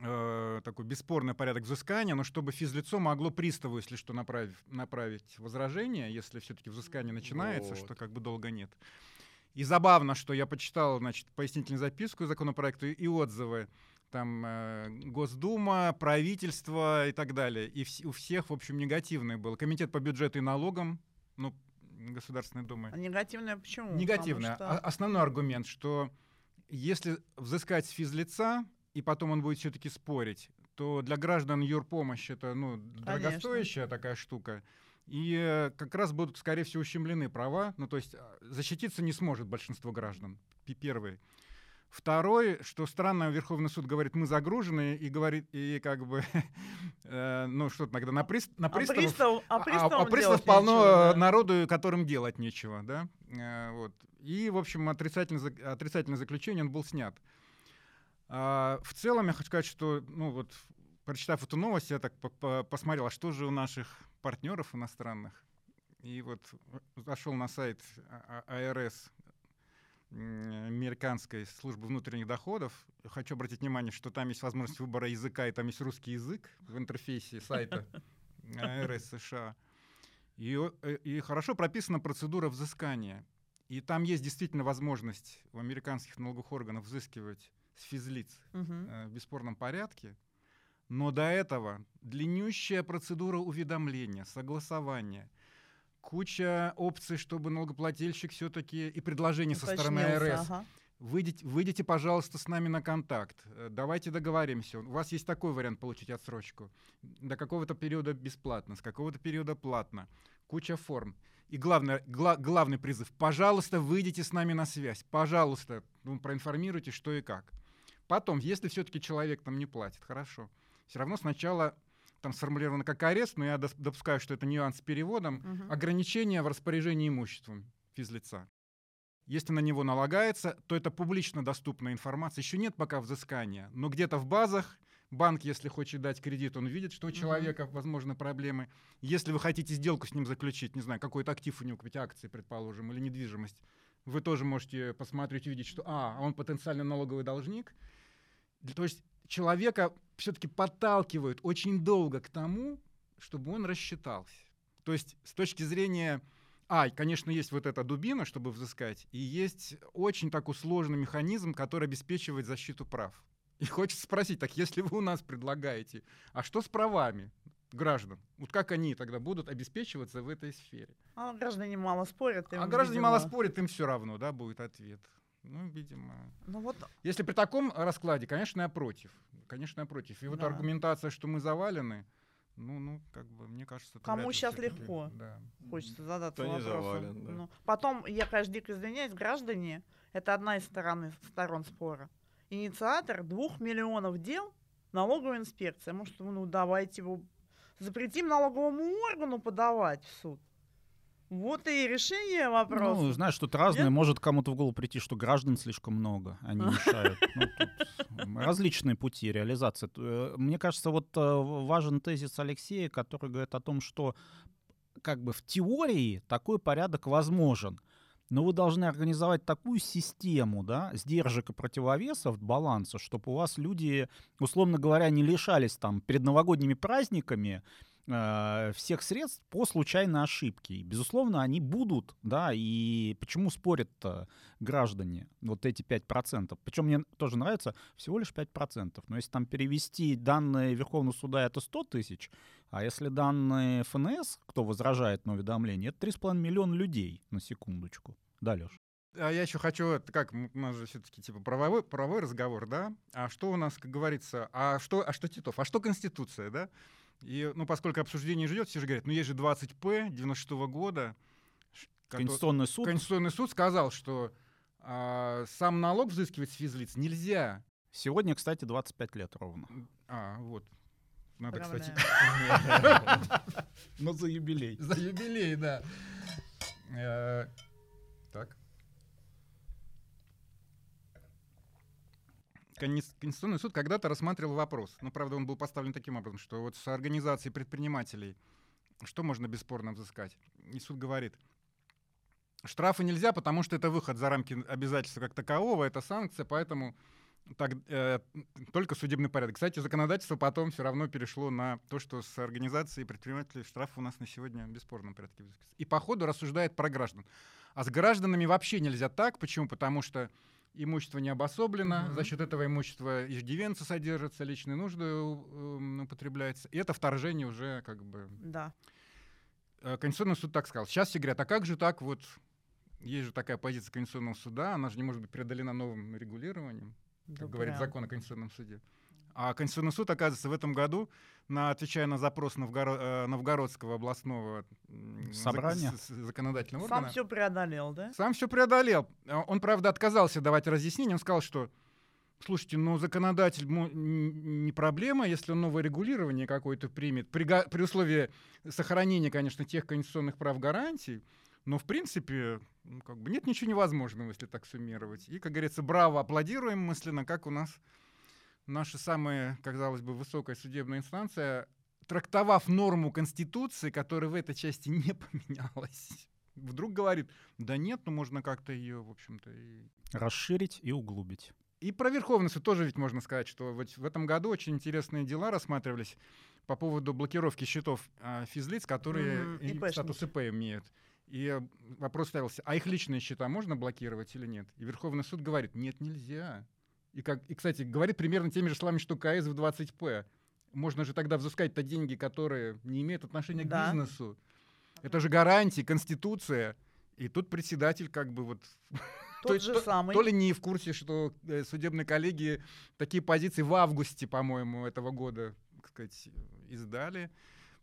Speaker 3: э, такой бесспорный порядок взыскания, но чтобы физлицо могло приставу, если что, направить, направить возражение, если все-таки взыскание начинается, что
Speaker 4: Вот.
Speaker 3: как бы долго нет. И забавно, что я почитал, значит, пояснительную записку законопроекту и отзывы. Там э, Госдума, правительство и так далее. И вс- у всех, в общем, негативный был. Комитет по бюджету и налогам, ну, Государственной Думы.
Speaker 2: А негативное почему?
Speaker 3: Негативный.
Speaker 2: Потому
Speaker 3: А-
Speaker 2: что-
Speaker 3: Основной аргумент, что если взыскать с физлица, и потом он будет все-таки спорить, то для граждан юрпомощь это ну, дорогостоящая такая штука. И э, как раз будут, скорее всего, ущемлены права. Ну, то есть а, защититься не сможет большинство граждан. Первый. Второй, что странно, Верховный суд говорит, мы загружены, и говорит, и как бы, <laughs> э, ну что тогда, на, прист- на
Speaker 2: А
Speaker 3: приставов
Speaker 2: пристав, а
Speaker 3: а,
Speaker 2: приставам
Speaker 3: а пристав
Speaker 2: делать
Speaker 3: полно
Speaker 2: нечего,
Speaker 3: э,
Speaker 2: да.
Speaker 3: народу, которым делать нечего, да? Э, вот. И, в общем, отрицательное, отрицательное заключение, он был снят. А, в целом, я хочу сказать, что, ну вот, прочитав эту новость, я так по- по- посмотрел, а что же у наших партнеров иностранных? И вот зашел на сайт А- А- АРС, американской службы внутренних доходов. Хочу обратить внимание, что там есть возможность выбора языка, и там есть русский язык в интерфейсе сайта <laughs> АРС США. И, э, и хорошо прописана процедура взыскания. И там есть действительно возможность у американских налоговых органов взыскивать с физлиц э, в бесспорном порядке. Но до этого длиннющая процедура уведомления, согласования, куча опций, чтобы налогоплательщик все-таки и предложений со стороны АРС.
Speaker 2: ага.
Speaker 3: Выйдите, выйдите, пожалуйста, с нами на контакт. Э, Давайте договоримся. У вас есть такой вариант получить отсрочку. До какого-то периода бесплатно, с какого-то периода платно. Куча форм. И главное, гла- главный призыв. Пожалуйста, выйдите с нами на связь. Пожалуйста, ну, проинформируйте, что и как. Потом, если все-таки человек там не платит, хорошо. Все равно сначала там сформулировано как арест, но я допускаю, что это нюанс с переводом.
Speaker 2: Мгм.
Speaker 3: Ограничение в распоряжении имуществом физлица. Если на него налагается, то это публично доступная информация. Еще нет пока взыскания, но где-то в базах банк, если хочет дать кредит, он видит, что у человека, возможно, проблемы. Если вы хотите сделку с ним заключить, не знаю, какой-то актив у него купить, акции, предположим, или недвижимость, вы тоже можете посмотреть, увидеть, что, а, он потенциально налоговый должник. То есть человека все-таки подталкивают очень долго к тому, чтобы он рассчитался. То есть с точки зрения... А, конечно, есть вот эта дубина, чтобы взыскать, и есть очень такой сложный механизм, который обеспечивает защиту прав. И хочется спросить, так если вы у нас предлагаете, а что с правами граждан? Вот как они тогда будут обеспечиваться в этой сфере?
Speaker 2: А граждане мало спорят. им,
Speaker 3: а граждане
Speaker 2: видимо,
Speaker 3: мало спорят, им все равно, да, будет ответ. Ну, видимо.
Speaker 2: Ну вот,
Speaker 3: Если при таком раскладе, конечно, я против. Конечно, я против. И вот
Speaker 2: Да.
Speaker 3: аргументация, что мы завалены, ну, ну, как бы, мне кажется, это
Speaker 2: Кому
Speaker 3: всё-таки,
Speaker 2: легко?
Speaker 3: Да.
Speaker 2: хочется задаться
Speaker 4: Кто
Speaker 2: вопросом.
Speaker 4: завален, да.
Speaker 2: Ну, потом, я, конечно, дико извиняюсь, граждане — это одна из сторон, сторон спора. Инициатор двух миллионов дел налоговая инспекция. Может, ну давайте его запретим налоговому органу подавать в суд. Вот и решение вопроса.
Speaker 1: Ну, знаешь, тут разное.
Speaker 2: Нет?
Speaker 1: Может кому-то в голову прийти, что граждан слишком много, они <laughs> мешают. Ну, тут различные пути реализации. Э, Мне кажется, вот э, важен тезис Алексея, который говорит о том, что как бы в теории такой порядок возможен. Но вы должны организовать такую систему, да, сдержек и противовесов, баланса, чтобы у вас люди, условно говоря, не лишались там перед новогодними праздниками э, всех средств по случайной ошибке. И, безусловно, они будут, да, и почему спорят граждане вот эти 5%? Причем мне тоже нравится всего лишь 5%. Но если там перевести данные Верховного суда, это 100 тысяч, а если данные ФНС, кто возражает на уведомление, это 3,5 миллиона людей, на секундочку. Да, Леш?
Speaker 3: А я еще хочу, как, у нас же все-таки типа правовой, правовой разговор, да? А что у нас, как говорится, а что, а что Титов, а что Конституция, да? И, ну, поскольку обсуждение ждет, все же говорят, ну, есть же 20П 96 -го года.
Speaker 1: Конституционный суд?
Speaker 3: Конституционный суд сказал, что а, сам налог взыскивать с физлиц нельзя.
Speaker 1: Сегодня, кстати, 25 лет ровно.
Speaker 3: А, вот. Надо,
Speaker 2: Поздравляю.
Speaker 3: кстати.
Speaker 1: Но за юбилей.
Speaker 3: За юбилей, да. Э, Так. Конституционный суд когда-то рассматривал вопрос. Ну, правда, он был поставлен таким образом, что вот с организацией предпринимателей что можно бесспорно взыскать? И суд говорит, штрафы нельзя, потому что это выход за рамки обязательства как такового, это санкция, поэтому так, э, только судебный порядок. Кстати, законодательство потом все равно перешло на то, что с организацией предпринимателей штрафы у нас на сегодня бесспорном порядке. И по ходу рассуждает про граждан. А с гражданами вообще нельзя так. Почему? Потому что имущество не обособлено,
Speaker 2: Мгм.
Speaker 3: за счет этого имущества иждивенцы содержатся, личные нужды э, употребляются. И это вторжение уже как бы
Speaker 2: Да.
Speaker 3: Э, Конституционный суд так сказал. Сейчас все говорят, а как же так вот, есть же такая позиция Конституционного суда, она же не может быть преодолена новым регулированием,
Speaker 2: Да
Speaker 3: как говорит
Speaker 2: прям.
Speaker 3: закон о Конституционном суде. А Конституционный суд, оказывается, в этом году, на, отвечая на запрос Новгоро- э, Новгородского областного
Speaker 1: Собрания?
Speaker 3: законодательного
Speaker 2: Сам
Speaker 3: органа,
Speaker 2: все преодолел, да?
Speaker 3: сам все преодолел. А Он, правда, отказался давать разъяснение. Он сказал, что, слушайте, ну, законодатель не проблема, если он новое регулирование какое-то примет, при, при условии сохранения, конечно, тех конституционных прав гарантий, но, в принципе, ну, как бы нет ничего невозможного, если так суммировать. И, как говорится, браво, аплодируем мысленно, как у нас наша самая, казалось бы, высокая судебная инстанция, трактовав норму Конституции, которая в этой части <laughs> не поменялась, вдруг говорит, да нет, ну можно как-то ее, в общем-то, и...
Speaker 1: Расширить и углубить.
Speaker 3: И про Верховный суд тоже ведь можно сказать, что вот в этом году очень интересные дела рассматривались по поводу блокировки счетов а, физлиц, которые
Speaker 2: ИПшники.
Speaker 3: статус ИП имеют. И э, вопрос ставился, а их личные счета можно блокировать или нет? И Верховный суд говорит, нет, нельзя. И, как, и кстати, говорит примерно теми же словами, что КС в 20П. Можно же тогда взыскать-то деньги, которые не имеют отношения
Speaker 2: Да.
Speaker 3: к бизнесу. Это же гарантии, конституция. И тут председатель как бы вот... <laughs>
Speaker 2: Тот
Speaker 3: то
Speaker 2: же
Speaker 3: то-
Speaker 2: самый.
Speaker 3: То ли не в курсе, что э, судебные коллеги такие позиции в августе, по-моему, этого года, так сказать, издали,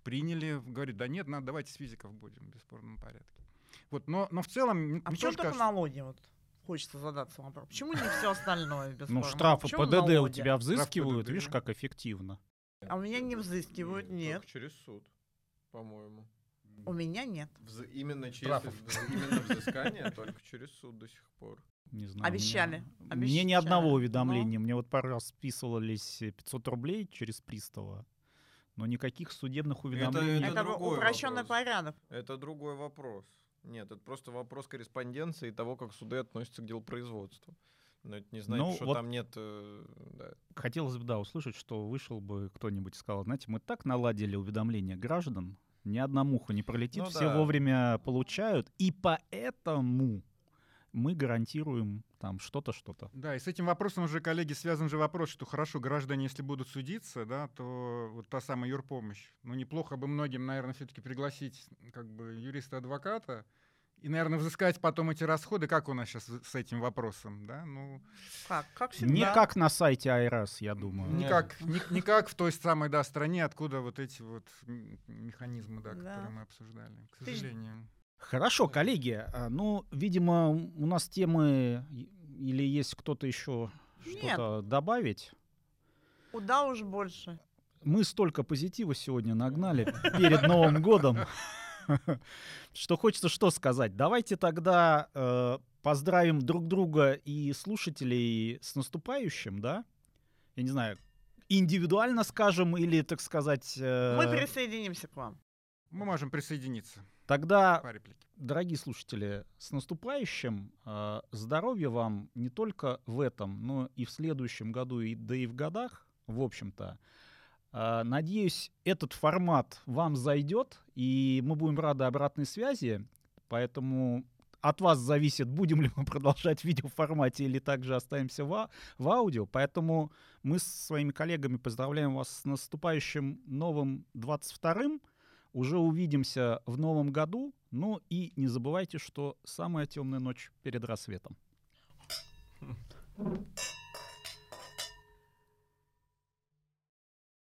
Speaker 3: приняли, говорит, да нет, надо, давайте с физиков будем в бесспорном порядке. Вот, но, но в целом,
Speaker 2: А почему
Speaker 3: тоже
Speaker 2: только налоги? Вот хочется задаться вопросом. Почему не все остальное
Speaker 1: Ну,
Speaker 2: бесспорно?
Speaker 1: штрафы
Speaker 2: Почему
Speaker 1: ПДД у тебя взыскивают,
Speaker 3: ПДД,
Speaker 1: видишь,
Speaker 3: да.
Speaker 1: как эффективно.
Speaker 2: А у меня не взыскивают, нет.
Speaker 4: Через суд, по-моему.
Speaker 2: У меня нет.
Speaker 4: Взы- Именно через именно взыскание <laughs> только через суд до сих пор.
Speaker 1: Не знаю. у меня-
Speaker 2: Обещали,
Speaker 1: Мне ни
Speaker 2: обещали,
Speaker 1: одного
Speaker 2: но-
Speaker 1: уведомления. Мне вот пару раз списывались 500 рублей через пристава, но никаких судебных уведомлений.
Speaker 4: это
Speaker 2: Это
Speaker 4: другой
Speaker 2: упрощенный
Speaker 4: вопрос.
Speaker 2: порядок.
Speaker 4: Это другой вопрос. Нет, это просто вопрос корреспонденции и того, как суды относятся к делу производства. Но это не значит,
Speaker 1: Ну,
Speaker 4: что
Speaker 1: вот-
Speaker 4: там нет... э, да.
Speaker 1: Хотелось бы, да, услышать, что вышел бы кто-нибудь и сказал, знаете, мы так наладили уведомления граждан, ни одна муха не пролетит,
Speaker 4: Ну
Speaker 1: все
Speaker 4: да.
Speaker 1: вовремя получают, и поэтому мы гарантируем там что-то, что-то.
Speaker 3: Да, и с этим вопросом уже, коллеги, связан же вопрос, что хорошо, граждане, если будут судиться, да, то вот та самая юрпомощь. Ну, неплохо бы многим, наверное, все-таки пригласить как бы юриста-адвоката и, наверное, взыскать потом эти расходы. Как у нас сейчас с этим вопросом, да? Ну,
Speaker 2: Как? Как всегда.
Speaker 1: Не как на сайте Айрес, я думаю.
Speaker 4: Не-
Speaker 3: никак, ни, не как в той самой, да, стране, откуда вот эти вот механизмы, да,
Speaker 2: Да.
Speaker 3: которые мы обсуждали, к сожалению.
Speaker 1: Хорошо, коллеги, а, ну, видимо, у нас темы или есть кто-то еще что-то добавить?
Speaker 2: Куда уж больше.
Speaker 1: Мы столько позитива сегодня нагнали перед Новым годом, что хочется что сказать. Давайте тогда э, поздравим друг друга и слушателей с наступающим, да? Я не знаю, индивидуально скажем или, так сказать... э,
Speaker 2: Мы присоединимся к вам.
Speaker 3: Мы можем присоединиться.
Speaker 1: Тогда
Speaker 3: По.
Speaker 1: Дорогие слушатели, с наступающим! Э, Здоровья вам не только в этом, но и в следующем году, и, да и в годах, в общем-то. А, надеюсь, этот формат вам зайдет, и мы будем рады обратной связи. Поэтому от вас зависит, будем ли мы продолжать в видеоформате или также останемся в, в аудио. Поэтому мы с своими коллегами поздравляем вас с наступающим новым 22-м. Уже увидимся в новом году. Ну и не забывайте, что самая темная ночь перед рассветом.
Speaker 4: Mm-hmm. <laughs>